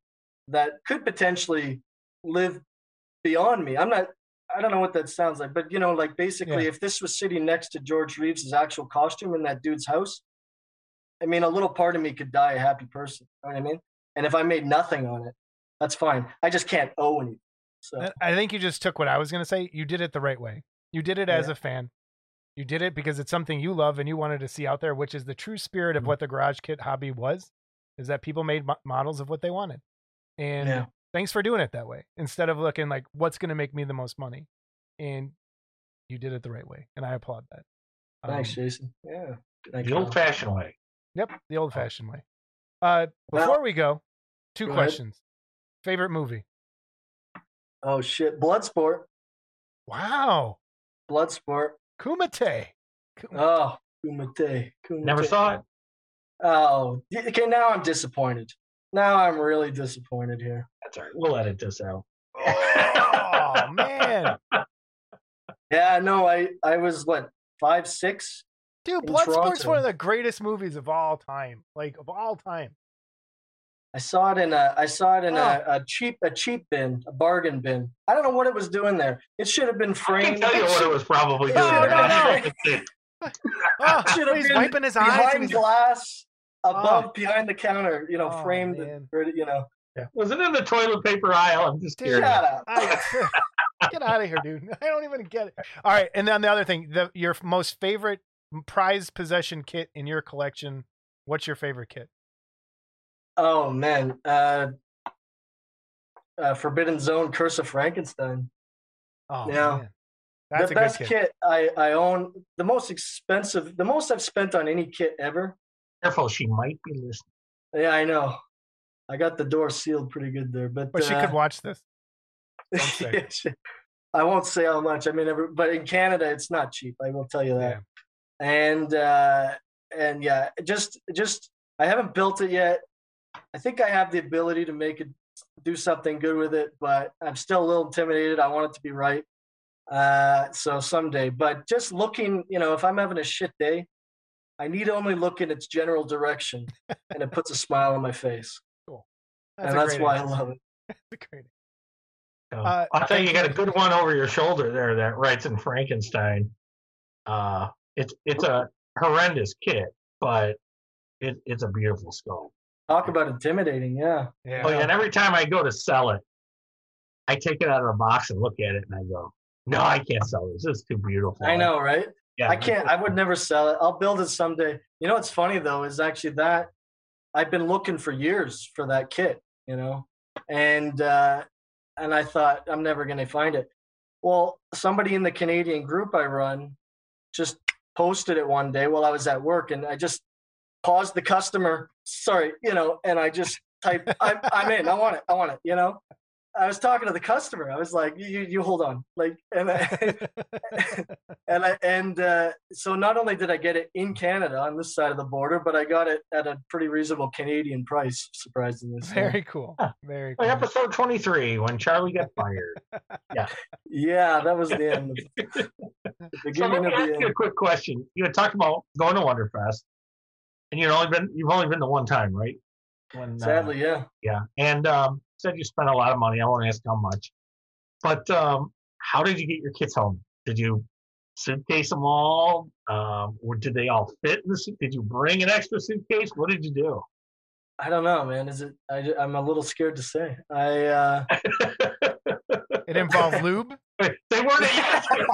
that could potentially live beyond me. I'm not, I don't know what that sounds like, but you know, like basically, Yeah. if this was sitting next to George Reeves' actual costume in that dude's house, I mean, a little part of me could die a happy person. You know what I mean? And if I made nothing on it, that's fine. I just can't owe anything. So I- I think you just took what I was going to say. You did it the right way. You did it as Yeah. a fan. You did it because it's something you love and you wanted to see out there, which is the true spirit of Mhm. what the garage kit hobby was, is that people made mo- models of what they wanted. And Yeah. thanks for doing it that way instead of looking like what's going to make me the most money. And you did it the right way. And I applaud that. thanks, Um, Jason. Yeah. Thank The you. old fashioned way. Yep, the old fashioned way. Uh, Well- before we go, two Go ahead. questions. Favorite movie? Oh shit, Bloodsport. Wow, Bloodsport. Kumite. Ku- Oh, Kumite. Kumite. Never saw it. Oh, okay. Now I'm disappointed. Now I'm really disappointed here. That's all right. We'll edit this out. Oh man, Yeah, no, I I was what five six. dude, In Bloodsport's one of the greatest movies of all time. Like of all time. I saw it in a I saw it in Oh. a, a cheap a cheap bin, a bargain bin. I don't know what it was doing there. It should have been framed. I can tell you what it was probably doing. No, there. no, I'm no. Oh, Should have he's been wiping his eyes. and behind glass, oh. above Oh. behind the counter. You know, Oh, framed. man. or, You know, Yeah. Was it in the toilet paper aisle? I'm just Dude, curious. shut up. I- get out of here, dude. I don't even get it. All right, and then the other thing, the your most favorite prize possession kit in your collection. What's your favorite kit? Oh man, uh, uh, Forbidden Zone, Curse of Frankenstein. Oh Yeah. man, that's the a best good kit. I I own. The most expensive, the most I've spent on any kit ever. Careful, she might be listening. Yeah, I know. I got the door sealed pretty good there, but But she uh, could watch this. I won't say how much. I mean, every, but in Canada, it's not cheap. I will tell you that. Yeah. And uh, and yeah, just just I haven't built it yet. I think I have the ability to make it do something good with it, but I'm still a little intimidated. I want it to be right. Uh, so someday, but just looking, you know, if I'm having a shit day, I need only look in its general direction, and it puts a smile on my face, That's and that's why answer. I love it. That's a great. So, Uh, I'll tell you, you got a good one over your shoulder there that writes in Frankenstein. Uh, it's it's a horrendous kit, but it, it's a beautiful skull. Talk about intimidating, yeah. Yeah. Oh yeah, and every time I go to sell it, I take it out of the box and look at it, and I go, "No, I can't sell this. This is too beautiful." I know, right? Yeah, I can't. I would never sell it. I'll build it someday. You know what's funny though is actually that I've been looking for years for that kit. You know, and uh, and I thought I'm never going to find it. Well, somebody in the Canadian group I run just posted it one day while I was at work, and I just paused the customer. Sorry, you know, and I just type, I'm, "I'm in. I want it. I want it." You know. I was talking to the customer. I was like, "You, you hold on," like, and I, and I and uh, so not only did I get it in Canada on this side of the border, but I got it at a pretty reasonable Canadian price, surprisingly. So, Very cool. Very Oh, cool. episode twenty three when Charlie got fired. yeah, yeah, that was the end. Of, the so beginning let of me ask the you a end. quick question. You had talked about going to Wonderfest, and you've only been you've only been the one time, right? When, uh, Sadly, yeah. yeah. And um, said you spent a lot of money. I won't ask how much, but um, how did you get your kids home? Did you suitcase them all, um, or did they all fit in the suit? Did you bring an extra suitcase? What did you do? I don't know, man. Is it? I, I'm a little scared to say. I uh, It involved lube. they weren't asking.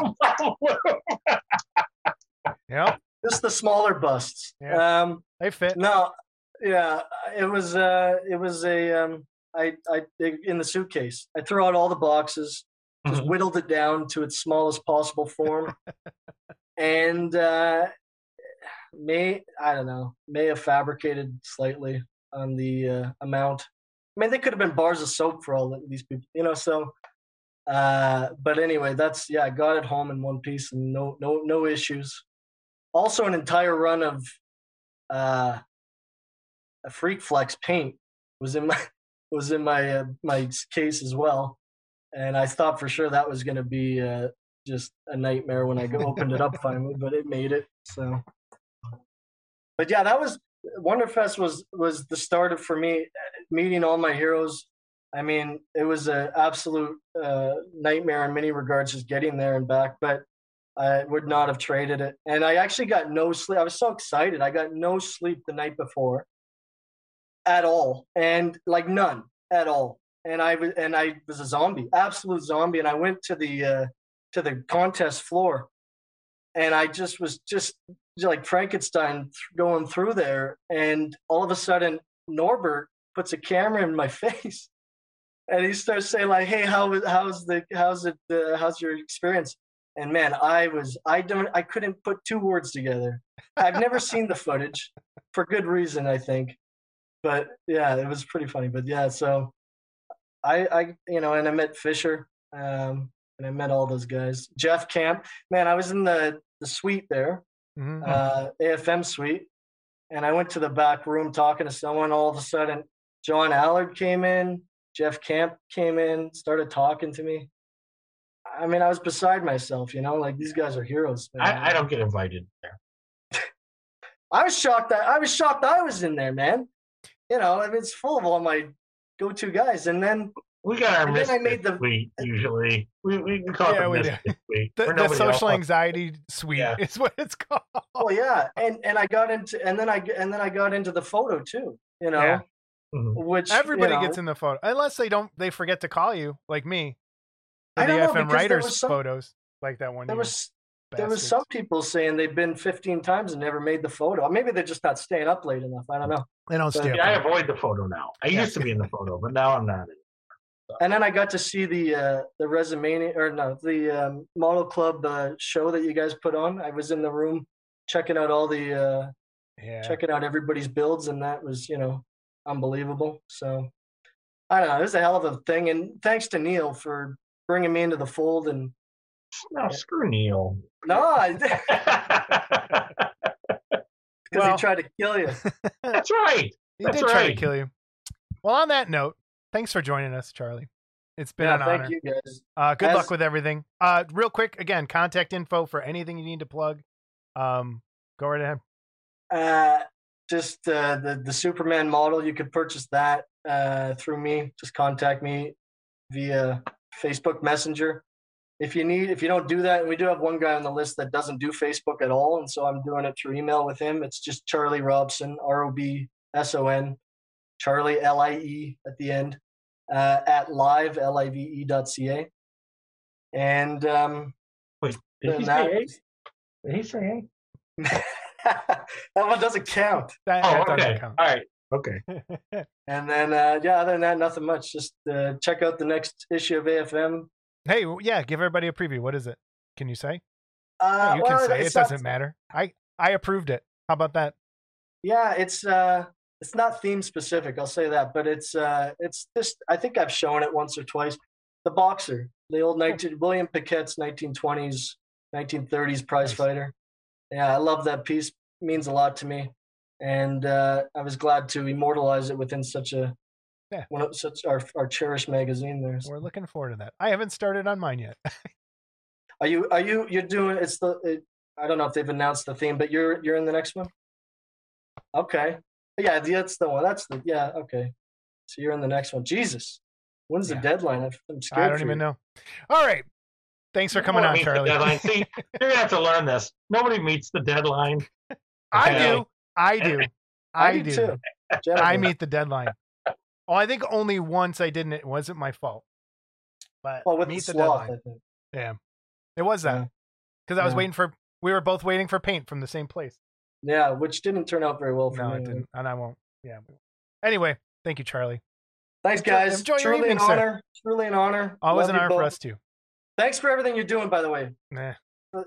Yep. Just the smaller busts. Yeah. Um, They fit. no, yeah, it was. Uh, it was a. Um, I, I in the suitcase. I threw out all the boxes. just Mhm. whittled it down to its smallest possible form and uh may i don't know may have fabricated slightly on the uh, amount i mean they could have been bars of soap for all these people you know so uh but anyway that's yeah i got it home in one piece and no no no issues also an entire run of uh a Freak Flex paint was in my was in my uh, my case as well and I thought for sure that was going to be uh, just a nightmare when I opened it up finally, but it made it. So, but yeah, that was Wonderfest was was the start of for me meeting all my heroes, I mean, it was an absolute uh, nightmare in many regards just getting there and back, but I would not have traded it. And I actually got no sleep. I was so excited. I got no sleep the night before at all, and like none at all. And I was and I was a zombie, absolute zombie. And I went to the uh, to the contest floor, and I just was just like Frankenstein going through there, and all of a sudden Norbert puts a camera in my face, and he starts saying like, "Hey, how how's the how's it uh, how's your experience?" And man, I was I don't I couldn't put two words together. I've never seen the footage for good reason, I think. But yeah, it was pretty funny. But yeah, so I I you know, and I met Fisher, um, and I met all those guys. Jeff Camp, man, I was in the the suite there, Mhm. uh, AFM suite, and I went to the back room talking to someone. All of a sudden, John Allard came in, Jeff Camp came in, started talking to me. I mean, I was beside myself, you know, like these guys are heroes. I, I don't get invited there. I was shocked that I was shocked I was in there, man. You know, I mean, it's full of all my go-to guys, and then We got our And then I made the- suite usually. We we, we call Yeah, it we the do. misfit. The, the nobody else social anxiety suite Yeah. is what it's called. oh yeah, and and I got into and then I and then I got into the photo too. You know, Yeah. Mhm. which you Everybody know, gets in the photo, unless they don't. They forget to call you, like me. For I the don't know, FM because there writers was some- photos, like that one. There you was there was some people saying they've been 15 times and never made the photo. Maybe they're just not staying up late enough. I don't know. They don't but- stay up. Yeah, I avoid the photo now. I Yeah. used to be in the photo, but now I'm not. And then I got to see the uh, the resume or no the um, model club uh, show that you guys put on. I was in the room checking out all the uh, Yeah. checking out everybody's builds, and that was you know unbelievable. So I don't know, it was a hell of a thing. And thanks to Neil for bringing him into the fold. And No, screw Neil. no, because Well- he tried to kill you. That's right. He That's did try to kill you. Well, on that note, thanks for joining us, Charlie. It's been yeah, an honor. thank you guys. Uh, good luck with everything. Uh, real quick, again, contact info for anything you need to plug. Um, go right ahead. Uh, just uh, the the Superman model. You could purchase that uh, through me. Just contact me via Facebook Messenger. If you need, if you don't do that, and we do have one guy on the list that doesn't do Facebook at all, and so I'm doing it through email with him. It's just Charlie Robson, R O B S O N, Charlie L I E at the end, uh, at live L I V E dot C A. And um, Wait, did he then say that- hey? Did he say hey? that one doesn't count. That, Oh, that doesn't okay. count. All right. Okay. And then, uh, yeah, other than that, nothing much. Just uh, check out the next issue of AFM. Hey, yeah, give everybody a preview. What is it? Can you say? Uh, Yeah, you well, can say. It it's not- doesn't matter. I I approved it. How about that? Yeah, it's uh, it's not theme specific. I'll say that, but it's uh, it's just. I think I've shown it once or twice. The boxer, the old 19 William Piquette's 1920s, 1930s prize Nice. fighter. Yeah, I love that piece. It means a lot to me, and uh, I was glad to immortalize it within such a Yeah. one of such our our cherished magazine. There. We're looking forward to that. I haven't started on mine yet. Are you are you you're doing it's the it, I don't know if they've announced the theme, but you're you're in the next one. Okay. Yeah, that's the one. That's the yeah. Okay. So you're in the next one. Jesus, when's the deadline? I'm- I'm scared. I don't for even you. know. All right. Thanks for coming Nobody on, meets the Charlie. deadline. See, you're gonna have to learn this. Nobody meets the deadline. I Okay. do. I do. I, I do. I meet the deadline. Oh, I think only once I didn't. It wasn't my fault. But Well, with the meet the, sloth, deadline. I think. Yeah, it was that Yeah. because I was Yeah. waiting for. We were both waiting for paint from the same place. Yeah, which didn't turn out very well for No, me. it didn't, and I won't. Yeah. Anyway, thank you, Charlie. Thanks, guys. enjoy truly evening, an sir. honor. Truly an honor. Always Love an honor for us too. Thanks for everything you're doing, by the way. Nah.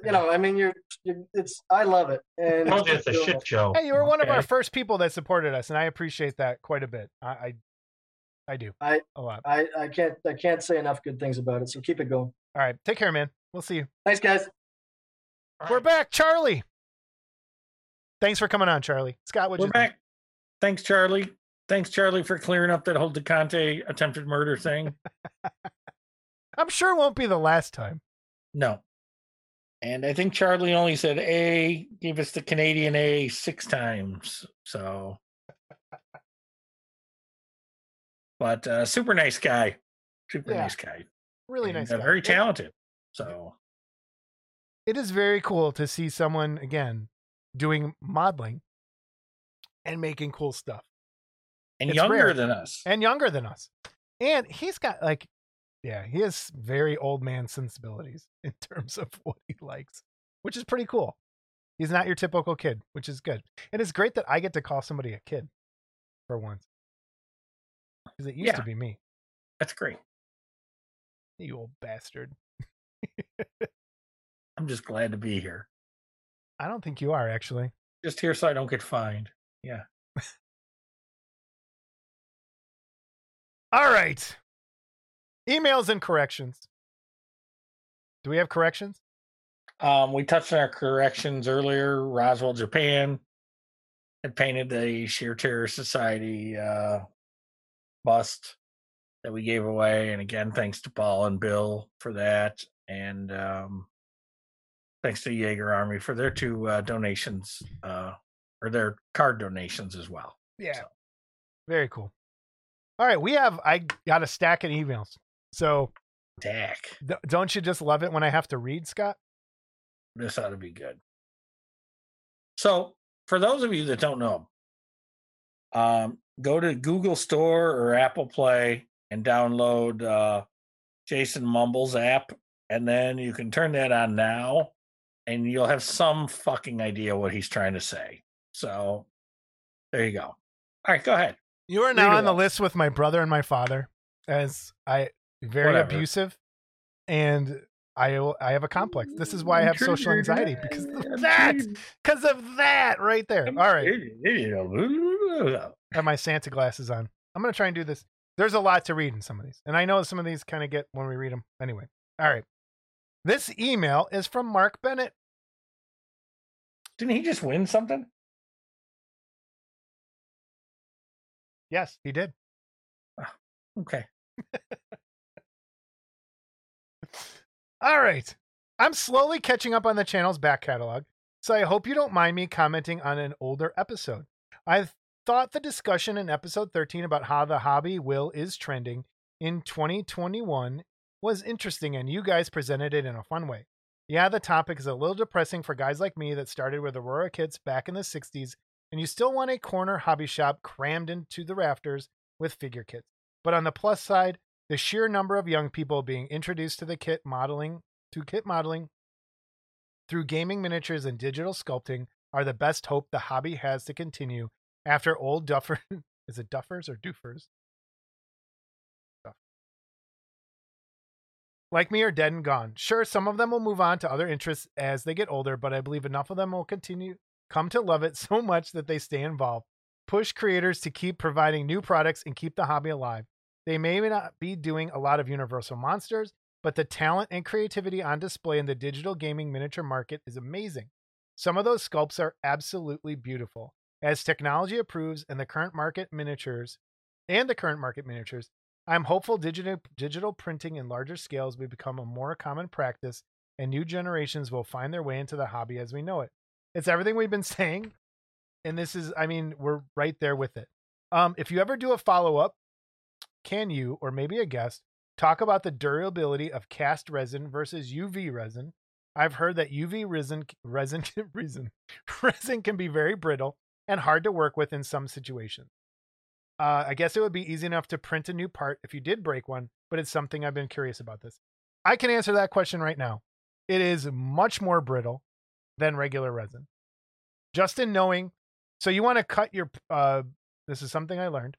You know, I mean, you're, you're it's. I love it. And I told you it's a shit show. Hey, you were one of our first people that supported us, and I appreciate that quite a bit. I, I, I do. I- a lot. I, I can't I can't say enough good things about it. So keep it going. All right, take care, man. We'll see you. Thanks, guys. All We're right. back, Charlie. Thanks for coming on, Charlie. Scott, what We're you think? back. Thanks, Charlie. Thanks, Charlie, for clearing up that whole DeConte attempted murder thing. I'm sure it won't be the last time. No. And I think Charlie only said A, gave us the Canadian A six times. So but uh, super nice guy, super Yeah. nice guy, Really and, nice. uh, guy. very talented. So it is very cool to see someone again doing modeling and making cool stuff and It's younger rare. than us. and younger than us. And he's got like, yeah, he has very old man sensibilities in terms of what he likes, which is pretty cool. He's not your typical kid, which is good. And it's great that I get to call somebody a kid for once. Because it used to be me, That's great. you old bastard. I'm just glad to be here. I don't think you are actually. Just here so I don't get fined. Yeah. All right. Emails and corrections. Do we have corrections? Um, we touched on our corrections earlier. Roswell, Japan had painted the Sheer Terror Society uh, bust that we gave away. And again, thanks to Paul and Bill for that. And um, thanks to Yagher Army for their two uh, donations uh, or their card donations as well. Yeah. So, Very cool. All right, we have I got a stack of emails. So Dak, don't you just love it when I have to read, Scott? this ought to be good. So, for those of you that don't know, um, go to Google Store or Apple Play and download uh, Jason Mumbles app, and then you can turn that on now, and you'll have some fucking idea what he's trying to say. So, there you go. All right, go ahead. You are now on the list with my brother and my father as I very Whatever. abusive and I I have a complex. This is why I have social anxiety because of that. Because of that right there. All right. I have my Santa glasses on. I'm to try and do this. There's a lot to read in some of these. And I know some of these kind of get when we read them. Anyway. All right. This email is from Mark Bennett. Didn't he just win something? Yes, he did. Okay. All right. I'm slowly catching up on the channel's back catalog, so I hope you don't mind me commenting on an older episode. I thought the discussion in episode 13 about how the hobby will is trending in 2021 was interesting, and you guys presented it in a fun way. Yeah, the topic is a little depressing for guys like me that started with Aurora kits back in the 60s, and you still want a corner hobby shop crammed into the rafters with figure kits. But on the plus side, the sheer number of young people being introduced to the kit modeling to kit modeling through gaming miniatures and digital sculpting are the best hope the hobby has to continue after old duffer is it duffers or doofers like me are dead and gone. Sure some of them will move on to other interests as they get older but i believe enough of them will continue come to love it so much that they stay involved. Push creators to keep providing new products and keep the hobby alive they may not be doing a lot of Universal Monsters, but the talent and creativity on display in the digital gaming miniature market is amazing. Some of those sculpts are absolutely beautiful. As technology improves and the current market miniatures and the current market miniatures, I'm hopeful digital digital printing in larger scales will become a more common practice and new generations will find their way into the hobby as we know it. It's everything we've been saying and this is I mean, we're right there with it. Um if you ever do a follow-up can you, or maybe a guest, talk about the durability of cast resin versus UV resin? I've heard that UV resin resin resin resin can be very brittle and hard to work with in some situations. Uh, I guess it would be easy enough to print a new part if you did break one, but it's something I've been curious about this. I can answer that question right now. It is much more brittle than regular resin. Just in knowing, so you want to cut your. Uh, this is something I learned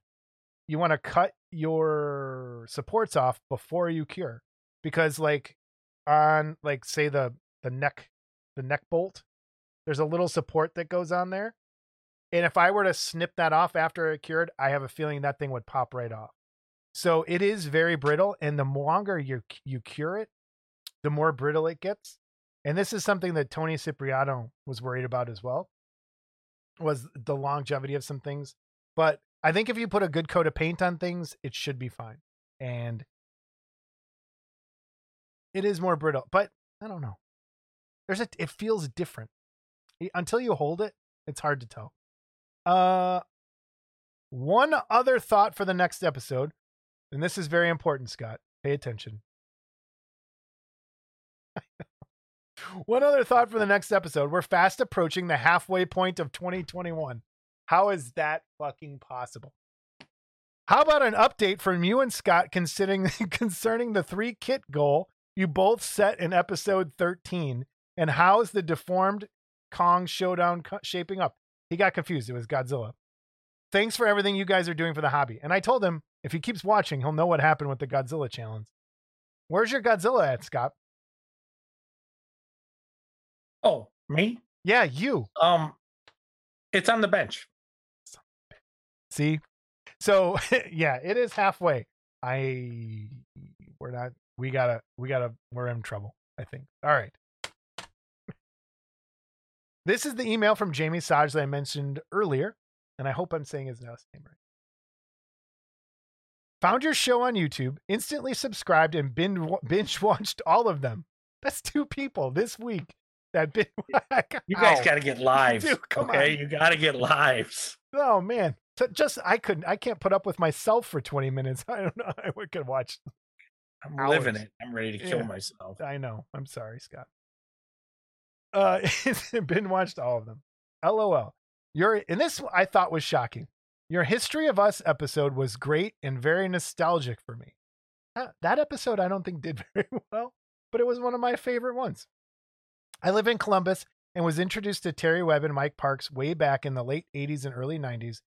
you want to cut your supports off before you cure because like on like say the the neck the neck bolt there's a little support that goes on there and if i were to snip that off after it cured i have a feeling that thing would pop right off. So it is very brittle and the longer you you cure it the more brittle it gets and this is something that tony cipriano was worried about as well was the longevity of some things but I think if you put a good coat of paint on things, it should be fine. And it is more brittle, but I don't know. There's a it feels different. Until you hold it, it's hard to tell. Uh one other thought for the next episode. And this is very important, Scott. Pay attention. One other thought for the next episode. We're fast approaching the halfway point of 2021. How is that fucking possible? How about an update from you and Scott considering concerning the three kit goal you both set in episode 13 and how's the deformed Kong showdown co- shaping up? He got confused. It was Godzilla. Thanks for everything you guys are doing for the hobby. And I told him if he keeps watching, he'll know what happened with the Godzilla challenge. Where's your Godzilla at, Scott? Oh, me? Yeah, you. Um, it's on the bench. See? So yeah, it is halfway. I we're not we gotta we gotta we're in trouble, I think. All right. This is the email from Jamie Saj that I mentioned earlier, and I hope I'm saying his last name right. Found your show on YouTube, instantly subscribed, and binge watched all of them. That's two people this week that binge. You guys got to get lives, Dude, okay? on. You got to get lives. Oh man, So just I couldn't. I can't put up with myself for 20 minutes. I don't know. I could watch. I'm Hours. living it. I'm ready to kill Yeah. myself. I know. I'm sorry, Scott. Uh, been watched all of them. LOL. Your and this I thought was shocking. Your history of us episode was great and very nostalgic for me. That, that episode I don't think did very well, but it was one of my favorite ones. I live in Columbus and was introduced to Terry Webb and Mike Parks way back in the late 80s and early 90s,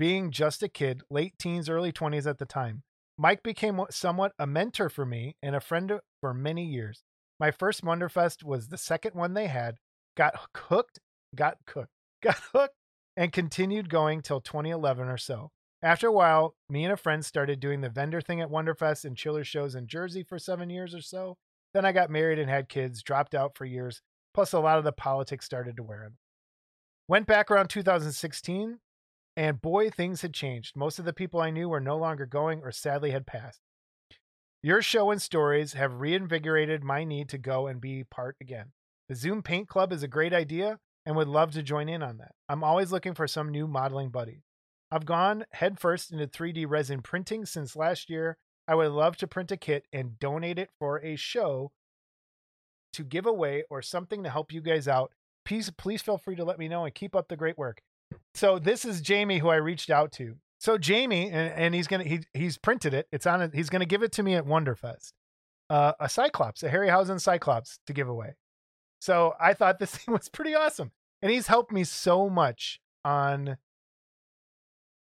being just a kid, late teens, early 20s at the time. Mike became somewhat a mentor for me and a friend for many years. My first Wonderfest was the second one they had. Got hooked, got cooked, got hooked, and continued going till 2011 or so. After a while, me and a friend started doing the vendor thing at Wonderfest and chiller shows in Jersey for seven years or so. Then I got married and had kids, dropped out for years, plus a lot of the politics started to wear on. Went back around 2016, and boy, things had changed. Most of the people I knew were no longer going or sadly had passed. Your show and stories have reinvigorated my need to go and be part again. The Zoom Paint Club is a great idea and would love to join in on that. I'm always looking for some new modeling buddy. I've gone headfirst into 3D resin printing since last year. I would love to print a kit and donate it for a show to give away or something to help you guys out. Please, please feel free to let me know and keep up the great work. So this is Jamie who I reached out to. So Jamie, and, and he's gonna he he's printed it. It's on it. He's gonna give it to me at Wonderfest. Uh, a Cyclops, a Harryhausen Cyclops to give away. So I thought this thing was pretty awesome, and he's helped me so much on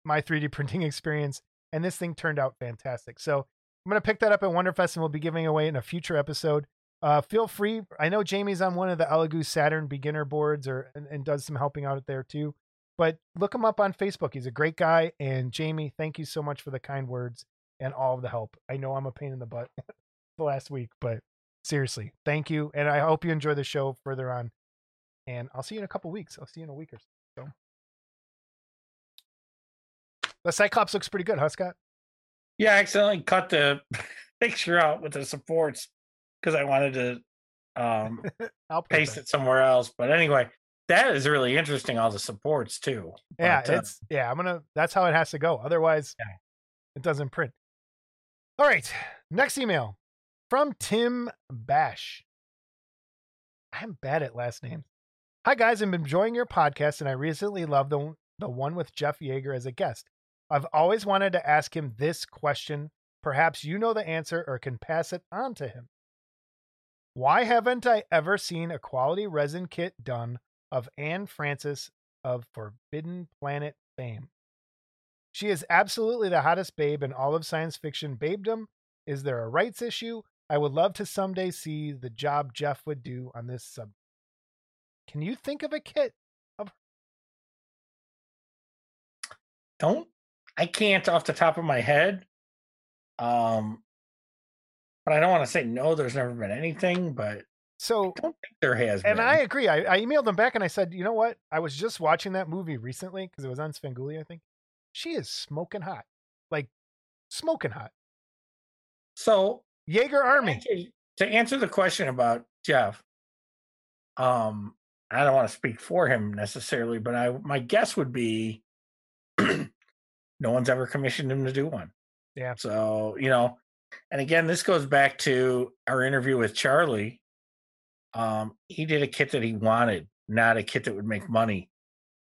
my 3D printing experience, and this thing turned out fantastic. So I'm gonna pick that up at Wonderfest, and we'll be giving away in a future episode. Uh, feel free. I know Jamie's on one of the Elegoo Saturn beginner boards, or and, and does some helping out there too but look him up on Facebook. He's a great guy. And Jamie, thank you so much for the kind words and all of the help. I know I'm a pain in the butt the last week, but seriously, thank you. And I hope you enjoy the show further on. And I'll see you in a couple weeks. I'll see you in a week or so. The Cyclops looks pretty good, huh, Scott? Yeah, I accidentally cut the picture out with the supports because I wanted to um, I'll paste that. it somewhere else. But anyway, that is really interesting. All the supports too. Yeah, But, uh, it's yeah. I'm gonna. That's how it has to go. Otherwise, Yeah. it doesn't print. All right. Next email from Tim Bash. I'm bad at last names. Hi guys, I'm enjoying your podcast, and I recently loved the the one with Jeff Yagher as a guest. I've always wanted to ask him this question. Perhaps you know the answer or can pass it on to him. Why haven't I ever seen a quality resin kit done of Anne Francis of Forbidden Planet fame. She is absolutely the hottest babe in all of science fiction babedom. Is there a rights issue? I would love to someday see the job Jeff would do on this subject. Can you think of a kit? of don't I can't off the top of my head. Um, but I don't want to say no. There's never been anything, but So, I don't think there has and been. I agree. I, I emailed him back and I said, you know what? I was just watching that movie recently because it was on Svengoolie, I think. She is smoking hot, like smoking hot. so Yagher Army. To answer the question about Jeff, um, I don't want to speak for him necessarily, but I my guess would be no one's ever commissioned him to do one. Yeah. So, you know, and again, this goes back to our interview with Charlie. Um, he did a kit that he wanted, not a kit that would make money.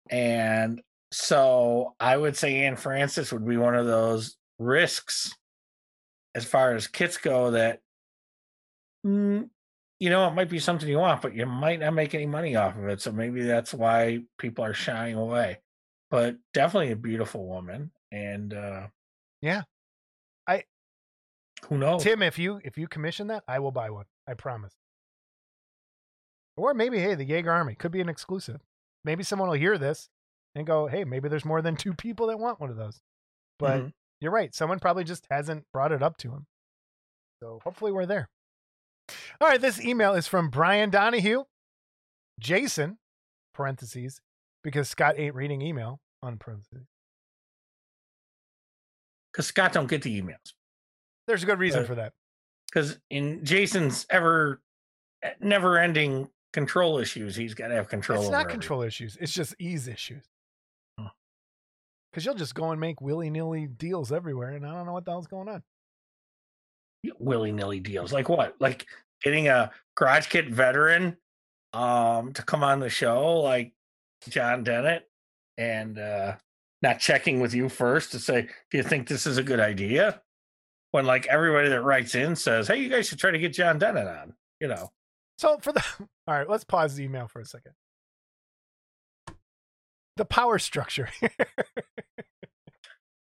And so I would say Anne Francis would be one of those risks as far as kits go that mm, you know, it might be something you want, but you might not make any money off of it. So maybe that's why people are shying away. But definitely a beautiful woman. And uh Yeah. I who knows? Tim, if you if you commission that, I will buy one. I promise. Or maybe, hey, the Yagher Army could be an exclusive. Maybe someone will hear this and go, hey, maybe there's more than two people that want one of those. But Mhm. you're right. Someone probably just hasn't brought it up to him. So hopefully we're there. All right. This email is from Brian Donahue, Jason, parentheses, because Scott ain't reading email on parentheses. Because Scott don't get the emails. There's a good reason for that. Because in Jason's ever never ending control issues, he's got to have control. It's not everything. control issues. It's just ease issues. Huh. Because you'll just go and make willy nilly deals everywhere, and I don't know what the hell's going on. willy nilly deals. Like what? Like getting a garage kit veteran um to come on the show, like John Dennett, and uh not checking with you first to say, do you think this is a good idea? When like everybody that writes in says, Hey, you guys should try to get John Dennett on, you know. So for the all right, let's pause the email for a second. The power structure.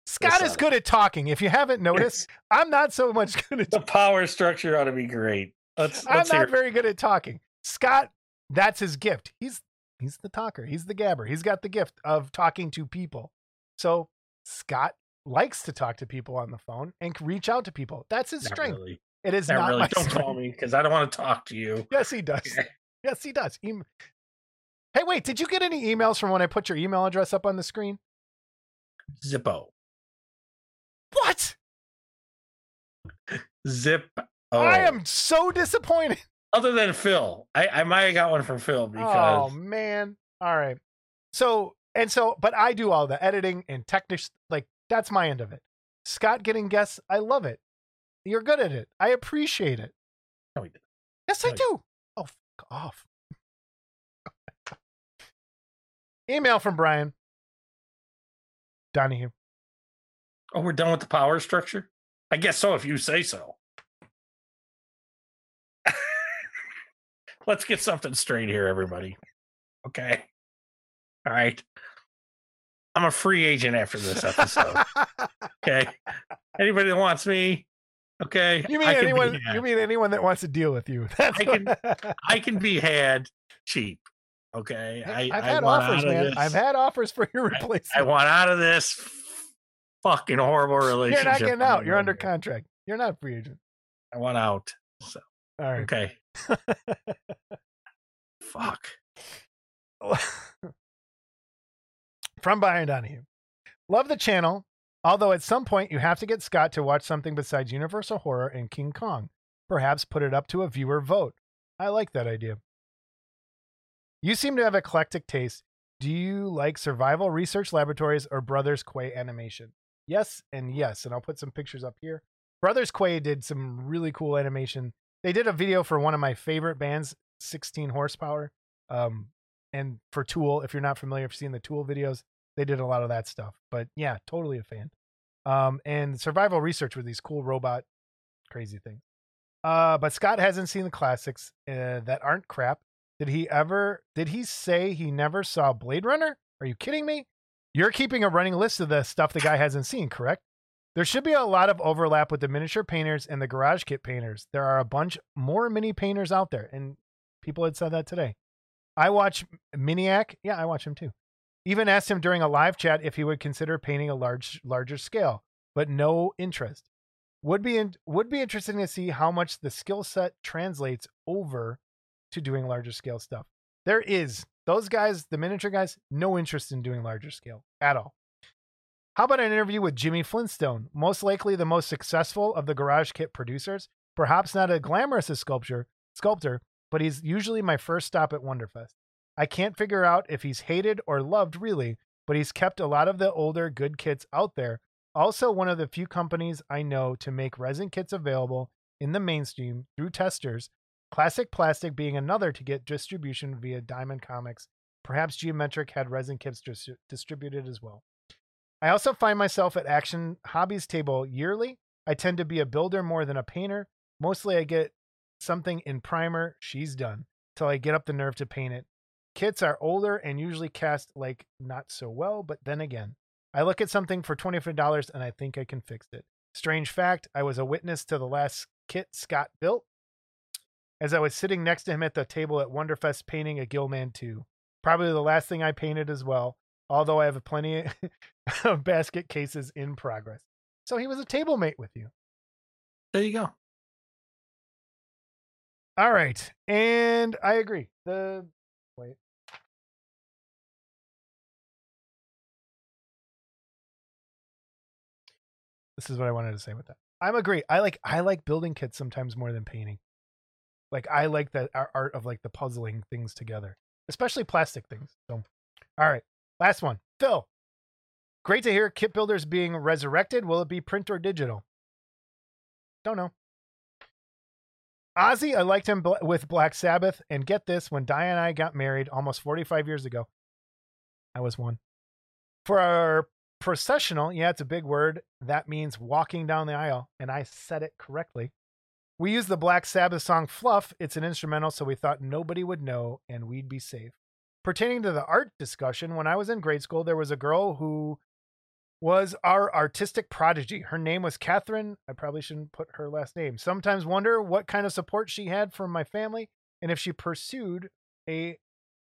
Scott is good at talking. If you haven't noticed, I'm not so much good at The power structure ought to be great. Let's I'm let's not very good at talking. Scott, that's his gift. He's he's the talker. He's the gabber. He's got the gift of talking to people. So Scott likes to talk to people on the phone and reach out to people. That's his not strength. really. It is Not not really. Don't call me because I don't want to talk to you. Yes, he does. Okay. Yes, he does. Em- hey, wait, did you get any emails from when I put your email address up on the screen? Zippo. What? Zip. I am so disappointed. other than Phil. I, I might have got one from Phil Oh man. All right. So and so, but I do all the editing and technical. Like that's my end of it. Scott getting guests, I love it. You're good at it. I appreciate it. No, he didn't. Yes, I No, you- do. Oh, fuck off. Email from Brian Donahue. oh, we're done with the power structure. I guess so if you say so. Let's get something straight here, everybody. Okay. All right. I'm a free agent after this episode. Okay. Anybody that wants me, okay. you mean I anyone? You mean anyone that wants to deal with you? That's I can- I can be had cheap. Okay. I, I've I had want offers, man. this. I've had offers for your replacement. I replacement. want out of this fucking horrible relationship. You're not getting out. You're under contract. You're not free agent. I want out. So All right. okay. Fuck. From Brian Donahue. Love the channel, although at some point you have to get Scott to watch something besides Universal Horror and King Kong. Perhaps put it up to a viewer vote. I like that idea. You seem to have eclectic taste. Do you like Survival Research Laboratories or Brothers Quay Animation? Yes, and yes. And I'll put some pictures up here. Brothers Quay did some really cool animation. They did a video for one of my favorite bands, 16 Horsepower. Um, and for Tool, if you're not familiar, if you've seen the Tool videos, they did a lot of that stuff. But yeah, totally a fan. Um, and Survival Research with these cool robot crazy things. Uh, but Scott hasn't seen the classics uh, that aren't crap. Did he ever? Did he say he never saw Blade Runner? Are you kidding me? You're keeping a running list of the stuff the guy hasn't seen, correct? There should be a lot of overlap with the miniature painters and the garage kit painters. There are a bunch more mini painters out there, and people had said that today. I watch Miniac. Yeah, I watch him too. Even asked him during a live chat if he would consider painting a large, larger scale, but no interest. Would be in, would be interesting to see how much the skill set translates over to doing larger scale stuff. There is those guys, the miniature guys, no interest in doing larger scale at all. How about an interview with Jimmy Flintstone, most likely the most successful of the garage kit producers? Perhaps not a glamorous sculpture, sculptor, but he's usually my first stop at Wonderfest. I can't figure out if he's hated or loved really, but he's kept a lot of the older good kits out there Also, one of the few companies I know to make resin kits available in the mainstream through Testors, Classic Plastic being another to get distribution via Diamond Comics. Perhaps Geometric had resin kits dis- distributed as well. I also find myself at Action Hobbies table yearly. I tend to be a builder more than a painter. Mostly I get something in primer, she's done, till I get up the nerve to paint it. Kits are older and usually cast like not so well, but then again, I look at something for $25 and I think I can fix it. Strange fact, I was a witness to the last kit Scott built as I was sitting next to him at the table at Wonderfest painting a Gilman 2. Probably the last thing I painted as well, although I have plenty of basket cases in progress. So he was a table mate with you. There you go. All right. And I agree. The This is what I wanted to say with that. I'm agree. I like I like building kits sometimes more than painting. Like I like the art of like the puzzling things together, especially plastic things. So, all right, last one, Phil. Great to hear kit builders being resurrected. Will it be print or digital? Don't know. Ozzy, I liked him with Black Sabbath, and get this: when Diane and I got married almost 45 years ago, I was one. For our processional, yeah, it's a big word. That means walking down the aisle, and I said it correctly. We used the Black Sabbath song Fluff. It's an instrumental, so we thought nobody would know and we'd be safe. Pertaining to the art discussion, when I was in grade school, there was a girl who was our artistic prodigy. Her name was Catherine. I probably shouldn't put her last name. Sometimes wonder what kind of support she had from my family and if she pursued a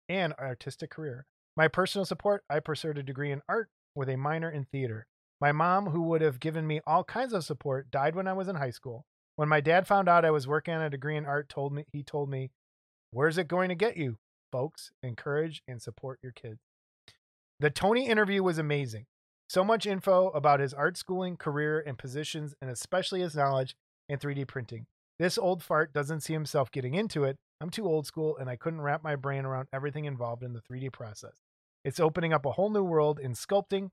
an artistic career. My personal support, I pursued a degree in art with a minor in theater. My mom, who would have given me all kinds of support, died when I was in high school. When my dad found out I was working on a degree in art, told me he told me, "Where's it going to get you, folks? Encourage and support your kids." The Tony interview was amazing. So much info about his art schooling, career, and positions, and especially his knowledge in 3D printing. This old fart doesn't see himself getting into it. I'm too old school and I couldn't wrap my brain around everything involved in the 3D process. It's opening up a whole new world in sculpting.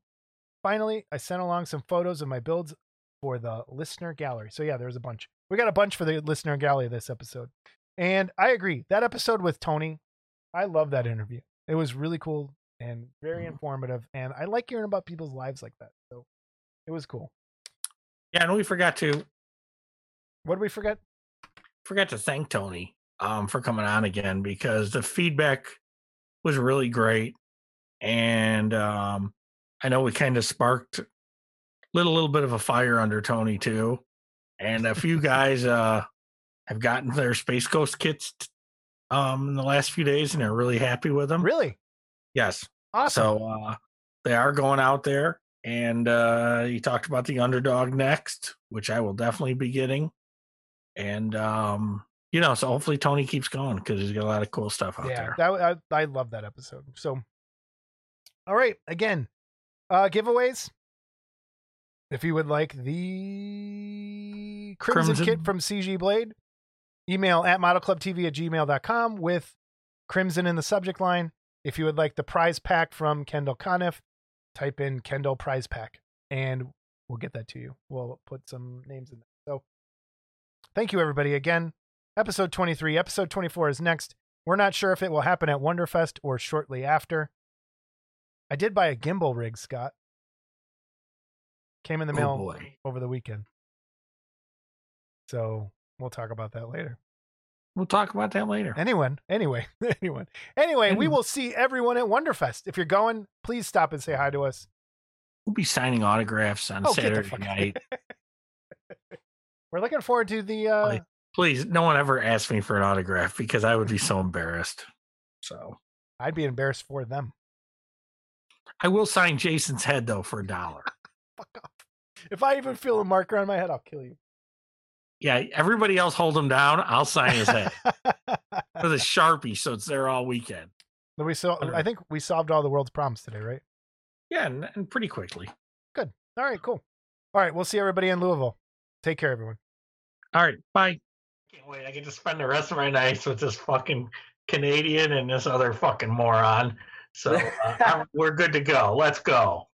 Finally, I sent along some photos of my builds for the listener gallery. So, yeah, there's a bunch. We got a bunch for the listener gallery this episode. And I agree. That episode with Tony, I love that interview. It was really cool and very Mhm. informative. And I like hearing about people's lives like that. So it was cool. Yeah, and we forgot to What did we forget? forgot to thank Tony um, for coming on again because the feedback was really great, and um, I know we kind of sparked little little bit of a fire under Tony too, and a few guys uh, have gotten their Space Ghost kits um, in the last few days, and they're really happy with them. Really? Yes, Awesome. so uh, they are going out there, and uh, he talked about the underdog next, which I will definitely be getting. And um, you know, so hopefully Tony keeps going because he's got a lot of cool stuff out yeah, there. that I, I love that episode. So, all right, again, uh, giveaways. If you would like the Crimson, Crimson. Kit from CG Blade, email at modelclubtv at gmail.com with Crimson in the subject line. If you would like the prize pack from Kendall Conniff, type in Kendall prize pack and we'll get that to you. We'll put some names in there. So, thank you, everybody. Again, episode 23. Episode 24 is next. We're not sure if it will happen at Wonderfest or shortly after. I did buy a gimbal rig, Scott. Came in the Oh, mail boy. over the weekend. So we'll talk about that later. We'll talk about that later. Anyone, anyway, anyone. Anyway, we will see everyone at Wonderfest. If you're going, please stop and say hi to us. We'll be signing autographs on Oh, Saturday night. We're looking forward to the uh Like- Please, no one ever asked me for an autograph because I would be so embarrassed. So I'd be embarrassed for them. I will sign Jason's head though for a dollar. Fuck off. If I even feel a marker on my head, I'll kill you. Yeah, everybody else hold him down. I'll sign his head with a sharpie, so it's there all weekend. we sol- I think we solved all the world's problems today, right? Yeah, and, and pretty quickly. Good. All right, cool. All right, we'll see everybody in Louisville. Take care, everyone. All right, bye. Can't wait. I get to spend the rest of my nights with this fucking Canadian and this other fucking moron. So uh, we're good to go. Let's go.